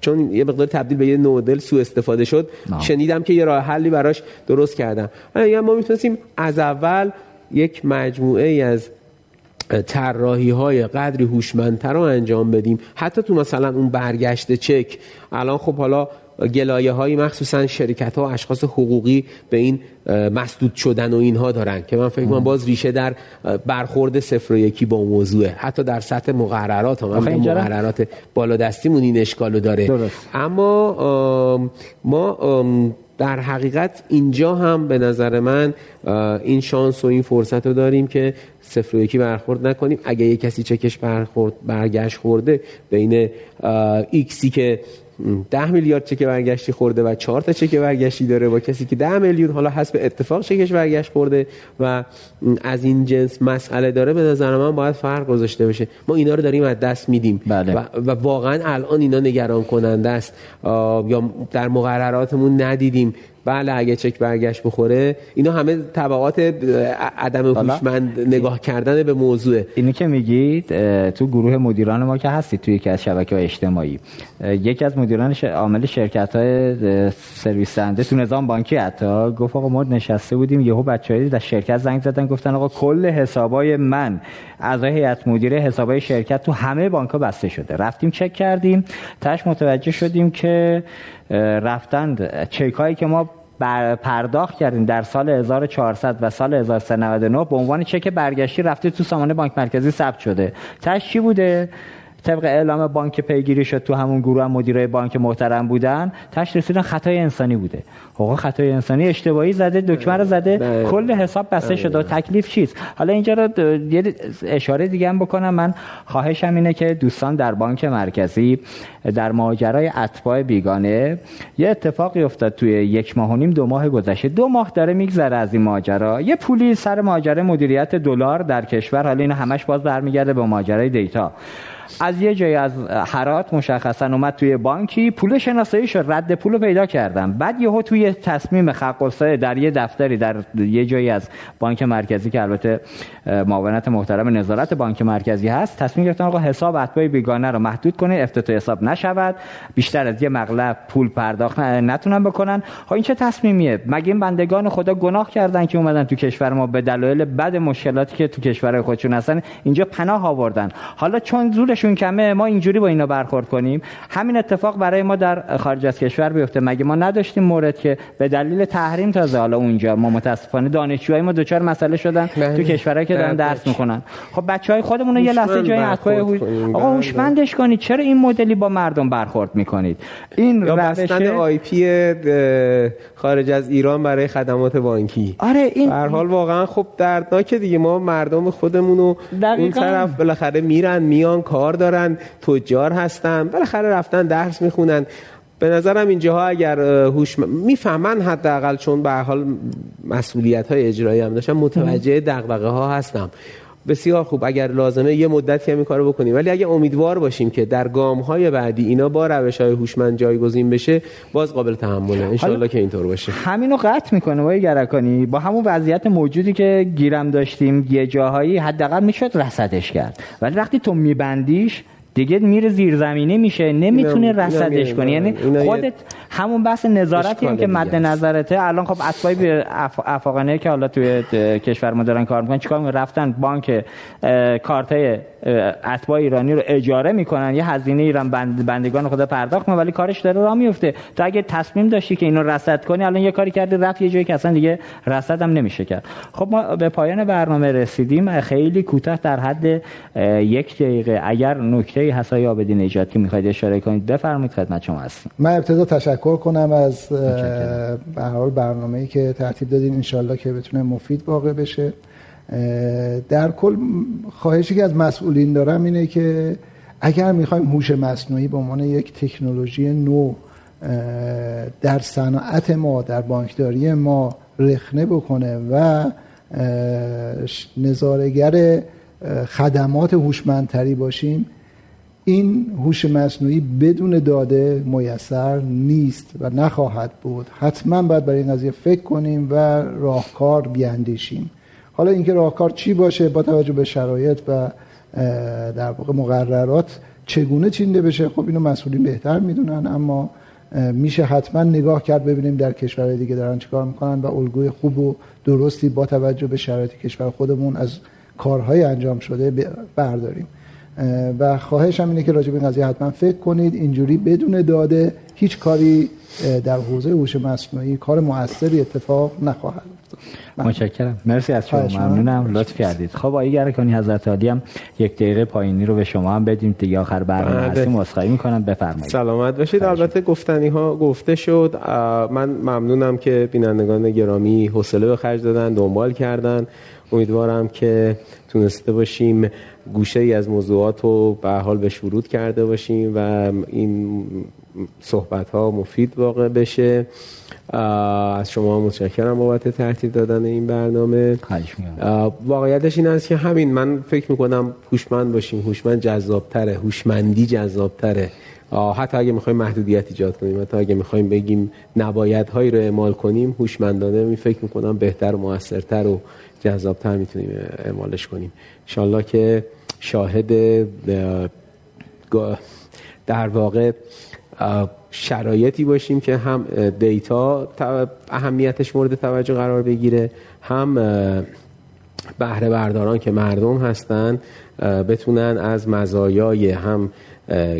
چون یه مقدار تبدیل به یه نودل سو استفاده شد. شنیدم که یه راه حلی براش درست کردم. یعنی ما می‌تونستیم از اول یک مجموعه ای از طراحی های قدری هوشمندتر رو انجام بدیم. حتی تو مثلا اون برگشت چک. الان خب حالا گلایه های مخصوصا شرکت ها و اشخاص حقوقی به این مسدود شدن و اینها دارن که من فکر کنم باز ریشه در برخورد صفر و یکی با موضوعه. حتی در سطح مقررات هم. مقررات بالا دستیمون این اشکالو داره. درست. اما ما در حقیقت اینجا هم به نظر من این شانس و این فرصت رو داریم که صفر و یکی برخورد نکنیم. اگه یه کسی چکش برخورد برگشت خورده بین ایکسی که ده میلیارد چک برگشتی خورده و چهار تا چک برگشتی داره با کسی که ده میلیون حالا حسب اتفاق چکش برگشت خورده و از این جنس مسئله داره به نظر من باید فرق گذاشته بشه ما اینا رو داریم از دست میدیم. بله. و, و واقعا الان اینا نگران کننده است. یا در مقرراتمون ندیدیم. بله اگه چک برگشت بخوره. اینا همه طبعات عدم هوشمند نگاه کردن به موضوع. اینی که میگید تو گروه مدیران ما که هستید توی یکی از شبکه اجتماعی یکی از مدیران عامل شرکت های سرویس دهنده تو نظام بانکی حتی گفت آقا ما نشسته بودیم یهو بچه‌ای در شرکت زنگ زدن گفتن آقا کل حسابای من از هیئت مدیره حسابای شرکت تو همه بانک بسته شده. رفتیم چک کردیم تاش متوجه شدیم که رفتند چک هایی که ما پرداخت کردیم در سال 1400 و سال 1399 به عنوان چک برگشتی رفته تو سامانه بانک مرکزی ثبت شده. تاش چی بوده؟ طبق اعلام بانک پیگیری شد تو همون گروه هم مدیرای بانک محترم بودن تش رسیدن خطای انسانی بوده. حقوق خطای انسانی اشتباهی زده دکمه رو زده بله. کل حساب بسته شده. و تکلیف چیست؟ حالا اینجا رو یه اشاره دیگه هم بکنم. من خواهشم اینه که دوستان در بانک مرکزی در ماجرای اتباع بیگانه یه اتفاقی افتاد توی یک ماه و نیم دو ماه گذشته. دو ماه داره میگذره از این ماجرا. یه پولی سر ماجرای مدیریت دلار در کشور حالا این همش باز برمیگرده به ماجرای دیتا. از یه جایی از حرات مشخصا اومد توی بانکی. پول شد. رد پول پیدا کردم. بعد یهو توی تصمیم خقصه در یه دفتری در یه جایی از بانک مرکزی که البته معاونت محترم نظارت بانک مرکزی هست تصمیم گرفتن آقا حساب اتباع بیگانه رو محدود کنه افتتاح حساب نشود. بیشتر از یه مغلب پول پرداخت نتونن بکنن. ها این چه تصمیمیه؟ مگه این بندگان خدا گناه کردن که اومدن تو کشور ما؟ به دلایل بد مشکلاتی که تو کشور خودشون هستن اینجا پناه آوردن. حالا چون زورشون کمه ما اینجوری با اینا برخورد کنیم. همین اتفاق برای ما در خارج از کشور بیفته. مگه ما نداشتیم مورد که به دلیل تحریم تازه حالا اونجا ما متاسفانه دانشجوهای ما دوچار مسئله شدن بله. تو کشورهایی که دارن درس می‌کنن خب بچهای خودمون یه لحظه جای اتباع آقا بله. هوشمندش کنید. چرا این مدلی با مردم برخورد می‌کنید؟ این روش آی پی خارج از ایران برای خدمات بانکی. آره این هر حال واقعا خب دردناکه دیگه. ما مردم خودمون رو اون طرف بالاخره میرن میان کار دارن تجار هستن بالاخره رفتن درس می‌خونن. به نظرم اینجاها اگر هوش می‌فهمن حداقل چون به حال مسئولیت های اجرایی هم داشتم متوجه دغدغه ها هستم. بسیار خوب اگر لازمه یه مدتی هم کارو بکنیم. ولی اگه امیدوار باشیم که در گام های بعدی اینا با روش های هوشمند جایگزین بشه باز قابل تحمله. ان که اینطور باشه. همینو قطع می‌کنه وای گرکانی با همون وضعیت موجودی که گیرم داشتیم یه جاهایی حداقل می‌شد رصدش کرد. ولی وقتی تو میبندیش دیگه میره زیرزمینی میشه نمی‌تونه رصدش کنی یعنی خودت همون بحث نظارتی هم که مد نظرته. الان خب اسبای افاقانه که حالا توی کشور ما دارن کار می‌کنن چیکار رفتن بانک کارت اتباع ایرانی رو اجاره می‌کنن. یه هزینه ایران بند بندگان خدا پرداخت کنه ولی کارش داره راه میفته تو اگه تصمیم داشتی که اینو رصد کنی الان یه کاری کردی رفت یه جایی که اصلا دیگه رصد هم نمیشه کرد. خب ما به پایان برنامه رسیدیم. خیلی کوتاه در حد یک دقیقه. اگر نکته هست یا بدین نجاتی می‌خواید اشاره کنید بفرمایید خدمت شما هستیم. من ابتدا تشکر کنم از به حال برنامه‌ای که ترتیب دادین ان که بتونه مفید واقع بشه. در کل خواهشی که از مسئولین دارم اینه که اگر می‌خوایم هوش مصنوعی به عنوان یک تکنولوژی نو در صنعت ما در بانکداری ما رخنه بکنه و نظارگر خدمات هوشمندتری باشیم این هوش مصنوعی بدون داده میسر نیست و نخواهد بود. حتما باید برای این قضیه فکر کنیم و راهکار بیاندیشیم. حالا اینکه راهکار چی باشه با توجه به شرایط و در واقع مقررات چگونه چینده بشه خب اینو مسئولین بهتر می‌دونن اما میشه حتما نگاه کرد ببینیم در کشورهای دیگه دارن چیکار می‌کنن و الگوی خوب و درستی با توجه به شرایط کشور خودمون از کارهای انجام شده برداریم. و خواهشم اینه که راجع به این قضیه حتما فکر کنید. اینجوری بدون داده هیچ کاری در حوزه هوش مصنوعی کار موثری اتفاق نخواهد متشکرم. مرسی از شما. ممنونم. لطف کردید. خب آقای گرکانی حضرت عالی هم یک دقیقه پایینی رو به شما هم بدیم. دیگه آخر برنامه بله. هستیم. عذرخواهی می‌کنم. بفرمایید. سلامت باشید. البته گفتنی ها گفته شد. من ممنونم که بینندگان گرامی حوصله به خرج دادن دنبال کردن. امیدوارم که تونسته باشیم گوشه ای از موضوعات رو به حال به ورود کرده باشیم و این صحبت ها مفید واقع بشه. از شما متشکرم بابت ترتیب دادن این برنامه. واقعیتش این است که همین من فکر می‌کنم هوشمند باشیم. هوشمند جذابتره هوشمندی جذابتره. حتی اگه می‌خوایم محدودیت ایجاد کنیم حتی اگه می‌خوایم بگیم نبایدهایی رو اعمال کنیم هوشمندانه می فکر می‌کنم بهتر و موثرتر و جذابتر می‌تونیم اعمالش کنیم. انشالله که شاهد در واقع شرایطی باشیم که هم دیتا اهمیتش مورد توجه قرار بگیره هم بهره برداران که مردم هستن بتونن از مزایای هم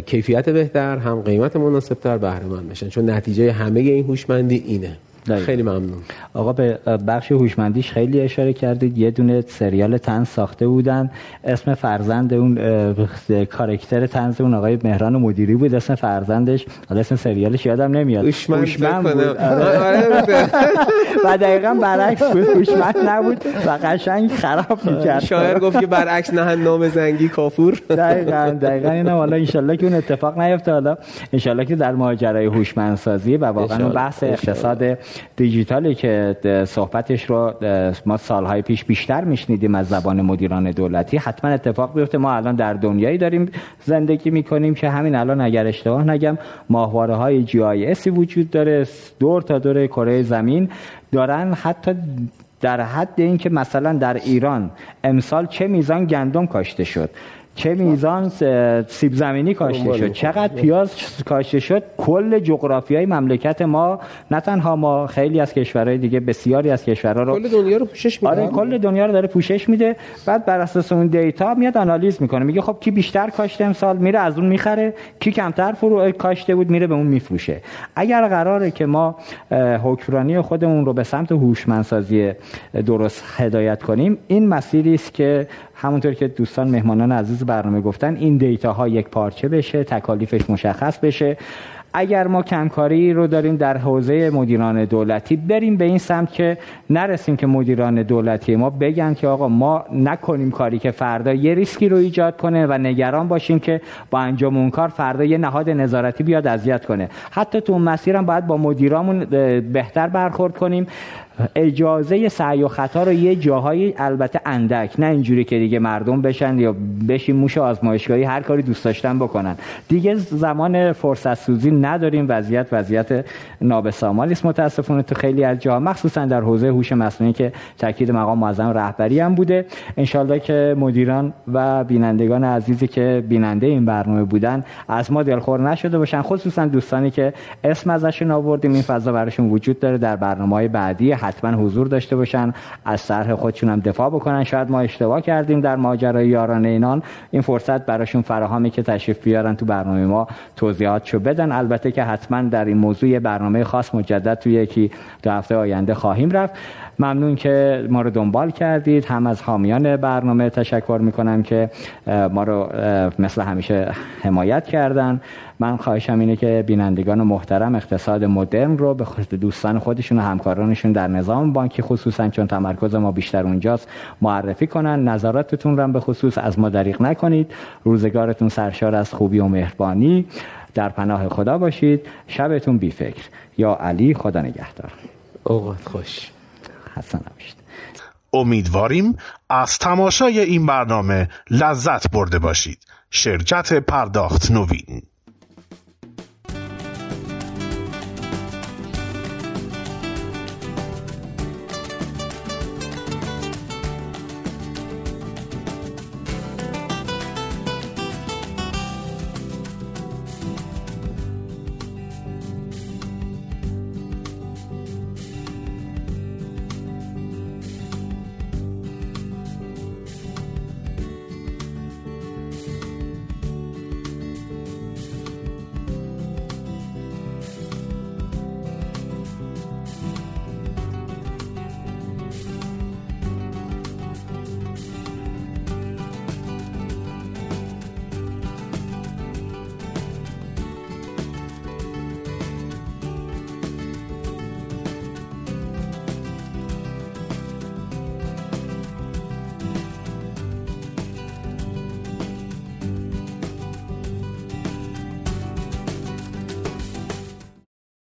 کیفیت بهتر هم قیمت مناسبتر بهره مند بشن. چون نتیجه همه این هوشمندی اینه. دقیقا. خیلی ممنون. آقا به بخش هوشمندیش خیلی اشاره کردید. یه دونه سریال تنز ساخته بودن. اسم فرزند اون کارکتر تنز اون آقای مهران مدیری بود. اسم فرزندش حالا اسم سریالش یادم نمیاد. هوشمند بود. آره. آره، و دقیقا برعکس بود. هوشمند نبود و قشنگ خراب می‌کرد. شاعر گفت که برعکس نه نام زنگی کافور. دقیقا دقیقا. اینا حالا انشالله که اون اتفاق نیفته. حالا انشالله که در ماجرای هوشمندسازی و واقعا بحث اقتصاد دیجیتالی که صحبتش رو ما سالهای پیش بیشتر میشنیدیم از زبان مدیران دولتی حتما اتفاق بیفته. ما الان در دنیایی داریم زندگی می‌کنیم که همین الان اگر اشتباه نگم ماهواره های جی آی وجود داره دور تا دور کره زمین دارن. حتی در حد اینکه مثلا در ایران امسال چه میزان گندم کاشته شد. چه میزان سیب زمینی کاشته شد؟ چقدر پیاز کاشته شد؟ کل جغرافیای مملکت ما نه تنها ما خیلی از کشورهای دیگه بسیاری از کشورها رو کل دنیا رو پوشش میده آره کل دنیا رو داره پوشش میده. بعد بر اساس اون دیتا میاد آنالیز می‌کنه. میگه خب کی بیشتر کاشته امسال؟ میره از اون می‌خره. کی کمتر فرو کاشته بود؟ میره به اون میفروشه. اگر قراره که ما حکمرانی خودمون رو به سمت هوشمندسازی درست هدایت کنیم این مسیری است که همونطور که دوستان مهمانان عزیز برنامه گفتن این دیتا ها یک پارچه بشه تکالیفش مشخص بشه. اگر ما کمکاری رو داریم در حوزه مدیران دولتی بریم به این سمت که نرسیم که مدیران دولتی ما بگن که آقا ما نکنیم کاری که فردا یه ریسکی رو ایجاد کنه و نگران باشیم که با انجام اون کار فردا یه نهاد نظارتی بیاد اذیت کنه. حتی تو اون مسیرم باید با مدیرامون بهتر برخورد کنیم. اجازه سعی و خطا رو یه جاهایی البته اندک نه اینجوری که دیگه مردم بشن یا بشین موش آزمایشگاهی هر کاری دوست داشتن بکنن. دیگه زمان فرصت سوزی نداریم وضعیت وضعیت نابسامالی است متاسفانه تو خیلی از جاها مخصوصا در حوزه هوش مصنوعی که تاکید مقام معظم رهبری هم بوده. انشالله که مدیران و بینندگان عزیزی که بیننده این برنامه بودن از ما دلخور نشده باشن خصوصا دوستانی که اسم ازشون آوردیم. این فضا براشون وجود داره در برنامه های بعدی حتما حضور داشته باشن از طرح خودشون هم دفاع بکنن. شاید ما اشتباه کردیم در ماجرای یاران اینان. این فرصت براشون فراهمی که تشریف بیارن تو برنامه ما توضیحاتشو بدن. البته که حتما در این موضوع برنامه خاص مجدد تو یکی دو هفته آینده خواهیم رفت. ممنون که ما رو دنبال کردید. هم از حامیان برنامه تشکر می‌کنم که ما رو مثل همیشه حمایت کردن. من خواهشم اینه که بینندگان محترم اقتصاد مدرن رو به دوستان خودشون و همکارانشون در نظام بانکی خصوصا چون تمرکز ما بیشتر اونجاست معرفی کنن. نظراتتون رو به خصوص از ما دریغ نکنید. روزگارتون سرشار از خوبی و مهربانی. در پناه خدا باشید. شبتون بی فکر یا علی خدا نگهدار. اوقات خوش. حسن نباشید. امیدواریم از تماشای این برنامه لذت برده باشید. شرکت پرداخت نوین.